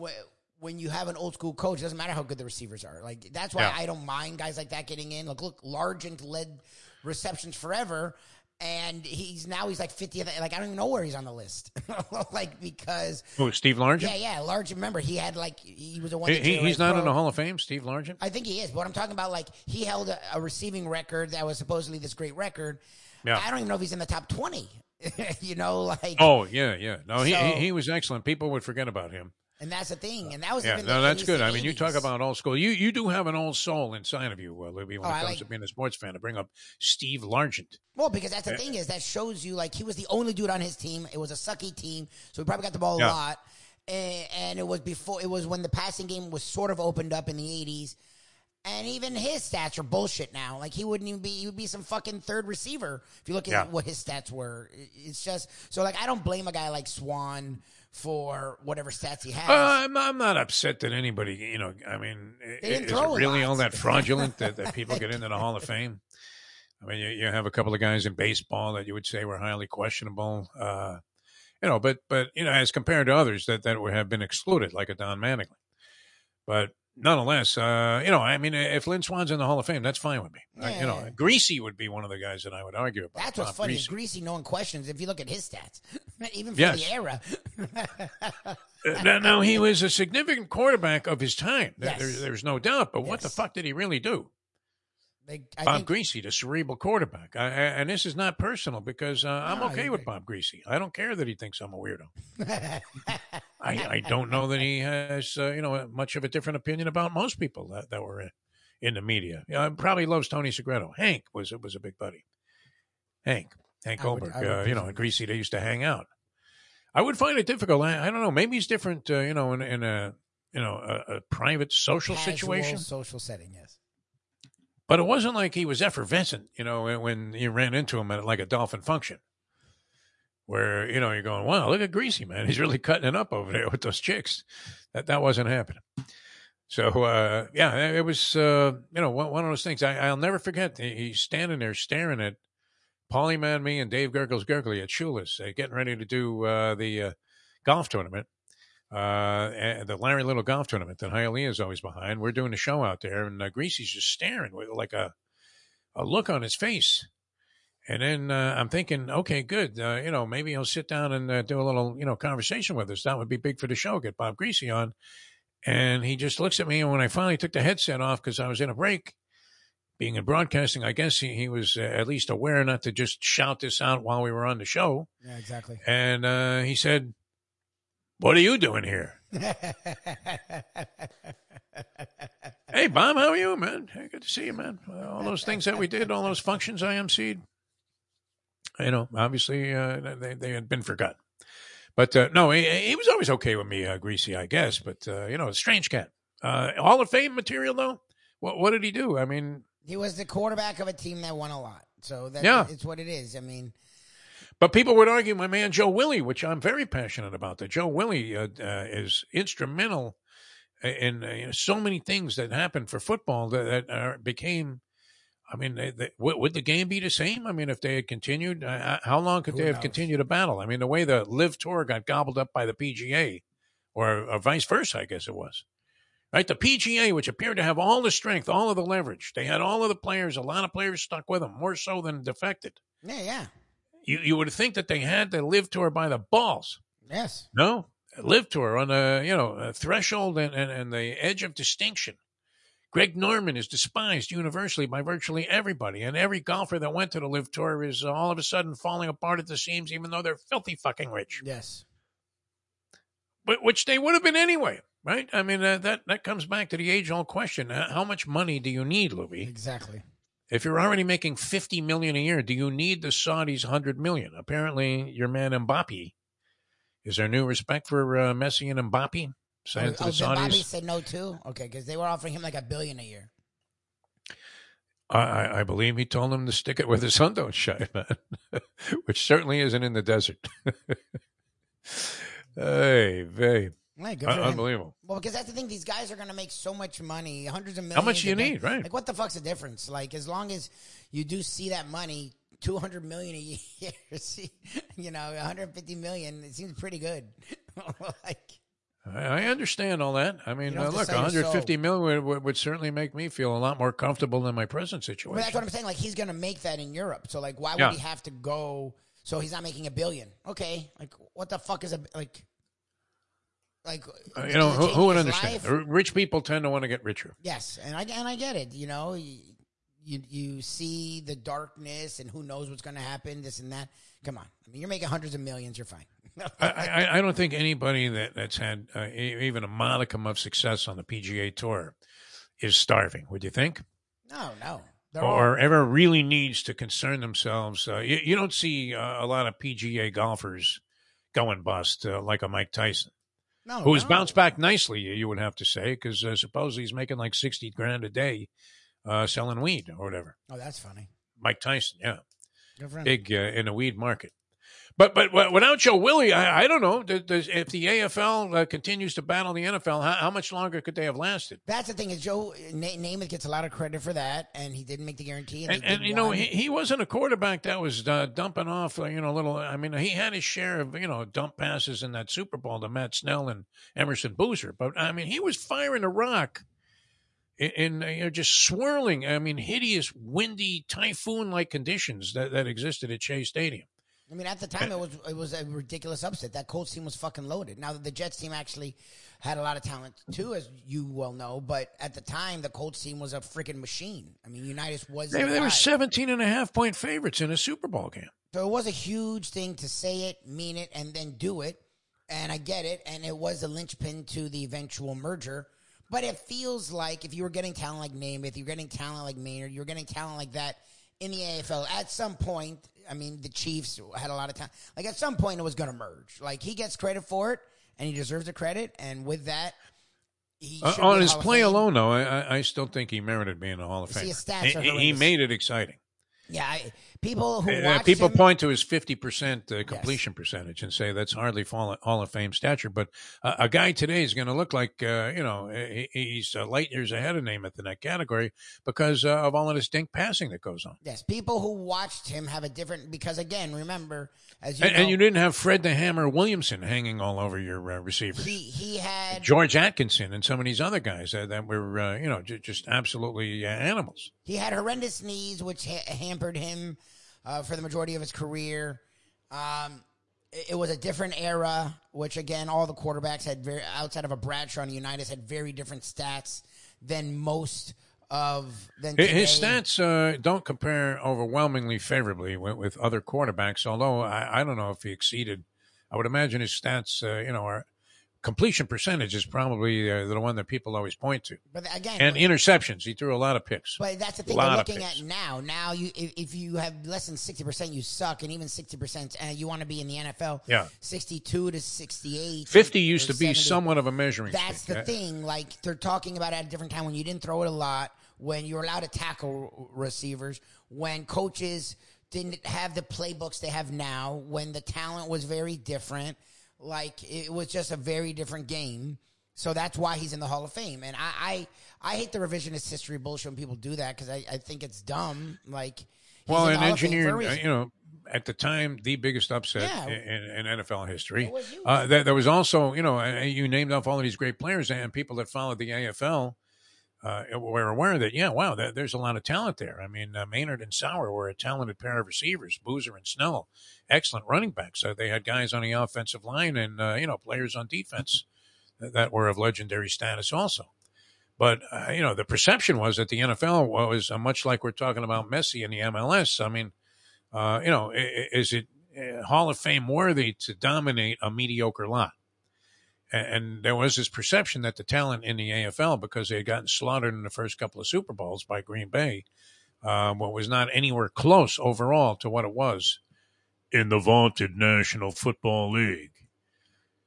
B: wh- when you have an old school coach, it doesn't matter how good the receivers are. Like that's why. I don't mind guys like that getting in. Look, look, Largent led receptions forever, and he's now he's like 50th. Like I don't even know where he's on the list. like because
A: Oh, Steve Largent.
B: yeah, yeah, Largent. Remember he had like he was a one.
A: He- he- he's not in the Hall of Fame, Steve Largent.
B: I think he is, but I'm talking about like he held a, a receiving record that was supposedly this great record.
A: Yeah.
B: I don't even know if he's in the top 20. you know, like
A: Oh yeah, yeah. No, he,
B: So-
A: he he was excellent. People would forget about him.
B: And that's the thing. And that was
A: Yeah, no, that's good. I mean, you talk about old school. You you do have an old soul inside of you, uh, Libby, when
B: Oh,
A: it comes
B: like-
A: to being a sports fan. To bring up Steve Largent.
B: Well, because that's the
A: Yeah.
B: thing is that shows you like he was the only dude on his team. It was a sucky team, so he probably got the ball a lot. And, and it was before it was when the passing game was sort of opened up in the '80s. And even his stats are bullshit now. Like he wouldn't even be he would be some fucking third receiver if you look at
A: Yeah.
B: what his stats were. It's just so like I don't blame a guy like Swann for whatever stats he has.
A: Uh, I'm, I'm not upset that anybody, you know, I mean, i- is it really all that fraudulent that, that people get into the Hall of Fame? I mean, you, you have a couple of guys in baseball that you would say were highly questionable, uh, you know, but, but, you know, as compared to others that, that would have been excluded, like a Don Mattingly. But nonetheless, uh, you know, I mean, if Lynn Swann's in the Hall of Fame, that's fine with me. Uh, you know, Griese would be one of the guys that I would argue about.
B: That's what's
A: Bob
B: funny.
A: Griese.
B: Griese, no one questions if you look at his stats, even for
A: Yes.
B: the era.
A: Uh, now, now, he was a significant quarterback of his time.
B: Yes.
A: There's, there's no doubt. But what the fuck did he really do?
B: They, I
A: Bob
B: think,
A: Griese, the cerebral quarterback. I, I, and this is not personal because uh, I'm
B: No,
A: okay with Bob Griese. I don't care that he thinks I'm a weirdo. I, I don't know that he has, uh, you know, much of a different opinion about most people that, that were in, in the media. You know, probably loves Tony Segreto. Hank was was a big buddy. Hank, Hank Goldberg. Uh, you know, Griese, they used to hang out. I would find it difficult. I, I don't know. Maybe he's different. Uh, you know, in, in a you know a, a private social
B: casual
A: situation.
B: social setting. Yes.
A: But it wasn't like he was effervescent, you know, when- you ran into him at like a dolphin function, where you know you're going, "Wow, look at Griese, man! He's really cutting it up over there with those chicks." That that wasn't happening. So uh, yeah, it was uh, you know one, one of those things. I, I'll never forget. He's standing there staring at Paulie Man, me, and Dave Gurgles Gurgley at Shoeless, uh, getting ready to do uh, the uh, golf tournament. Uh, the Larry Little golf tournament that Hialeah is always behind. We're doing a show out there, and uh, Griese's just staring with like a a look on his face. And then I'm thinking, okay, good. You know, maybe he'll sit down and do a little, you know, conversation with us. That would be big for the show. Get Bob Griese on. And he just looks at me. And when I finally took the headset off because I was in a break, being in broadcasting, I guess he, he was uh, at least aware not to just shout this out while we were on the show.
B: Yeah, exactly.
A: And uh, he said, What are you doing here? hey, Bob, how are you, man? Hey, good to see you, man. All those things that we did, all those functions I emceed, you know, obviously uh, they, they had been forgotten. But uh, no, he, he was always okay with me, uh, Griese, I guess. But, uh, you know, a strange cat. Uh, Hall of Fame material, though? What, what did he do? I mean,
B: He was the quarterback of a team that won a lot. So that,
A: Yeah.
B: it's what it is. I mean,
A: But people would argue my man Joe Willie, which I'm very passionate about. That Joe Willie uh, uh, is instrumental in uh, so many things that happened for football that, that became. I mean, they, they, would, would the game be the same? I mean, if they had continued, uh, how long could
B: Who
A: they have continued to battle? I mean, the way the LIV Tour got gobbled up by the PGA, or, or vice versa, I guess it was. Right, the PGA, which appeared to have all the strength, all of the leverage, they had all of the players. A lot of players stuck with them, more so than defected.
B: yeah, yeah.
A: You you would think that they had the LIV Tour by the balls.
B: Yes.
A: No, LIV Tour on the you know a threshold and, and, and the edge of distinction. Greg Norman is despised universally by virtually everybody, and every golfer that went to the LIV Tour is all of a sudden falling apart at the seams, even though they're filthy fucking rich,
B: Yes.
A: but which they would have been anyway, right? I mean uh, that that comes back to the age old question: uh, How much money do you need, Louis?
B: Exactly.
A: If you're already making fifty million a year, do you need the Saudis hundred million? Apparently, your man Mbappe is there new respect for uh, Messi and Mbappe? Saying
B: oh, Bobby
A: Saudis,
B: said no too. Okay, because they were offering him like a billion a year.
A: I, I, believe he told them to stick it where the sun don't shine, man. Which certainly isn't in the desert. hey, babe,
B: Hey, good
A: Un-
B: for him.
A: unbelievable.
B: Well, because that's the thing; these guys are going to make so much money, hundreds of millions.
A: How much do you need, right?
B: Like, what the fuck's the difference? Like, as long as you do see that money, two hundred million a year, see, you know, one hundred fifty million, it seems pretty good. like,
A: I, I understand all that. I mean, uh, look,
B: sell your
A: 150 million would, would, would certainly make me feel a lot more comfortable than my present situation.
B: but that's what I'm saying. Like, he's going to make that in Europe. So, like, why would
A: Yeah.
B: he have to go? So he's not making a billion. Okay, like, what the fuck is a like? Like,
A: Uh, you know, who, who would understand?
B: life?
A: Rich people tend to want to get richer.
B: Yes, and I and I get it. You know, you you, you see the darkness, and who knows what's going to happen, this and that. Come on, I mean, you're making hundreds of millions. You're fine.
A: I, I, I don't think anybody that, that's had uh, even a modicum of success on the PGA Tour is starving. Would you think?
B: no, no. They're
A: or ever really needs to concern themselves. Uh, you, you don't see uh, a lot of PGA golfers going bust uh, like a Mike Tyson,
B: all, no,
A: who has
B: no.
A: bounced back nicely. You would have to say because uh, supposedly he's making like sixty grand a day uh, selling weed or whatever.
B: Oh, that's funny.
A: Mike Tyson, yeah,
B: Good for him.
A: big uh, in the weed market. But but without Joe Willie, I, I don't know. Does, if the AFL uh, continues to battle the NFL, how, how much longer could they have lasted?
B: That's the thing is Joe Na- Namath gets a lot of credit for that, and he didn't make the guarantee. And,
A: And, and you know, he, he wasn't a quarterback that was uh, dumping off, uh, you know, a little. I mean, he had his share of, you know, dump passes in that Super Bowl to Matt Snell and Emerson Boozer. But I mean, he was firing a rock in, in uh, you know, just swirling. I mean, hideous, windy, typhoon-like conditions that, that existed at Chase Stadium.
B: I mean, at the time, it was it was a ridiculous upset. That Colts team was fucking loaded. Now the Jets team actually had a lot of talent too, as you well know. But at the time, the Colts team was a freaking machine. I mean, Unitas was
A: They, they were
B: guy.
A: 17 and a half point favorites in a Super Bowl game.
B: So it was a huge thing to say it, mean it, and then do it. And I get it. And it was a linchpin to the eventual merger. But it feels like if you were getting talent like Namath, you're getting talent like Maynard, you're getting talent like that in the AFL. At some point, I mean, the Chiefs had a lot of time. Like at some point, it was going to merge. Like he gets credit for it, and he deserves the credit. And with that, he
A: Uh, on his play alone, though, I, I- still think he merited being a Hall of Fame. He, he- he made it exciting.
B: Yeah, I, people who
A: Uh, people
B: him,
A: point to his 50% uh, completion percentage and say that's hardly Hall Hall of Fame stature. But uh, a guy today is going to look like, uh, you know, he, he's uh, light years ahead of Namath in that category because uh, of all of this dink passing that goes on.
B: Yes, people who watched him have a different because again, remember as you
A: And,
B: know,
A: and you didn't have Fred the Hammer Williamson hanging all over your uh, receivers.
B: he he had
A: George Atkinson and some of these other guys that, that were, uh, you know, j- just absolutely uh, animals.
B: he had horrendous knees, which ha- hampered him uh, for the majority of his career. Um, it, it was a different era, which again, all the quarterbacks had very outside of a Bradshaw and Unitas had very different stats than most of than
A: His- His stats uh, don't compare overwhelmingly favorably with, with other quarterbacks. Although I, I don't know if he exceeded. I would imagine his stats, uh, you know, are completion percentage is probably uh, the one that people always point to.
B: But again,
A: And interceptions, he threw a lot of picks.
B: But that's the thing we're looking at now. Now, you if, if you have less than sixty percent, you suck, and even sixty percent, and you want to be in the NFL.
A: Yeah.
B: sixty-two to sixty-eight.
A: 50 used to be somewhat of a measuring
B: That's
A: stick.
B: the
A: Uh,
B: thing. Like they're talking about at a different time when you didn't throw it a lot, when you were allowed to tackle receivers, when coaches didn't have the playbooks they have now, when the talent was very different. Like it was just a very different game. So that's why he's in the Hall of Fame. And I I, I hate the revisionist history bullshit when people do that because I, I think it's dumb. Like he's
A: Well, an
B: Hall of Fame for a
A: engineer, you know, at the time, the biggest upset
B: Yeah.
A: in, in NFL history.
B: Was.
A: Uh, there, there was also, you know, uh, you named off all of these great players and people that followed the AFL uh, were aware that, yeah, wow, there, there's a lot of talent there. I mean, uh, Maynard and Sauer were a talented pair of receivers, Boozer and Snell, excellent running backs. Uh, they had guys on the offensive line and, uh, you know, players on defense that, that were of legendary status also. But uh, you know, the perception was that the NFL was uh, much like we're talking about Messi in the MLS. I mean, uh, you know, is it Hall of Fame worthy to dominate a mediocre lot? And, and there was this perception that the talent in the AFL, because they had gotten slaughtered in the first couple of Super Bowls by Green Bay, um, well, was not anywhere close overall to what it was in the vaunted National Football League.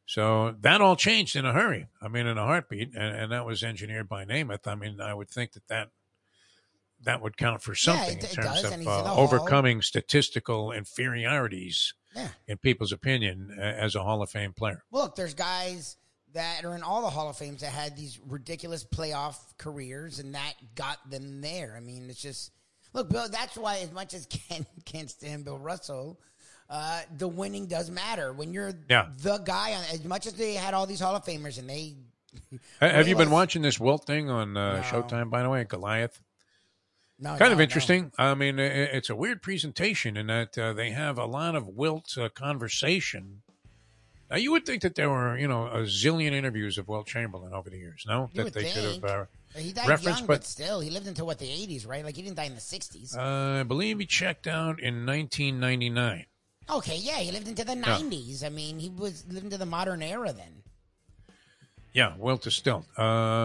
A: So that all changed in a hurry. I mean, in a heartbeat, and, and that was engineered by Namath. I mean, I would think that that, that would count for something
B: it-
A: in terms
B: does,
A: of
B: he's in the
A: uh, overcoming statistical inferiorities
B: Yeah.
A: in people's opinion uh, as a Hall of Fame player.
B: Look, there's guys that are in all the Hall of Fames that had these ridiculous playoff careers, and that got them there. I mean, it's just look, Bill. That's why, as much as Ken can't stand Bill Russell, uh, the winning does matter when you're
A: Yeah.
B: the guy. As much as they had all these Hall of Famers, and they
A: Have you been watching this Wilt thing on uh,
B: No.
A: Showtime, by the way, Goliath?
B: No,
A: kind
B: no,
A: of
B: no.
A: interesting. I mean, i- i- it's a weird presentation in that uh, they have a lot of Wilt uh, conversation. Now, you would think that there were, you know, a zillion interviews of Wilt Chamberlain over the years, no?
B: You
A: that they could have. Uh,
B: He died young,
A: but-
B: but, still, he lived until what the '80s, right? Like he didn't die in the '60s.
A: uh, I believe he checked out in 1999.
B: okay, yeah, he lived into the '90s. I mean, he was lived into the modern era then.
A: Yeah, Wilt is still. Uh,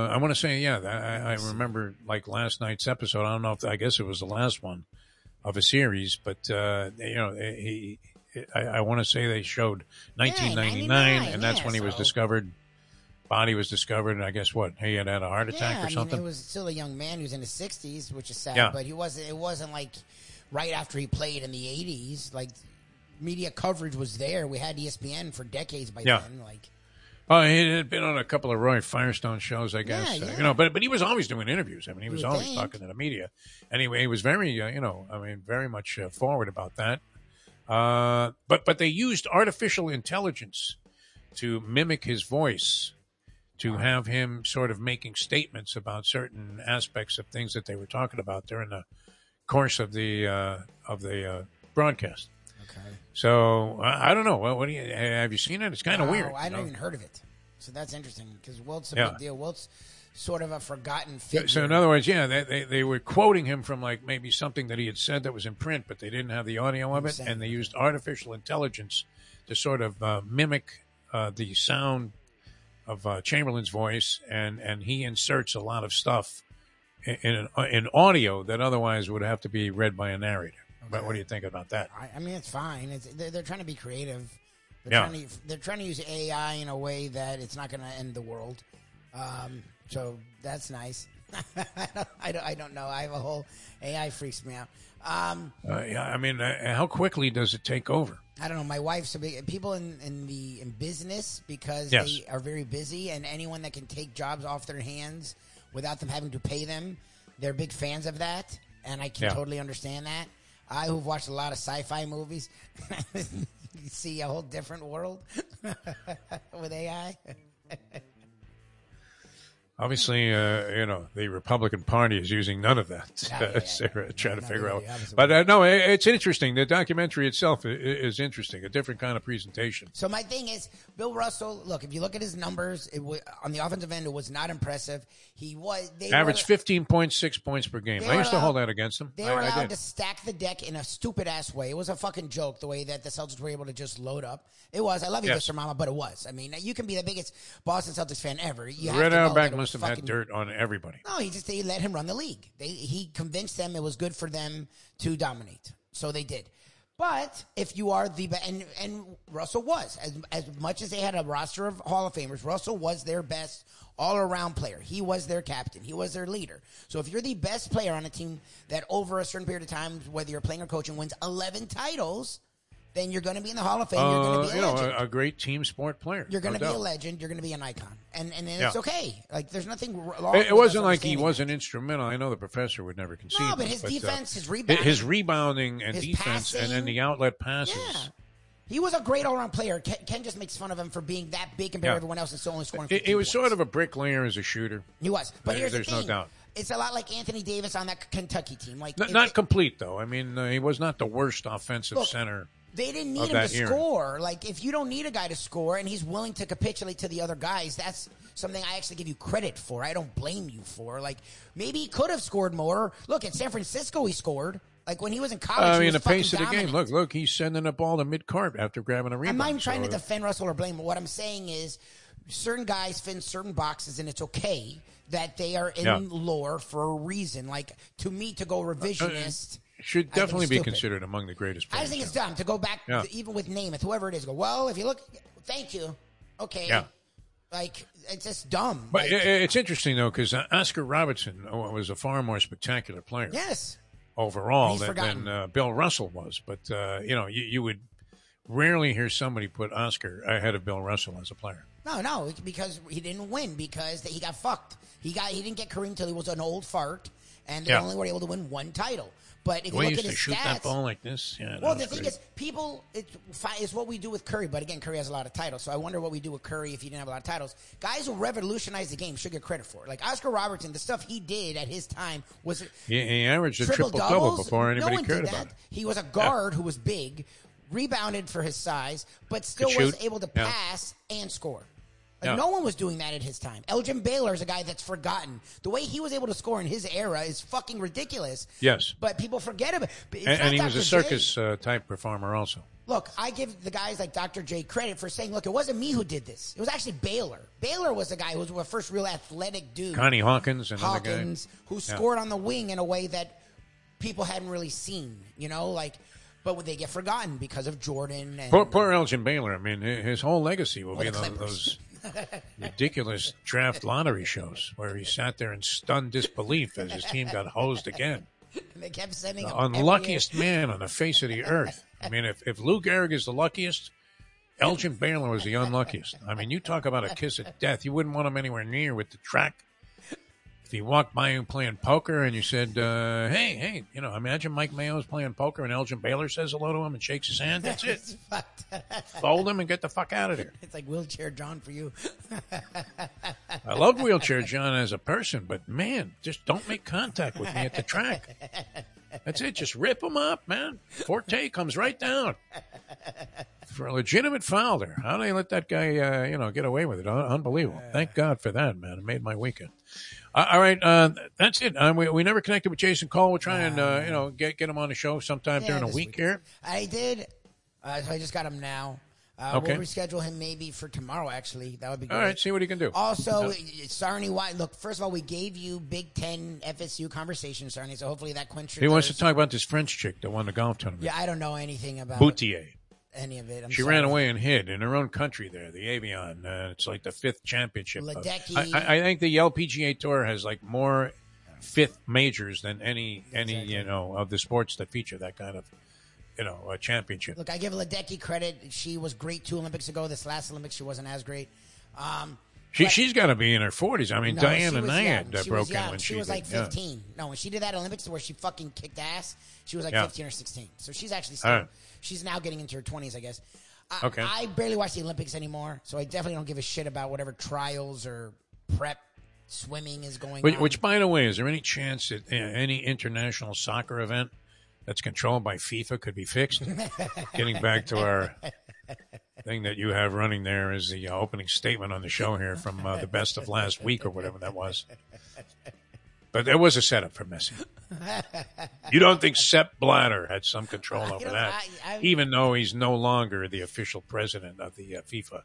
A: I want to say, yeah, I, I remember like last night's episode. I don't know if I guess it was the last one of a series, but uh, you know, he. I, I want to say they showed 1999,
B: 99,
A: and that's
B: yeah,
A: when he was discovered. Body was discovered, and I guess what he had had a heart attack
B: yeah,
A: or
B: I
A: something.
B: mean, it was still a young man. He was in his sixties, which is sad.
A: Yeah.
B: But he wasn't. It wasn't like right after he played in the eighties. Like media coverage was there. We had ESPN for decades by
A: Yeah.
B: then. Like
A: Oh, he had been on a couple of Roy Firestone shows, I guess.
B: Yeah,
A: Uh, you know, but but he was always doing interviews. I mean, he was always
B: think.
A: talking to the media. Anyway, he was very, uh, you know, I mean, very much uh, forward about that. Uh, but but they used artificial intelligence to mimic his voice, to have him sort of making statements about certain aspects of things that they were talking about during the course of the uh, of the uh, broadcast.
B: okay,
A: So I, I don't know. What, what do you have you seen it? It's kind of
B: Wow,
A: weird.
B: I
A: know?
B: even heard of it. So that's interesting because Wilt's a
A: Yeah.
B: big deal. Wilt's sort of a forgotten figure.
A: So in other words, yeah, they, they they were quoting him from like maybe something that he had said that was in print, but they didn't have the audio of it, and they used artificial intelligence to sort of uh, mimic uh, the sound of uh, Chamberlain's voice, and and he inserts a lot of stuff in in, an, in audio that otherwise would have to be read by a narrator. But what do you think about that?
B: I, I mean, it's fine. It's, they're, they're trying to be creative. They're
A: Yeah.
B: trying to they're trying to use AI in a way that it's not going to end the world. Um, so that's nice. I, don't, I don't I don't know. I have a whole AI freaks me out. Um,
A: Uh, yeah, I mean, uh, how quickly does it take over?
B: I don't know. My wife's a big people in, in the in business because
A: Yes.
B: they are very busy, and anyone that can take jobs off their hands without them having to pay them, they're big fans of that, and I can
A: Yeah.
B: totally understand that. I, who've watched a lot of sci-fi movies, see a whole different world with AI.
A: Obviously, uh, you know the Republican Party is using none of that.
B: Yeah, yeah, yeah,
A: They're trying to figure
B: really,
A: out. But uh, no, it, it's interesting. The documentary itself i- i- is interesting. A different kind of presentation.
B: So my thing is, Bill Russell. Look, if you look at his numbers, on the offensive end, it was not impressive. He was they
A: Average fifteen point six points per game. I used to hold that against him.
B: They were
A: I
B: allowed
A: did.
B: to stack the deck in a stupid ass way. It was a fucking joke the way that the Celtics were able to just load up. It was. I love you,
A: Yes.
B: Mr. Mama, but it was. I mean, you can be the biggest Boston Celtics fan ever. You
A: Red
B: that
A: must
B: fucking-
A: had dirt on everybody.
B: No, he just they let him run the league. They he convinced them it was good for them to dominate, so they did. But if you are the and and Russell was as as much as they had a roster of Hall of Famers, Russell was their best all around player. He was their captain. He was their leader. So if you're the best player on a team that over a certain period of time, whether you're playing or coaching, wins 11 titles, then you're going to be in the Hall of Fame. you're going
A: Uh,
B: to be a
A: you know, a, a great team sport player.
B: you're going
A: no
B: to be a legend. You're going to be an icon, and and it's
A: Yeah.
B: okay. Like there's nothing wrong.
A: It, it wasn't like he wasn't instrumental. I know the professor would never concede.
B: No, but his
A: uh,
B: defense, his rebounding-
A: his rebounding and
B: his
A: defense, and then the outlet passes.
B: Yeah. He was a great all-around player. Ken, Ken just makes fun of him for being that big compared
A: Yeah.
B: to everyone else and still only scoring.
A: He,
B: 15
A: was
B: points.
A: sort of a bricklayer as a shooter.
B: He was, but
A: There-
B: here's
A: there's
B: the
A: no
B: thing.
A: doubt.
B: It's a lot like Anthony Davis on that Kentucky team. Like
A: N-
B: if
A: not complete though. I mean, uh, he was not the worst offensive
B: Look,
A: center.
B: They didn't need him to
A: era.
B: score. Like if you don't need a guy to score and he's willing to capitulate to the other guys, that's something I actually give you credit for. I don't blame you for. Like maybe he could have scored more. Look at San Francisco, he scored. Like when he was in college,
A: I
B: he
A: mean,
B: was
A: the pace of the game. Look, look, he's sending the ball to mid court after grabbing a rebound.
B: I'm not even trying to
A: So, uh,
B: defend Russell or blame him. What I'm saying is, certain guys fit in certain boxes, and it's okay that they are in
A: Yeah.
B: lore for a reason. Like to me, to go revisionist.
A: should
B: I think
A: definitely be considered among the greatest.
B: I just think it's dumb to go back,
A: Yeah.
B: to- even with Namath, whoever it is. Go well. If you look, thank you. Okay.
A: Yeah.
B: Like it's just dumb.
A: But
B: Like,
A: it's interesting though because Oscar Robertson uh, was a far more spectacular player.
B: yes.
A: overall than, than uh, Bill Russell was. But uh, you know, you, you would rarely hear somebody put Oscar ahead of Bill Russell as a player.
B: No, no, because he didn't win because he got fucked. He got he didn't get Kareem till he was an old fart, and they
A: Yeah.
B: only were able to win one title. But if
A: way
B: you look
A: used
B: at
A: to
B: his
A: shoot
B: stats,
A: that ball like this, yeah.
B: Well, the thing
A: great.
B: is, people, it's it's what we do with Curry. But again, Curry has a lot of titles, so I wonder what we do with Curry if he didn't have a lot of titles. Guys who revolutionized the game should get credit for it. Like Oscar Robertson, the stuff he did at his time was
A: he, he averaged a
B: triple
A: double before anybody
B: no
A: cared about it.
B: He was a guard who was big, rebounded for his size, but still was
A: shoot.
B: able to
A: Yeah.
B: pass and score. Like
A: Yeah.
B: no one was doing that at his time. Elgin Baylor is a guy that's forgotten. The way he was able to score in his era is fucking ridiculous.
A: Yes.
B: But people forget him.
A: And, and he was a circus uh, type performer also.
B: Look, I give the guys like Dr. J credit for saying, look, it wasn't me who did this. It was actually Baylor. Baylor was the guy who was the first real athletic dude.
A: Connie Hawkins, another
B: Hawkins, who
A: Yeah.
B: scored on the wing in a way that people hadn't really seen, you know, like, but would they get forgotten because of Jordan and
A: Poor, poor Elgin Baylor. I mean, his whole legacy will be those ridiculous draft lottery shows where he sat there in stunned disbelief as his team got hosed again.
B: they kept sending
A: The unluckiest man on the face of the earth. I mean, if, if Lou Gehrig is the luckiest, Elgin Baylor was the unluckiest. I mean, you talk about a kiss of death. You wouldn't want him anywhere near with the track. If he walked by you playing poker and you said, uh, hey, hey, you know, imagine Mike Mayo's playing poker and Elgin Baylor says hello to him and shakes his hand. That's it. Fold him and get the fuck out of there.
B: It's like wheelchair John for you.
A: I love Wheelchair John as a person, but man, just don't make contact with me at the track. That's it. Just rip him up, man. Forte comes right down for a legitimate foul there. How do they let that guy, uh, you know, get away with it? Un- Unbelievable. Thank God for that, man. It made my weekend. Uh, all right, uh, that's it. Um, we, we never connected with Jason Cole. We'll try and uh, you know get get him on the show sometime
B: Yeah,
A: during the
B: this
A: week
B: week.
A: here.
B: I did. Uh, so I just got him now. Uh,
A: Okay.
B: We'll reschedule him maybe for tomorrow. Actually, that would be great.
A: All right, see what he can do.
B: Also,
A: Yeah.
B: Sarni, why? Look, first of all, we gave you Big Ten FSU conversation, Sarni. So hopefully that quenches.
A: He wants to talk about this French chick that won the golf tournament.
B: Yeah, I don't know anything about
A: Boutier.
B: any of it. I'm
A: she
B: sorry.
A: ran away and hid in her own country there, the Evian. Uh, it's like the fifth championship. of-
B: Ledecky.
A: I, I, I think the LPGA Tour has like more fifth majors than any any you know of the sports that feature that kind of you know a championship.
B: Look, I give Ledecky credit. She was great two Olympics ago. This last Olympics, she wasn't as great. Um,
A: She
B: but-
A: she's got to be in her forties. I mean,
B: No,
A: Diana
B: she was young.
A: Nyad uh, broke in when
B: she,
A: she,
B: was
A: did,
B: like
A: yeah.
B: 15. No, when she did that Olympics where she fucking kicked ass, she was like
A: Yeah.
B: 15 or 16. So she's actually still,
A: right.
B: she's now getting into her 20s, I guess. I,
A: Okay.
B: I barely watch the Olympics anymore, so I definitely don't give a shit about whatever trials or prep Swimming is going
A: Which,
B: on.
A: which, by the way, is there any chance that uh, any international soccer event that's controlled by FIFA could be fixed? Getting back to our thing that you have running there is the uh, opening statement on the show here from uh, the best of last week or whatever that was. But there was a setup for Messi. You don't think Sepp Blatter had some control over that,
B: I- I-
A: even though he's no longer the official president of the uh, FIFA,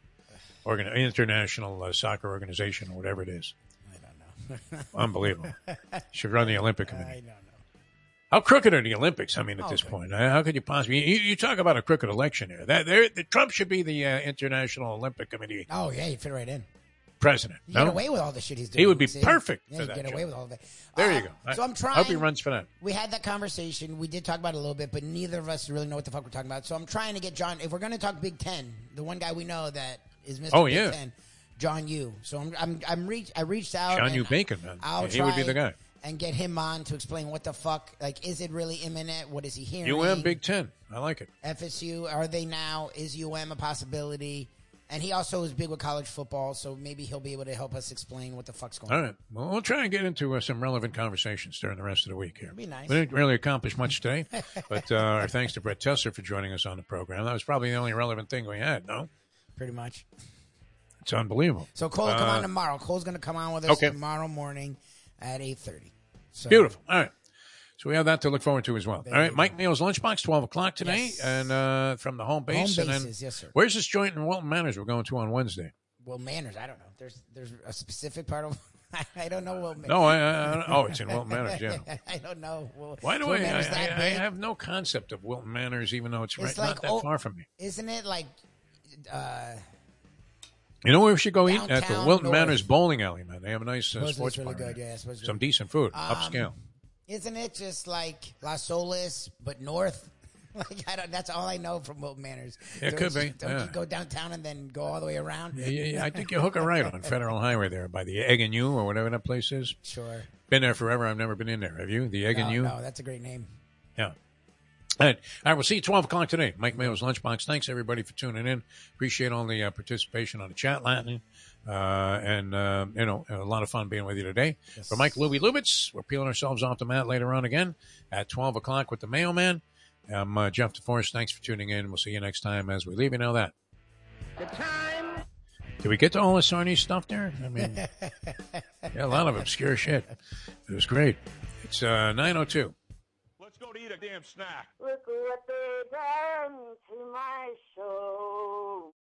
A: organ- International uh, Soccer Organization, or whatever it is. I don't know. Unbelievable. Should run the Olympic Committee.
B: I don't know.
A: How crooked are the Olympics? I mean, at this point, how could you possibly? You, you talk about a crooked election here. That there, the, Trump should be the uh, International Olympic Committee
B: Oh yeah, you fit right in.
A: president.
B: You
A: no?
B: get away with all the shit he's doing.
A: He would be
B: see?
A: perfect
B: Yeah,
A: for that
B: get
A: job.
B: away with all it.
A: There
B: Uh,
A: you go. I-
B: So I'm trying.
A: I hope he runs for that.
B: We had that conversation. We did talk about it a little bit, but neither of us really know what the fuck we're talking about. So I'm trying to get John. If we're going to talk Big Ten, the one guy we know that is Mr.
A: Oh,
B: Big
A: yeah.
B: Ten, John Yu. So I'm I'm I'm reach. I reached out.
A: John
B: and
A: U. Bacon, man.
B: I'll
A: he would be the guy.
B: And get him on to explain what the fuck. Like, is it really imminent? What is he hearing?
A: UM Big Ten. I like it.
B: FSU. Are they now? Is UM a possibility? And he also is big with college football, so maybe he'll be able to help us explain what the fuck's going
A: All
B: on.
A: right. Well, we'll try and get into uh, some relevant conversations during the rest of the week here.
B: be nice.
A: We didn't really accomplish much today, but uh, our thanks to Brett Tesser for joining us on the program. That was probably the only relevant thing we had. No,
B: Pretty much.
A: it's unbelievable.
B: So Cole will come
A: Uh,
B: on tomorrow. Cole's going to come on with us
A: Okay.
B: tomorrow morning at eight thirty. So,
A: Beautiful. All right. So we have that to look forward to as well.
B: There
A: All right, Mike Neal's lunchbox, twelve o'clock today,
B: Yes.
A: and uh, from the home base.
B: Home
A: and then,
B: bases, yes, sir.
A: Where's this joint in Wilton Manors we're going to on Wednesday?
B: Well, manners. I don't know. There's there's a specific part of. I don't know. What,
A: No, I, I, I oh, it's in Wilton Manors. Yeah.
B: I don't know. Well,
A: Why do I, I, I, have no concept of Wilton Manors, even though it's, right
B: It's
A: not
B: like
A: that
B: oh-
A: far from me.
B: Isn't it like? Uh,
A: You know where we should go eat at the
B: Downtown
A: Wilton
B: North.
A: Manors Bowling Alley, man. They have a nice uh,
B: Supposedly
A: sports
B: it's really
A: bar.
B: good, yeah, supposedly.
A: some decent food,
B: Um,
A: upscale.
B: isn't it just like Las Olas but north? Like I don't. That's all I know from Wilton Manors.
A: Yeah, it
B: Don't
A: could
B: you-
A: be,
B: Don't
A: yeah.
B: you go downtown and then go all the way around?
A: Yeah, yeah, yeah. I think you hook a right on Federal Highway there by the Egg and U or whatever that place is.
B: Sure.
A: Been there forever. I've never been in there. Have you? The Egg
B: No,
A: and U?
B: no, that's a great name.
A: Yeah. All right. All right. We'll see you 12 o'clock today. Mike Mayo's Lunchbox. Thanks, everybody, for tuning in. Appreciate all the uh, participation on the chat, Latin. Uh, and, uh, you know, a lot of fun being with you today. For Mike Louie Lubitz, we're peeling ourselves off the mat later on again at 12 o'clock with the Mayo Man. I'm uh, Jeff DeForest. Thanks for tuning in. We'll see you next time as we leave. You know that.
K: The time.
A: Did we get to all the Sarney stuff there? I mean, yeah, a lot of obscure shit. It was great. It's uh, 902.
K: Eat a damn snack.
L: Look what they done to my soul.